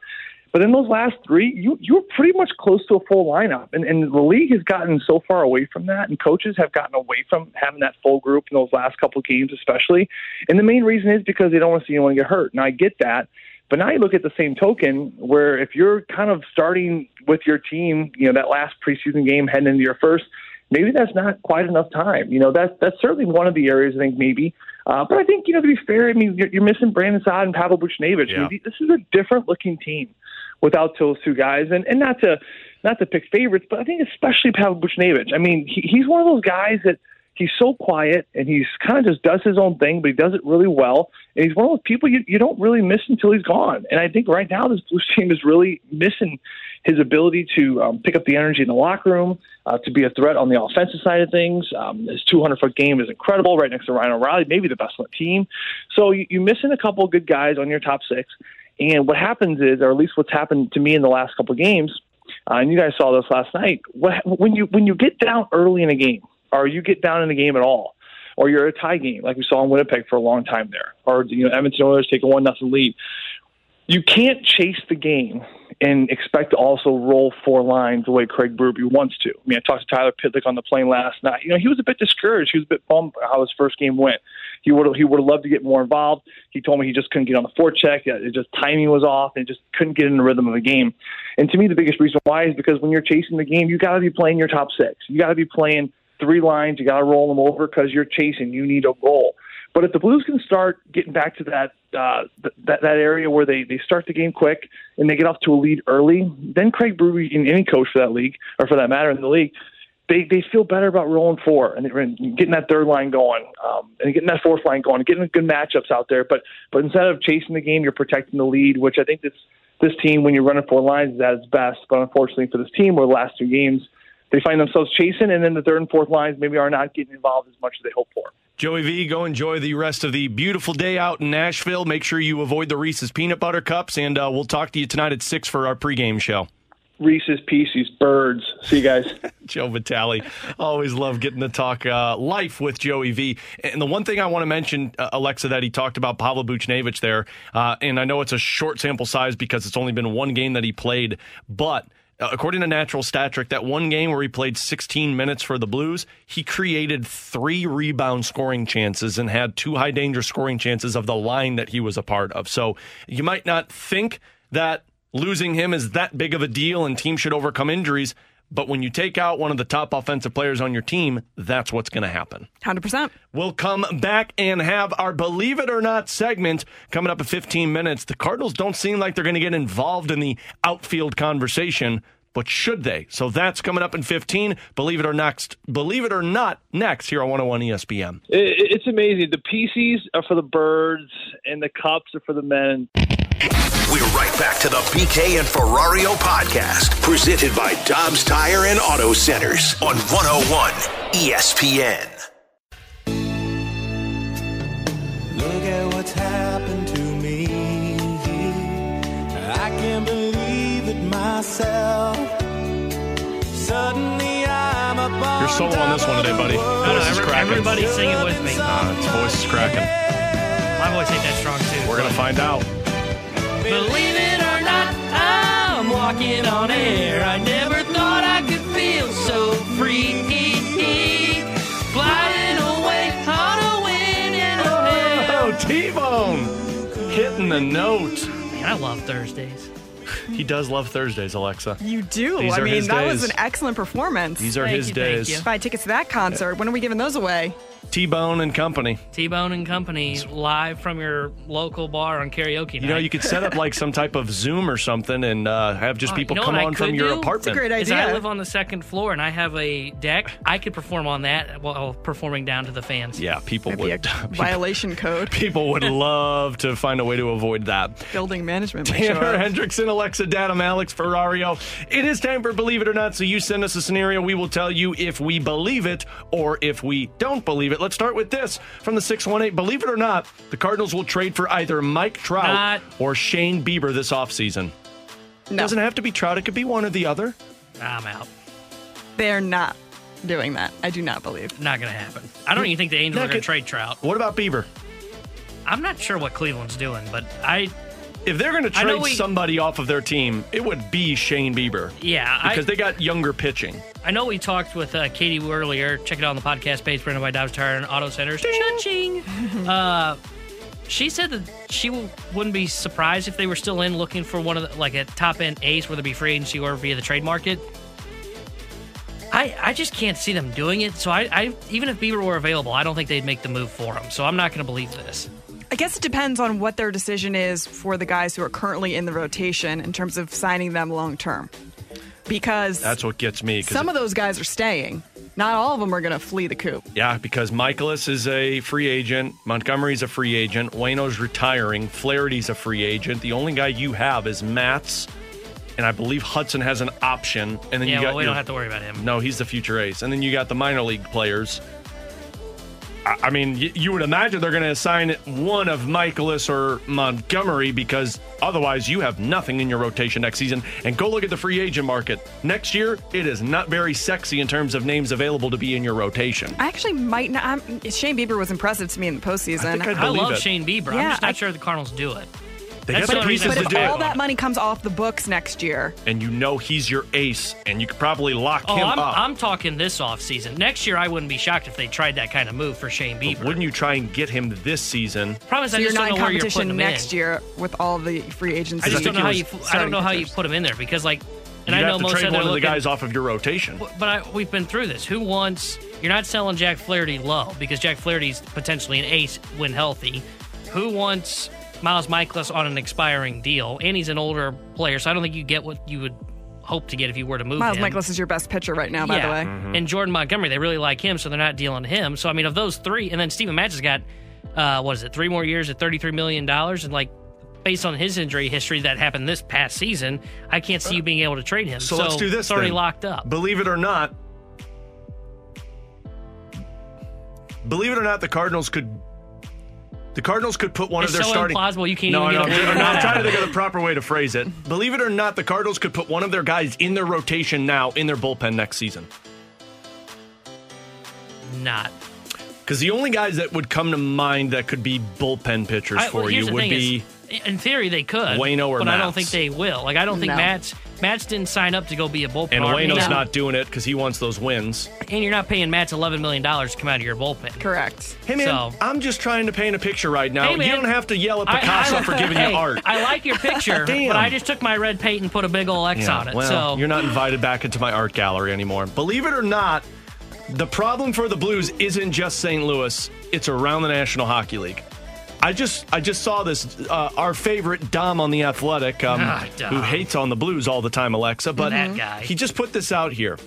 But in those last three, you you were pretty much close to a full lineup, and and the league has gotten so far away from that, and coaches have gotten away from having that full group in those last couple of games, especially. And the main reason is because they don't want to see anyone get hurt. And I get that, but now you look at the same token, where if you're kind of starting with your team, you know that last preseason game heading into your first, maybe that's not quite enough time. You know that's that's certainly one of the areas I think maybe. Uh, but I think you know to be fair, I mean you're, you're missing Brandon Saad and Pavel Buchnevich. Yeah. Maybe this is a different looking team without those two guys. And and not to not to pick favorites, but I think especially Pavel Buchnevich. I mean, he, he's one of those guys that he's so quiet and he's kind of just does his own thing, but he does it really well. And he's one of those people you, you don't really miss until he's gone. And I think right now this Blues team is really missing his ability to um, pick up the energy in the locker room, uh, to be a threat on the offensive side of things. Um, his 200 foot game is incredible, right next to Ryan O'Reilly, maybe the best on the team. So you, you're missing a couple of good guys on your top six. And what happens is, or at least what's happened to me in the last couple of games, uh, and you guys saw this last night. What, when you when you get down early in a game, or you get down in a game at all, or you're a tie game like we saw in Winnipeg for a long time there, or you know Edmonton Oilers take a one nothing lead, you can't chase the game and expect to also roll four lines the way Craig Berube wants to. I mean, I talked to Tyler Pitlick on the plane last night. You know, he was a bit discouraged. He was a bit bummed how his first game went. He would he would have loved to get more involved. He told me he just couldn't get on the forecheck. It just timing was off, and just couldn't get in the rhythm of the game. And to me, the biggest reason why is because when you're chasing the game, you got to be playing your top six. You got to be playing three lines. You got to roll them over because you're chasing. You need a goal. But if the Blues can start getting back to that uh, that that area where they they start the game quick and they get off to a lead early, then Craig Berube and any coach for that league or for that matter in the league, they they feel better about rolling four and getting that third line going um, and getting that fourth line going, getting good matchups out there. But but instead of chasing the game, you're protecting the lead, which I think this this team when you're running four lines is at its best. But unfortunately for this team, where the last two games they find themselves chasing, and then the third and fourth lines maybe are not getting involved as much as they hope for. Joey V, go enjoy the rest of the beautiful day out in Nashville. Make sure you avoid the Reese's peanut butter cups, and uh, we'll talk to you tonight at six for our pregame show. Reese's Pieces, birds. See you guys. Joe Vitale. Always love getting to talk uh, life with Joey V. And the one thing I want to mention, uh, Alexa, that he talked about Pavel Buchnevich there, uh, and I know it's a short sample size because it's only been one game that he played, but uh, according to Natural Stat Trick, that one game where he played 16 minutes for the Blues, he created three rebound scoring chances and had two high danger scoring chances of the line that he was a part of. So you might not think that losing him is that big of a deal and teams should overcome injuries. But when you take out one of the top offensive players on your team, that's what's going to happen. 100%. We'll come back and have our Believe It or Not segment coming up in 15 minutes. The Cardinals don't seem like they're going to get involved in the outfield conversation, but should they? So that's coming up in 15. Believe it or next, believe it or not, next here on 101 ESPN. It's amazing. The PCs are for the birds, and the cups are for the men. We're right back to the BK and Ferrario podcast, presented by Dobbs Tire and Auto Centers on 101 ESPN. Look at what's happened to me. I can't believe it myself. Suddenly I'm up You're solo on this one today, buddy. Voice is every- cracking. everybody singing with me. Uh, its voice is cracking. My voice ain't that strong, too. We're going to find out. Believe it or not, I'm walking on air. I never thought I could feel so free. Flying away on a wind in a Oh, T-Bone hitting the note. Man, I love Thursdays. He does love Thursdays, Alexa. You do. These I mean, his that was an excellent performance. These are Thank his you, thank days. you. Buy tickets to that concert. When are we giving those away? T-Bone and Company. T-Bone and Company live from your local bar on karaoke night. You know, you could set up like some type of Zoom or something and uh, have just Oh, people you know come on from could your do? apartment. Is I live on the second floor and I have a deck. I could perform on that while performing down to the fans. Yeah, people That'd be would. a violation code. People would love to find a way to avoid that. Building management. might show Tanner up. Hendrickson, Alexa Datt, Alex Ferrario. It is time for Believe It or Not. So you send us a scenario. We will tell you if we believe it or if we don't believe it. Let's start with this from the 618. Believe it or not, the Cardinals will trade for either Mike Trout Not. or Shane Bieber this offseason. Doesn't have to be Trout. It could be one or the other. I'm out. They're not doing that. I do not believe. Not going to happen. I don't even think the Angels Not are going to trade Trout. What about Bieber? I'm not sure what Cleveland's doing, but I. If they're going to trade we- somebody off of their team, it would be Shane Bieber. Yeah, I- Because they got younger pitching. I know we talked with uh, Katie earlier. Check it out on the podcast page, presented by Dobbs Tire and Auto Centers. Cha-ching. uh, she said that she w- wouldn't be surprised if they were still in looking for one of the, like a top end ace, whether it be free agency or via the trade market. I, I just can't see them doing it. So I, I even if Bieber were available, I don't think they'd make the move for him. So I'm not going to believe this. I guess it depends on what their decision is for the guys who are currently in the rotation in terms of signing them long term. Because That's what gets me. some of those guys are staying. Not all of them are going to flee the coop. Yeah, because Mikolas is a free agent, Montgomery's a free agent, Waino's retiring, Flaherty's a free agent. The only guy you have is Matz, and I believe Hudson has an option. And then Yeah, you got well, we your- don't have to worry about him. No, he's the future ace. And then you got the minor league players. I, I mean, you would imagine they're going to assign one of Mikolas or Montgomery because otherwise you have nothing in your rotation next season. And go look at the free agent market. Next year, it is not very sexy in terms of names available to be in your rotation. I actually might not. I'm, Shane Bieber was impressive to me in the postseason. I think I'd I love it. Shane Bieber. I'm just not I- sure the Cardinals do it. They That's got the the only pieces reason to but do if it. all that money comes off the books next year, and you know he's your ace, and you could probably lock Oh, him I'm, up. I'm talking this offseason. Next year, I wouldn't be shocked if they tried that kind of move for Shane Bieber. Wouldn't you try and get him this season? Promise, so I you're just not don't in know where you're putting competition him next in. year with all the free agents. I just don't know how you. I don't know how you put him in there because like, and You'd I know have to most trade said one of the looking- guys off of your rotation. But I, we've been through this. Who wants? You're not selling Jack Flaherty low because Jack Flaherty's potentially an ace when healthy. Who wants Miles Mikolas on an expiring deal? And he's an older player, so I don't think you get what you would hope to get if you were to move Miles him. Mikolas is your best pitcher right now, by the way. Mm-hmm. And Jordan Montgomery, they really like him, so they're not dealing him. So I mean, of those three, and then Stephen Matz has got uh, what is it, three more years at thirty three million dollars, and like based on his injury history that happened this past season, I can't see you being able to trade him. So, let's do this. It's already then. locked up. Believe it or not, believe it or not, the Cardinals could. The Cardinals could put one It's of their so starting. implausible, you can't no, even no, get a I'm, no, I'm trying to think of the proper way to phrase it. Believe it or not, the Cardinals could put one of their guys in their rotation now in their bullpen next season. Not. Because the only guys that would come to mind that could be bullpen pitchers I- for well, you here's the would thing be is, in theory, they could. Waino or but I don't think they will. Like I don't think No. Matz Matz didn't sign up to go be a bullpen. and arm. Waino's And- not doing it because he wants those wins. And you're not paying Matz eleven million dollars to come out of your bullpen. Correct. Hey man, So- I'm just trying to paint a picture right now. Hey, you don't have to yell at Picasso I- for giving hey, you art. I like your picture, but I just took my red paint and put a big ol' X Yeah, on it. Well, so you're not invited back into my art gallery anymore. Believe it or not, the problem for the Blues isn't just St. Louis; it's around the National Hockey League. I just I just saw this. Uh, our favorite Dom on the Athletic, um, Ah, who hates on the Blues all the time, Alexa, but he just put this out here: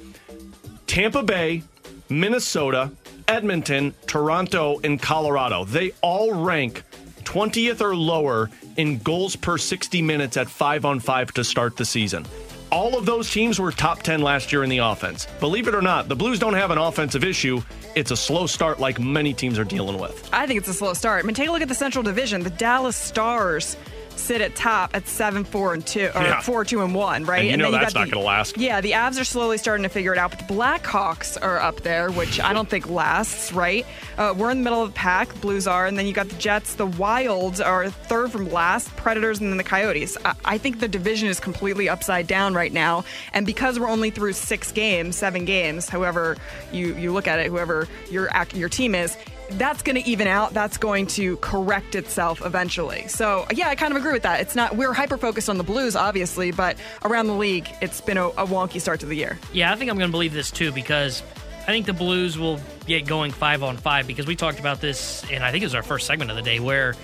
Tampa Bay, Minnesota, Edmonton, Toronto, and Colorado. They all rank 20th or lower in goals per 60 minutes at five on five to start the season. All of those teams were top 10 last year in the offense. Believe it or not, the Blues don't have an offensive issue. It's a slow start like many teams are dealing with. I think it's a slow start. I mean, take a look at the Central Division. The Dallas Stars sit at top at seven, four, and two, or Yeah. four, two, and one, right? And you know then that's got not the- gonna last. Yeah, the Avs are slowly starting to figure it out, but the Blackhawks are up there, which I don't think lasts, right? Uh, we're in the middle of the pack. Blues are, and then you got the Jets. The Wilds are third from last. Predators, and then the Coyotes. I, I think the division is completely upside down right now, and because we're only through six games, seven games, however you you look at it, whoever your your team is that's going to even out. That's going to correct itself eventually. So, yeah, I kind of agree with that. It's not, we're hyper focused on the Blues, obviously, but around the league, it's been a, a wonky start to the year. Yeah, I think I'm going to believe this too because I think the Blues will get going five on five because we talked about this, and I think it was our first segment of the day where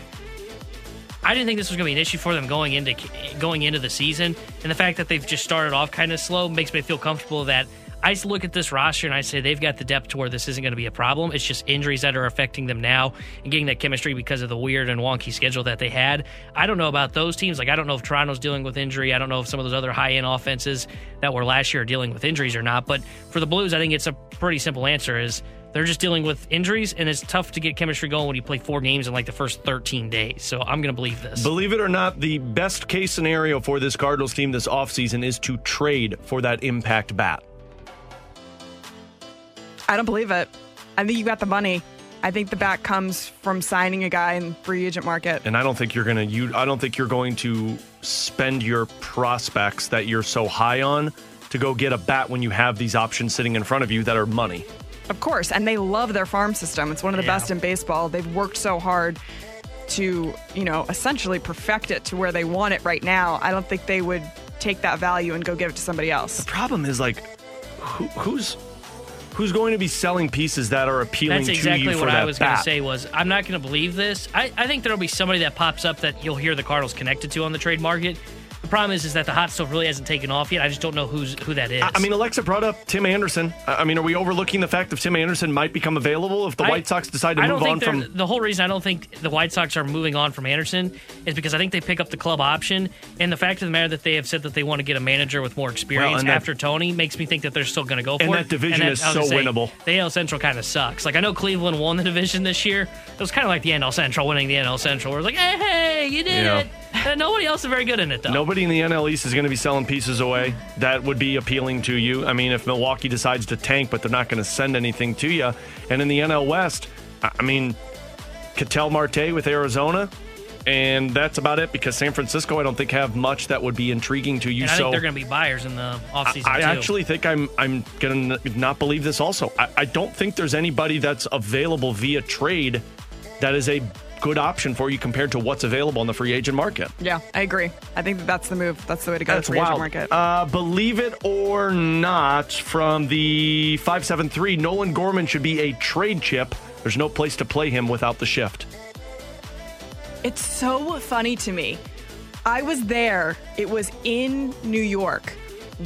I didn't think this was going to be an issue for them going into going into the season, and the fact that they've just started off kind of slow makes me feel comfortable that. I just look at this roster and I say they've got the depth to where this isn't going to be a problem. It's just injuries that are affecting them now and getting that chemistry because of the weird and wonky schedule that they had. I don't know about those teams. Like, I don't know if Toronto's dealing with injury. I don't know if some of those other high end offenses that were last year are dealing with injuries or not. But for the Blues, I think it's a pretty simple answer is they're just dealing with injuries and it's tough to get chemistry going when you play four games in like the first 13 days. So I'm going to believe this. Believe it or not, the best case scenario for this Cardinals team this offseason is to trade for that impact bat. I don't believe it. I think you got the money. I think the back comes from signing a guy in free agent market. And I don't think you're gonna you I don't think you're going to spend your prospects that you're so high on to go get a bat when you have these options sitting in front of you that are money. Of course, and they love their farm system. It's one of the Yeah. best in baseball. They've worked so hard to, you know, essentially perfect it to where they want it right now. I don't think they would take that value and go give it to somebody else. The problem is like who, who's who's going to be selling pieces that are appealing That's to exactly you for what I was going to say. Was I'm not going to believe this. I, I think there'll be somebody that pops up that you'll hear the Cardinals connected to on the trade market. The problem is, is that the hot stove really hasn't taken off yet. I just don't know who's who that is. I I mean, Alexa brought up Tim Anderson. I I mean, are we overlooking the fact that Tim Anderson might become available if the I- White Sox decide to I don't move on think they're- from? the whole reason I don't think the White Sox are moving on from Anderson is because I think they pick up the club option, and the fact of the matter that they have said that they want to get a manager with more experience and that- after Tony makes me think that they're still going to go for it. And it. that division is I was so winnable. The AL Central kind of sucks. Like I know Cleveland won the division this year. It was kind of like the NL Central winning the NL Central. Where it's like, hey, hey, you did Yeah. it. And nobody else is very good in it though. Nobody in the NL East is going to be selling pieces away. That would be appealing to you. I mean, if Milwaukee decides to tank, but they're not going to send anything to you. And in the NL West, I I mean, Ketel Marte with Arizona, and that's about it because San Francisco, I don't think have much that would be intriguing to you. And I so think they're going to be buyers in the offseason I too. actually think I'm I'm gonna not believe this. Also, I, I don't think there's anybody that's available via trade that is a good option for you compared to what's available in the free agent market. Yeah, I agree. I think that that's the move. That's the way to go. That's free agent market. Uh, believe it or not, from the 573, Nolan Gorman should be a trade chip. There's no place to play him without the shift. It's so funny to me. I was there. It was in New York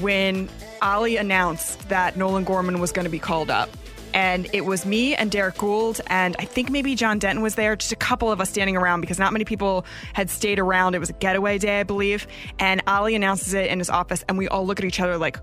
when Oli announced that Nolan Gorman was going to be called up. And it was me and Derrick Goold, and I think maybe John Denton was there, just a couple of us standing around because not many people had stayed around. It was a getaway day, I believe. And Oli announces it in his office, and we all look at each other like,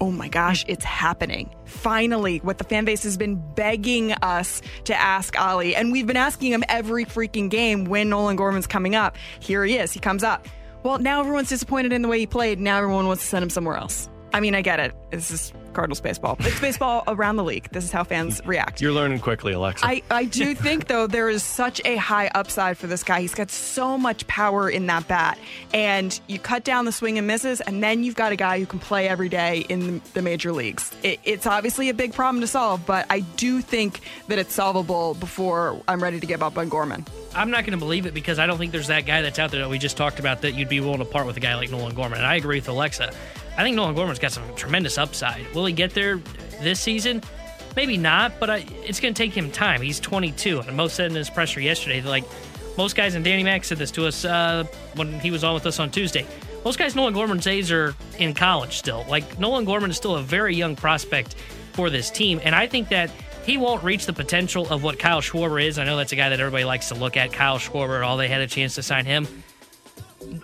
oh my gosh, it's happening. Finally, what the fan base has been begging us to ask Oli, and we've been asking him every freaking game when Nolan Gorman's coming up. Here he is, he comes up. Well, now everyone's disappointed in the way he played. Now everyone wants to send him somewhere else. I mean, I get it. This is Cardinals baseball. It's baseball around the league. This is how fans react. You're learning quickly, Alexa. I, I do think, though, there is such a high upside for this guy. He's got so much power in that bat. And you cut down the swing and misses, and then you've got a guy who can play every day in the major leagues. It, it's obviously a big problem to solve, but I do think that it's solvable before I'm ready to give up on Gorman. I'm not going to believe it because I don't think there's that guy that's out there that we just talked about that you'd be willing to part with a guy like Nolan Gorman. And I agree with Alexa. I think Nolan Gorman's got some tremendous upside. Will he get there this season? Maybe not, but I, it's going to take him time. He's 22, and most said in his presser yesterday, like most guys, and Danny Mack said this to us uh, when he was on with us on Tuesday. Most guys Nolan Gorman's age are in college still. Like Nolan Gorman is still a very young prospect for this team, and I think that he won't reach the potential of what Kyle Schwarber is. I know that's a guy that everybody likes to look at. Kyle Schwarber, all they had a chance to sign him.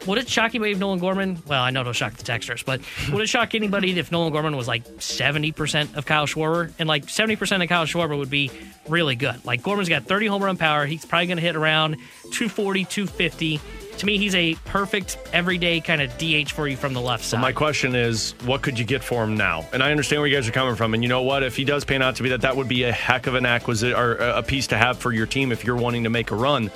Would it shock anybody if Nolan Gorman? Well, I know it'll shock the texters, but would it shock anybody if Nolan Gorman was like 70% of Kyle Schwarber? And like 70% of Kyle Schwarber would be really good. Like Gorman's got 30 home run power. He's probably going to hit around 240, 250. To me, he's a perfect everyday kind of DH for you from the left So side. my question is, what could you get for him now? And I understand where you guys are coming from. And you know what? If he does pan out to be that, that would be a heck of an acquisition or a piece to have for your team if you're wanting to make a run.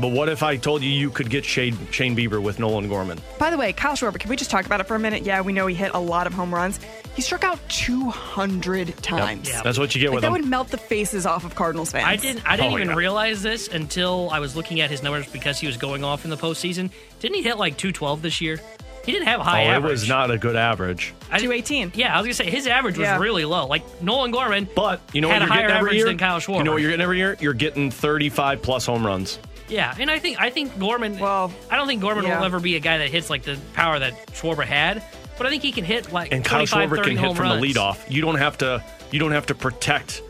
But what if I told you you could get Shane, Shane Bieber with Nolan Gorman? By the way, Kyle Schwarber, can we just talk about it for a minute? Yeah, we know he hit a lot of home runs. He struck out 200 times. Yeah. That's what you get Like, with that him. would melt the faces off of Cardinals fans. I didn't. I didn't Oh, even yeah. realize this until I was looking at his numbers because he was going off in the postseason. Didn't he hit like 212 this year? He didn't have a high oh, average. it was not a good average. I- 218. Yeah, I was gonna say his average was Yeah. really low. Like Nolan Gorman, But you know had what a you're higher getting every average year? than Kyle Schwarber. You know what you're getting every year? You're getting 35 plus home runs. Yeah, and I think I think Gorman. Well, I don't think Gorman yeah. will ever be a guy that hits like the power that Schwarber had, but I think he can hit like And Kyle 25, Schwarber can hit from runs. the leadoff. You don't have to. You don't have to protect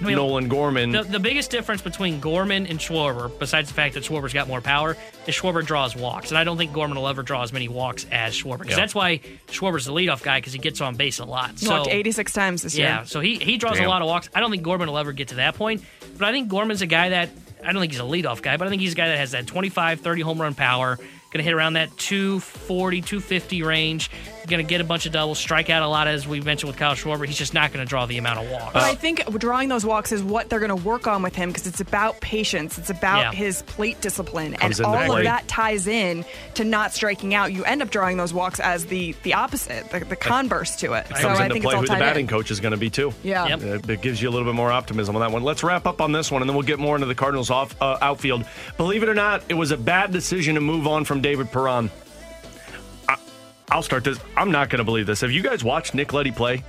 I mean, Nolan Gorman. The, the biggest difference between Gorman and Schwarber, besides the fact that Schwarber's got more power, is Schwarber draws walks, and I don't think Gorman will ever draw as many walks as Schwarber. Because Yeah. that's why Schwarber's the leadoff guy because he gets on base a lot. He so walked 86 times this year. Yeah, so he he draws Damn. a lot of walks. I don't think Gorman will ever get to that point, but I think Gorman's a guy that I don't think he's a leadoff guy, but I think he's a guy that has that 25, 30 home run power. Going to hit around that 240, 250 range. Going to get a bunch of doubles, strike out a lot, as we mentioned with Kyle Schwarber. He's just not going to draw the amount of walks. But I think drawing those walks is what they're going to work on with him because it's about patience. It's about Yeah. his plate discipline, Comes and all play. of that ties in to not striking out. You end up drawing those walks as the the opposite, the, the converse to it. It So comes I into think play it's all who the batting in. coach is going to be too. Yeah. Yep. It, it gives you a little bit more optimism on that one. Let's wrap up on this one, and then we'll get more into the Cardinals off uh, outfield. Believe it or not, it was a bad decision to move on from David Perron. I, I'll start this. I'm not going to believe this. Have you guys watched Nick Leddy play?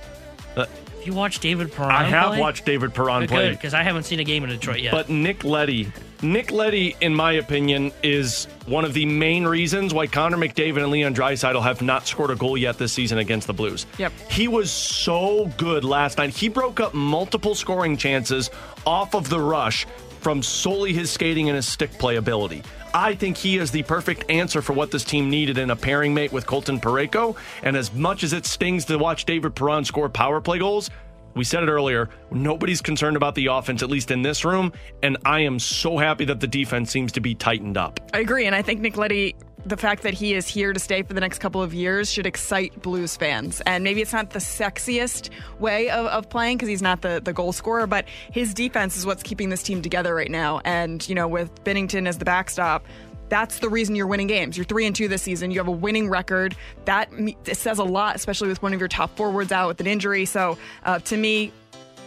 Uh, If you watch David Perron, I have play? watched David Perron Good, play. because I haven't seen a game in Detroit yet. But Nick Leddy, Nick Leddy, in my opinion, is one of the main reasons why Connor McDavid and Leon Draisaitl have not scored a goal yet this season against the Blues. Yep. He was so good last night. He broke up multiple scoring chances off of the rush from solely his skating and his stick play ability. I think he is the perfect answer for what this team needed in a pairing mate with Colton Parayko. And as much as it stings to watch David Perron score power play goals, we said it earlier, nobody's concerned about the offense, at least in this room. And I am so happy that the defense seems to be tightened up. I agree, and I think Nick Leddy, the fact that he is here to stay for the next couple of years should excite Blues fans. And maybe it's not the sexiest way of, of playing because he's not the, the goal scorer, but his defense is what's keeping this team together right now. And, you know, with Binnington as the backstop, that's the reason you're winning games. You're three and two this season. You have a winning record. That it says a lot, especially with one of your top forwards out with an injury. So, uh, to me,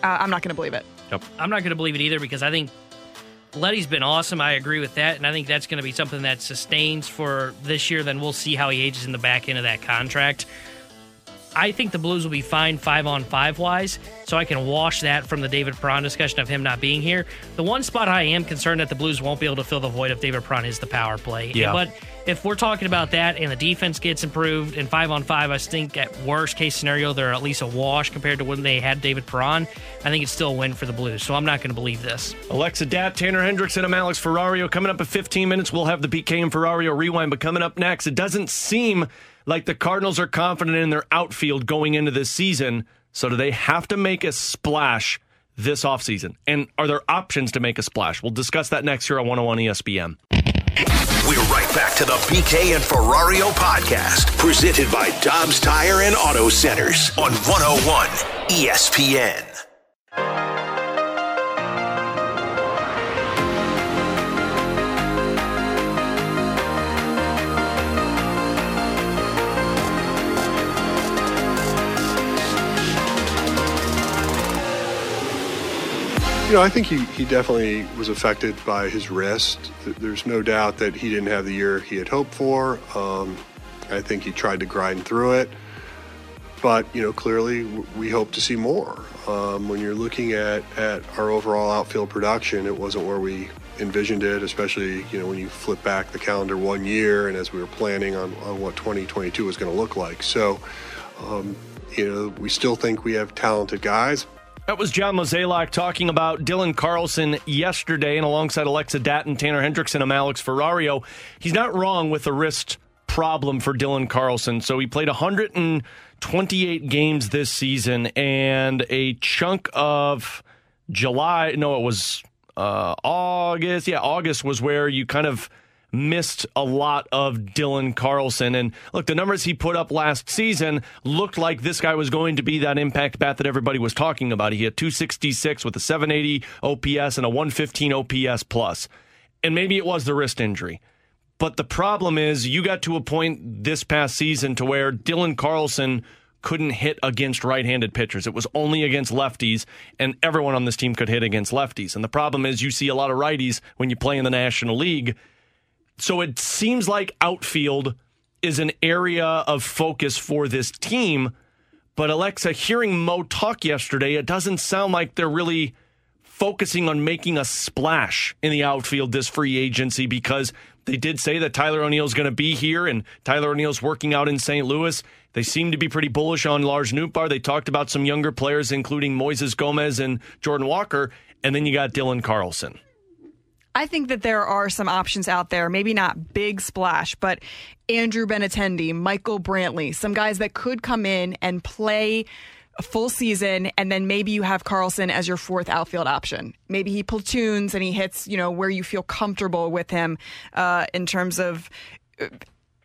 uh, I'm not going to believe it. Yep. I'm not going to believe it either because I think Leddy's been awesome. I agree with that, and I think that's going to be something that sustains for this year. Then we'll see how he ages in the back end of that contract. I think the Blues will be fine five on five wise, so I can wash that from the David Perron discussion of him not being here. The one spot I am concerned that the Blues won't be able to fill the void if David Perron is the power play. Yeah. But if we're talking about that and the defense gets improved and five on five, I think at worst case scenario they're at least a wash compared to when they had David Perron. I think it's still a win for the Blues, so I'm not going to believe this. Alexa Datt, Tanner Hendrickson, I'm Alex Ferrario. Coming up in 15 minutes, we'll have the PK and Ferrario rewind. But coming up next, it doesn't seem like the Cardinals are confident in their outfield going into this season. So do they have to make a splash this offseason? And are there options to make a splash? We'll discuss that next year on 101 ESPN. We're right back to the BK and Ferrario podcast, presented by Dobbs Tire and Auto Centers on 101 ESPN. You know, I think he, he definitely was affected by his wrist. There's no doubt that he didn't have the year he had hoped for. Um, I think he tried to grind through it. But, you know, clearly we hope to see more. Um, when you're looking at, at our overall outfield production, it wasn't where we envisioned it, especially, you know, when you flip back the calendar one year and as we were planning on, on what 2022 was going to look like. So, um, you know, we still think we have talented guys, That was John Mozeliak talking about Dylan Carlson yesterday, and alongside Alexa Datton, Tanner Hendrickson, I'm Alex Ferrario. He's not wrong with the wrist problem for Dylan Carlson. So he played 128 games this season, and a chunk of July, no, it was uh, August. Yeah, August was where you kind of missed a lot of Dylan Carlson. And look, the numbers he put up last season looked like this guy was going to be that impact bat that everybody was talking about. He had 266 with a 780 OPS and a 115 OPS plus. And maybe it was the wrist injury. But the problem is you got to a point this past season to where Dylan Carlson couldn't hit against right-handed pitchers. It was only against lefties, and everyone on this team could hit against lefties. And the problem is you see a lot of righties when you play in the National League. So it seems like outfield is an area of focus for this team. But Alexa, hearing Mo talk yesterday, it doesn't sound like they're really focusing on making a splash in the outfield this free agency because they did say that Tyler O'Neill's going to be here and Tyler O'Neill's working out in St. Louis. They seem to be pretty bullish on Lars Nootbaar. They talked about some younger players, including Moises Gomez and Jordan Walker. And then you got Dylan Carlson. I think that there are some options out there, maybe not big splash, but Andrew Benintendi, Michael Brantley, some guys that could come in and play a full season, and then maybe you have Carlson as your fourth outfield option. Maybe he platoons and he hits, you know, where you feel comfortable with him uh, in terms of.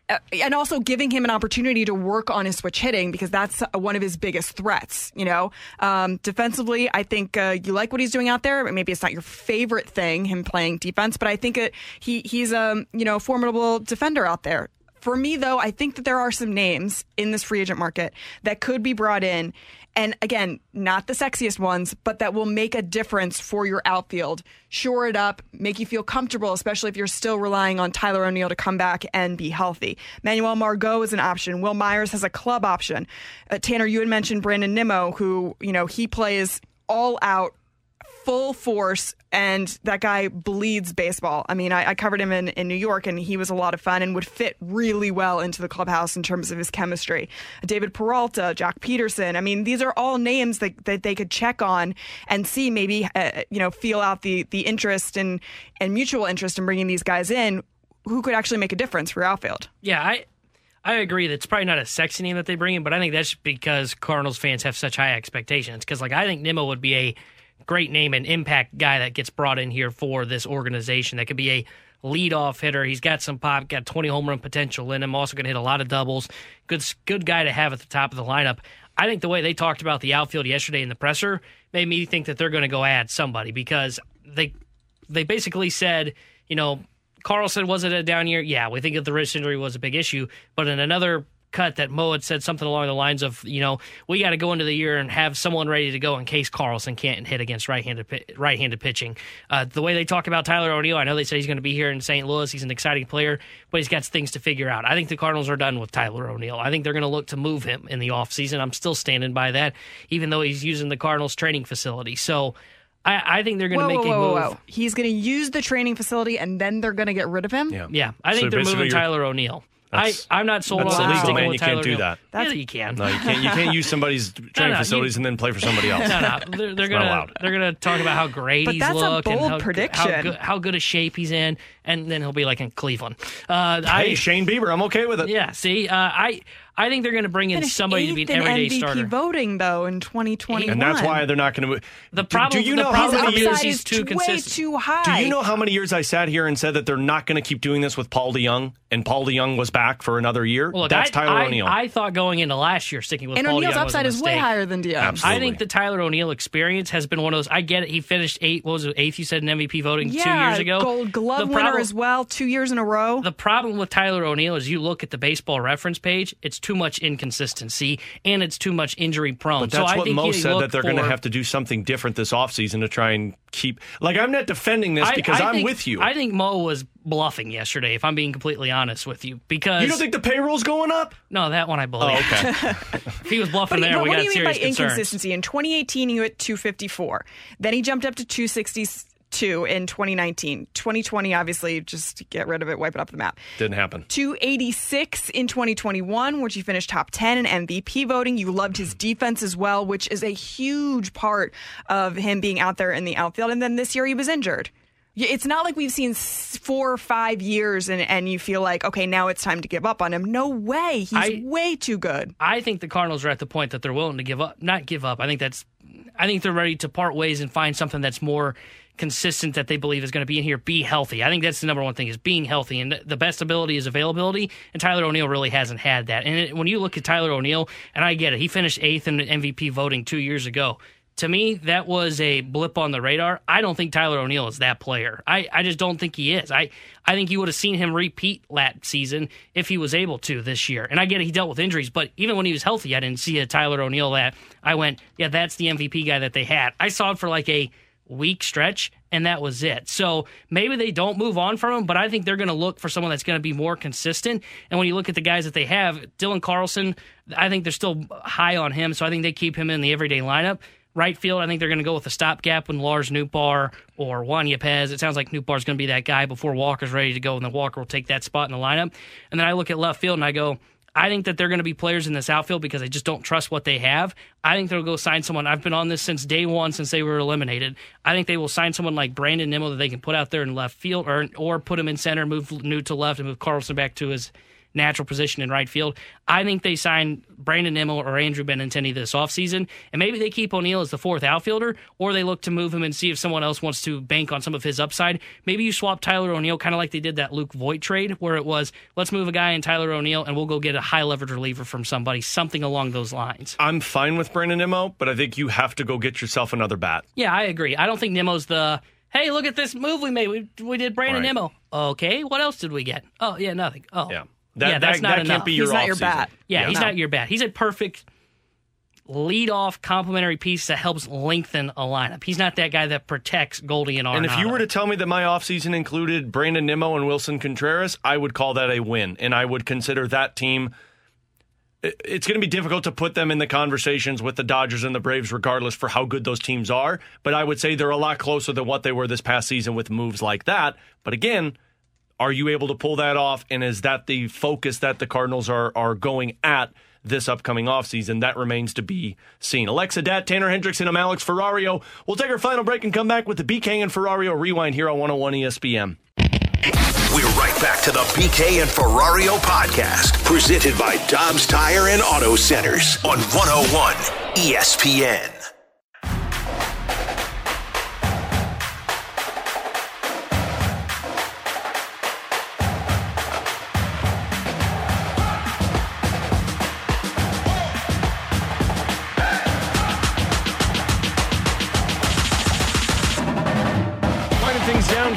Uh, and also giving him an opportunity to work on his switch hitting because that's one of his biggest threats. You know, um, defensively, I think uh, you like what he's doing out there. Maybe it's not your favorite thing, him playing defense, but I think it, he he's a you know formidable defender out there. For me, though, I think that there are some names in this free agent market that could be brought in. And again, not the sexiest ones, but that will make a difference for your outfield. Shore it up, make you feel comfortable, especially if you're still relying on Tyler O'Neill to come back and be healthy. Manuel Margot is an option. Wil Myers has a club option. Uh, Tanner, you had mentioned Brandon Nimmo, who, you know, he plays all out full force and that guy bleeds baseball. I mean, I, I, covered him in, in New York and he was a lot of fun and would fit really well into the clubhouse in terms of his chemistry. David Peralta, Joc Pederson. I mean, these are all names that, that they could check on and see maybe, uh, you know, feel out the, the interest and, and mutual interest in bringing these guys in who could actually make a difference for outfield. Yeah, I. I agree that it's probably not a sexy name that they bring in, but I think that's because Cardinals fans have such high expectations. Because, like, I think Nimmo would be a great name and impact guy that gets brought in here for this organization. That could be a leadoff hitter. He's got some pop, got 20 home run potential in him. Also going to hit a lot of doubles. Good, good guy to have at the top of the lineup. I think the way they talked about the outfield yesterday in the presser made me think that they're going to go add somebody because they they basically said, you know, Carlson was it a down year? Yeah, we think that the wrist injury was a big issue, but in another cut that Mo had said something along the lines of, you know, we got to go into the year and have someone ready to go in case Carlson can't hit against right-handed right-handed pitching. Uh, the way they talk about Tyler O'Neill, I know they said he's going to be here in St. Louis. He's an exciting player, but he's got things to figure out. I think the Cardinals are done with Tyler O'Neill. I think they're going to look to move him in the offseason. I'm still standing by that, even though he's using the Cardinals training facility. So. I, I think they're going to make whoa, a move. whoa, whoa. He's going to use the training facility and then they're going to get rid of him? Yeah. Yeah, I So think they're moving you're- Tyler O'Neill. I, That's- I'm not sold that's on illegal, sticking man. with You can't do O'Neill. that. Yeah, you can. No, you can't. You can't use somebody's training no, facilities you- and then play for somebody else. No, no, they're, they're It's not gonna allowed. they're gonna talk about how great But he's that's a look and bold how, how prediction. good how good a shape he's in, and then he'll be like in Cleveland. Uh, I, Hey, Shane Bieber, I'm okay with it. Yeah, see, uh, I I think they're gonna bring in Finished somebody to be an everyday MVP starter. voting though in 2021. And that's why they're not going to. The problem- do you the know how problem many years he's too way consistent. too high. Do you know how many years I sat here and said that they're not going to keep doing this with Paul DeJong, and Paul DeJong was back for another year? Well, look, That's I, Tyler I, O'Neill. I thought going into last year, sticking with and Paul O'Neill's DeJong was a upside is way higher than Dion. I think the Tyler O'Neill experience has been one of those. I get it. He finished eight. What was it? Eighth? You said in MVP voting yeah, two years ago. Gold Glove The winner problem- as well, two years in a row. The problem with Tyler O'Neill is you look at the baseball reference page, it's too much inconsistency and it's too much injury prone. But so that's I what think Mo said that they're going to have to do something different this offseason to try and keep. Like, I'm not defending this because I I'm think- with you. I think Mo was bluffing yesterday, if I'm being completely honest with you. Because you don't think the payroll's going up? No, that one I believe. Oh, okay. if he was bluffing But, there, but we what got do you mean by concerns. inconsistency? In 2018, he hit 254. Then he jumped up to 262 in 2019. 2020, obviously, just get rid of it, wipe it off the map. Didn't happen. 286 in 2021, which he finished top 10 in MVP voting. You loved his defense as well, which is a huge part of him being out there in the outfield. And then this year he was injured. It's not like we've seen four or five years and, and you feel like, okay, now it's time to give up on him. No way. He's I- way too good. I think the Cardinals are at the point that they're willing to give up, not give up. I think that's, I think they're ready to part ways and find something that's more consistent that they believe is going to be in here. Be healthy. I think that's the number one thing is being healthy, and the best ability is availability. And Tyler O'Neill really hasn't had that. And it, when you look at Tyler O'Neill, and I get it, he finished eighth in MVP voting two years ago. To me, that was a blip on the radar. I don't think Tyler O'Neill is that player. I, I just don't think he is. I, I think you would have seen him repeat last season if he was able to this year. And I get it, he dealt with injuries, but even when he was healthy, I didn't see a Tyler O'Neill that I went, yeah, that's the MVP guy that they had. I saw it for like a week stretch, and that was it. So maybe they don't move on from him, but I think they're going to look for someone that's going to be more consistent. And when you look at the guys that they have, Dylan Carlson, I think they're still high on him, so I think they keep him in the everyday lineup. Right field, I think they're going to go with a stopgap when Lars Nootbaar or Juan Yepez. It sounds like Nootbaar's going to be that guy before Walker's ready to go, and then Walker will take that spot in the lineup. And then I look at left field and I go, I think that they're going to be players in this outfield because I just don't trust what they have. I think they'll go sign someone. I've been on this since day one, since they were eliminated. I think they will sign someone like Brandon Nimmo that they can put out there in left field, or or put him in center, move New to left, and move Carlson back to his natural position in right field. I think they sign Brandon Nimmo or Andrew Benintendi this offseason, and maybe they keep O'Neill as the fourth outfielder, or they look to move him and see if someone else wants to bank on some of his upside. Maybe you swap Tyler O'Neill, kind of like they did that Luke Voit trade, where it was let's move a guy in Tyler O'Neill and we'll go get a high leverage reliever from somebody, something along those lines. I'm fine with Brandon Nimmo, but I think you have to go get yourself another bat. Yeah, I agree. I don't think Nimmo's the hey, look at this move we made. We, we did Brandon Right. Nimmo. Okay, what else did we get? Oh, yeah, nothing. Oh, Yeah. That- yeah, that's that- not that can't enough. be your He's not your bat. Yeah, Yeah. he's No. not your bat. He's a perfect lead-off complementary piece that helps lengthen a lineup. He's not that guy that protects Goldy and Arenado. And if you were to tell me that my offseason included Brandon Nimmo and Willson Contreras, I would call that a win. And I would consider that team. It's going to be difficult to put them in the conversations with the Dodgers and the Braves, regardless for how good those teams are. But I would say they're a lot closer than what they were this past season with moves like that. But again, are you able to pull that off? And is that the focus that the Cardinals are are going at this upcoming offseason? That remains to be seen. Alexa Datt, Tanner Hendrickson, I'm Alex Ferrario. We'll take our final break and come back with the BK and Ferrario rewind here on 101 ESPN. We're right back to the BK and Ferrario podcast, presented by Dobbs Tire and Auto Centers on 101 ESPN.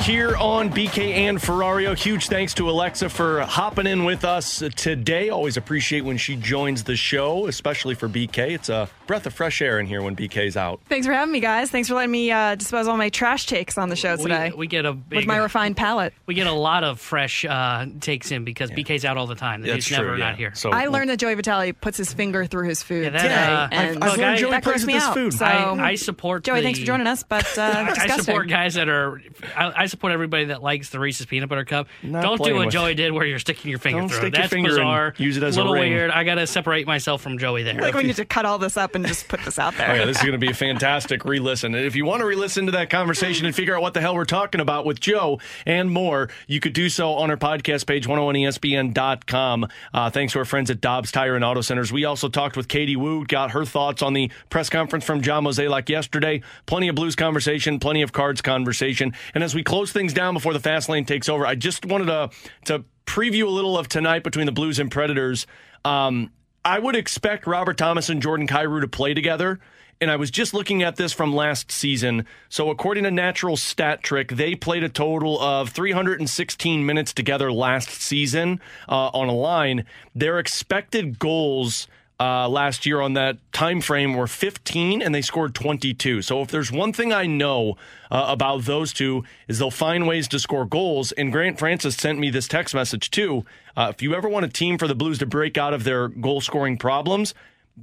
Here on BK and Ferrario. Huge thanks to Alexa for hopping in with us today. Always appreciate when she joins the show, especially for BK. It's a breath of fresh air in here when BK's out. Thanks for having me, guys. Thanks for letting me uh, dispose all my trash takes on the show today. We, we get a big, with my refined palate. We get a lot of fresh uh, takes in because BK's out all the time. That's He's never true, not here. So I learned that Joey Vitale puts his finger through his food that, today, uh, and I've- I've learned Joey that plays with me his out. food. So, I- I support Joey. the- Thanks for joining us, but uh, I support guys that are. I, I support everybody that likes the Reese's peanut butter cup. Not Don't do what with Joey it. did, where you're sticking your finger Don't through. stick it. your That's finger and bizarre. use it as a little ring. weird. I got to separate myself from Joey there. Like we need to cut all this up and just put this out there. Oh, yeah, this is going to be a fantastic re listen. And if you want to re listen to that conversation and figure out what the hell we're talking about with Joe and more, you could do so on our podcast page, 101ESPN.com. Uh, thanks to our friends at Dobbs Tire and Auto Centers. We also talked with Katie Woo, got her thoughts on the press conference from John Mozeliak yesterday. Plenty of Blues conversation, plenty of cards conversation. And as we close things down before the fast lane takes over, I just wanted to, to preview a little of tonight between the Blues and Predators. Um, I would expect Robert Thomas and Jordan Kyrou to play together. And I was just looking at this from last season. So, according to Natural Stat Trick, they played a total of 316 minutes together last season uh, on a line. Their expected goals uh, last year on that time frame were 15, and they scored 22. So, if there's one thing I know uh, about those two is they'll find ways to score goals. And Grant Francis sent me this text message too. Uh, if you ever want a team for the Blues to break out of their goal scoring problems,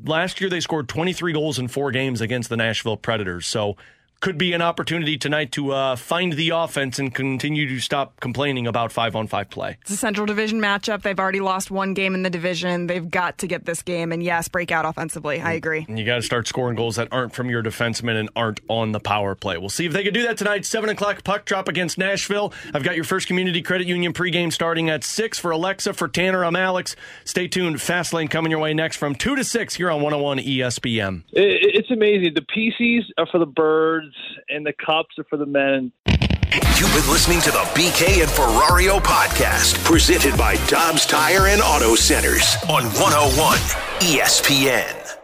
last year they scored 23 goals in four games against the Nashville Predators. So could be an opportunity tonight to uh, find the offense and continue to stop complaining about five on five play. It's a Central Division matchup. They've already lost one game in the division. They've got to get this game, and yes, break out offensively. I agree. And you got to start scoring goals that aren't from your defensemen and aren't on the power play. We'll see if they can do that tonight. Seven o'clock puck drop against Nashville. I've got your first Community Credit Union pregame starting at six for Alexa. For Tanner, I'm Alex. Stay tuned. Fast lane coming your way next from two to six here on 101 ESPN. It's amazing. The PCs are for the birds, and the cups are for the men. You've been listening to the BK and Ferrario podcast, presented by Dobbs Tire and Auto Centers on 101 ESPN.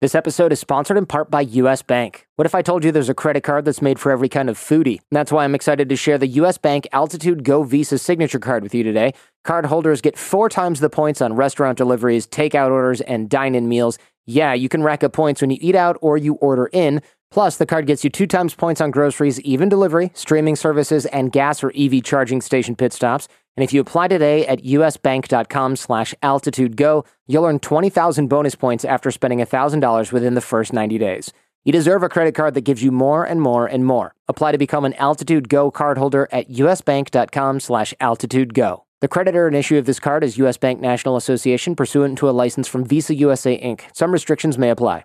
This episode is sponsored in part by US Bank. What if I told you there's a credit card that's made for every kind of foodie? That's why I'm excited to share the US Bank Altitude Go Visa signature card with you today. Card holders get four times the points on restaurant deliveries, takeout orders, and dine in meals. Yeah, you can rack up points when you eat out or you order in. Plus, the card gets you two times points on groceries, even delivery, streaming services, and gas or EV charging station pit stops. And if you apply today at usbank.com slash altitudego, you'll earn 20,000 bonus points after spending $1,000 within the first 90 days. You deserve a credit card that gives you more and more and more. Apply to become an Altitude Go cardholder at usbank.com slash altitudego. The creditor and issue of this card is U.S. Bank National Association pursuant to a license from Visa USA Inc. Some restrictions may apply.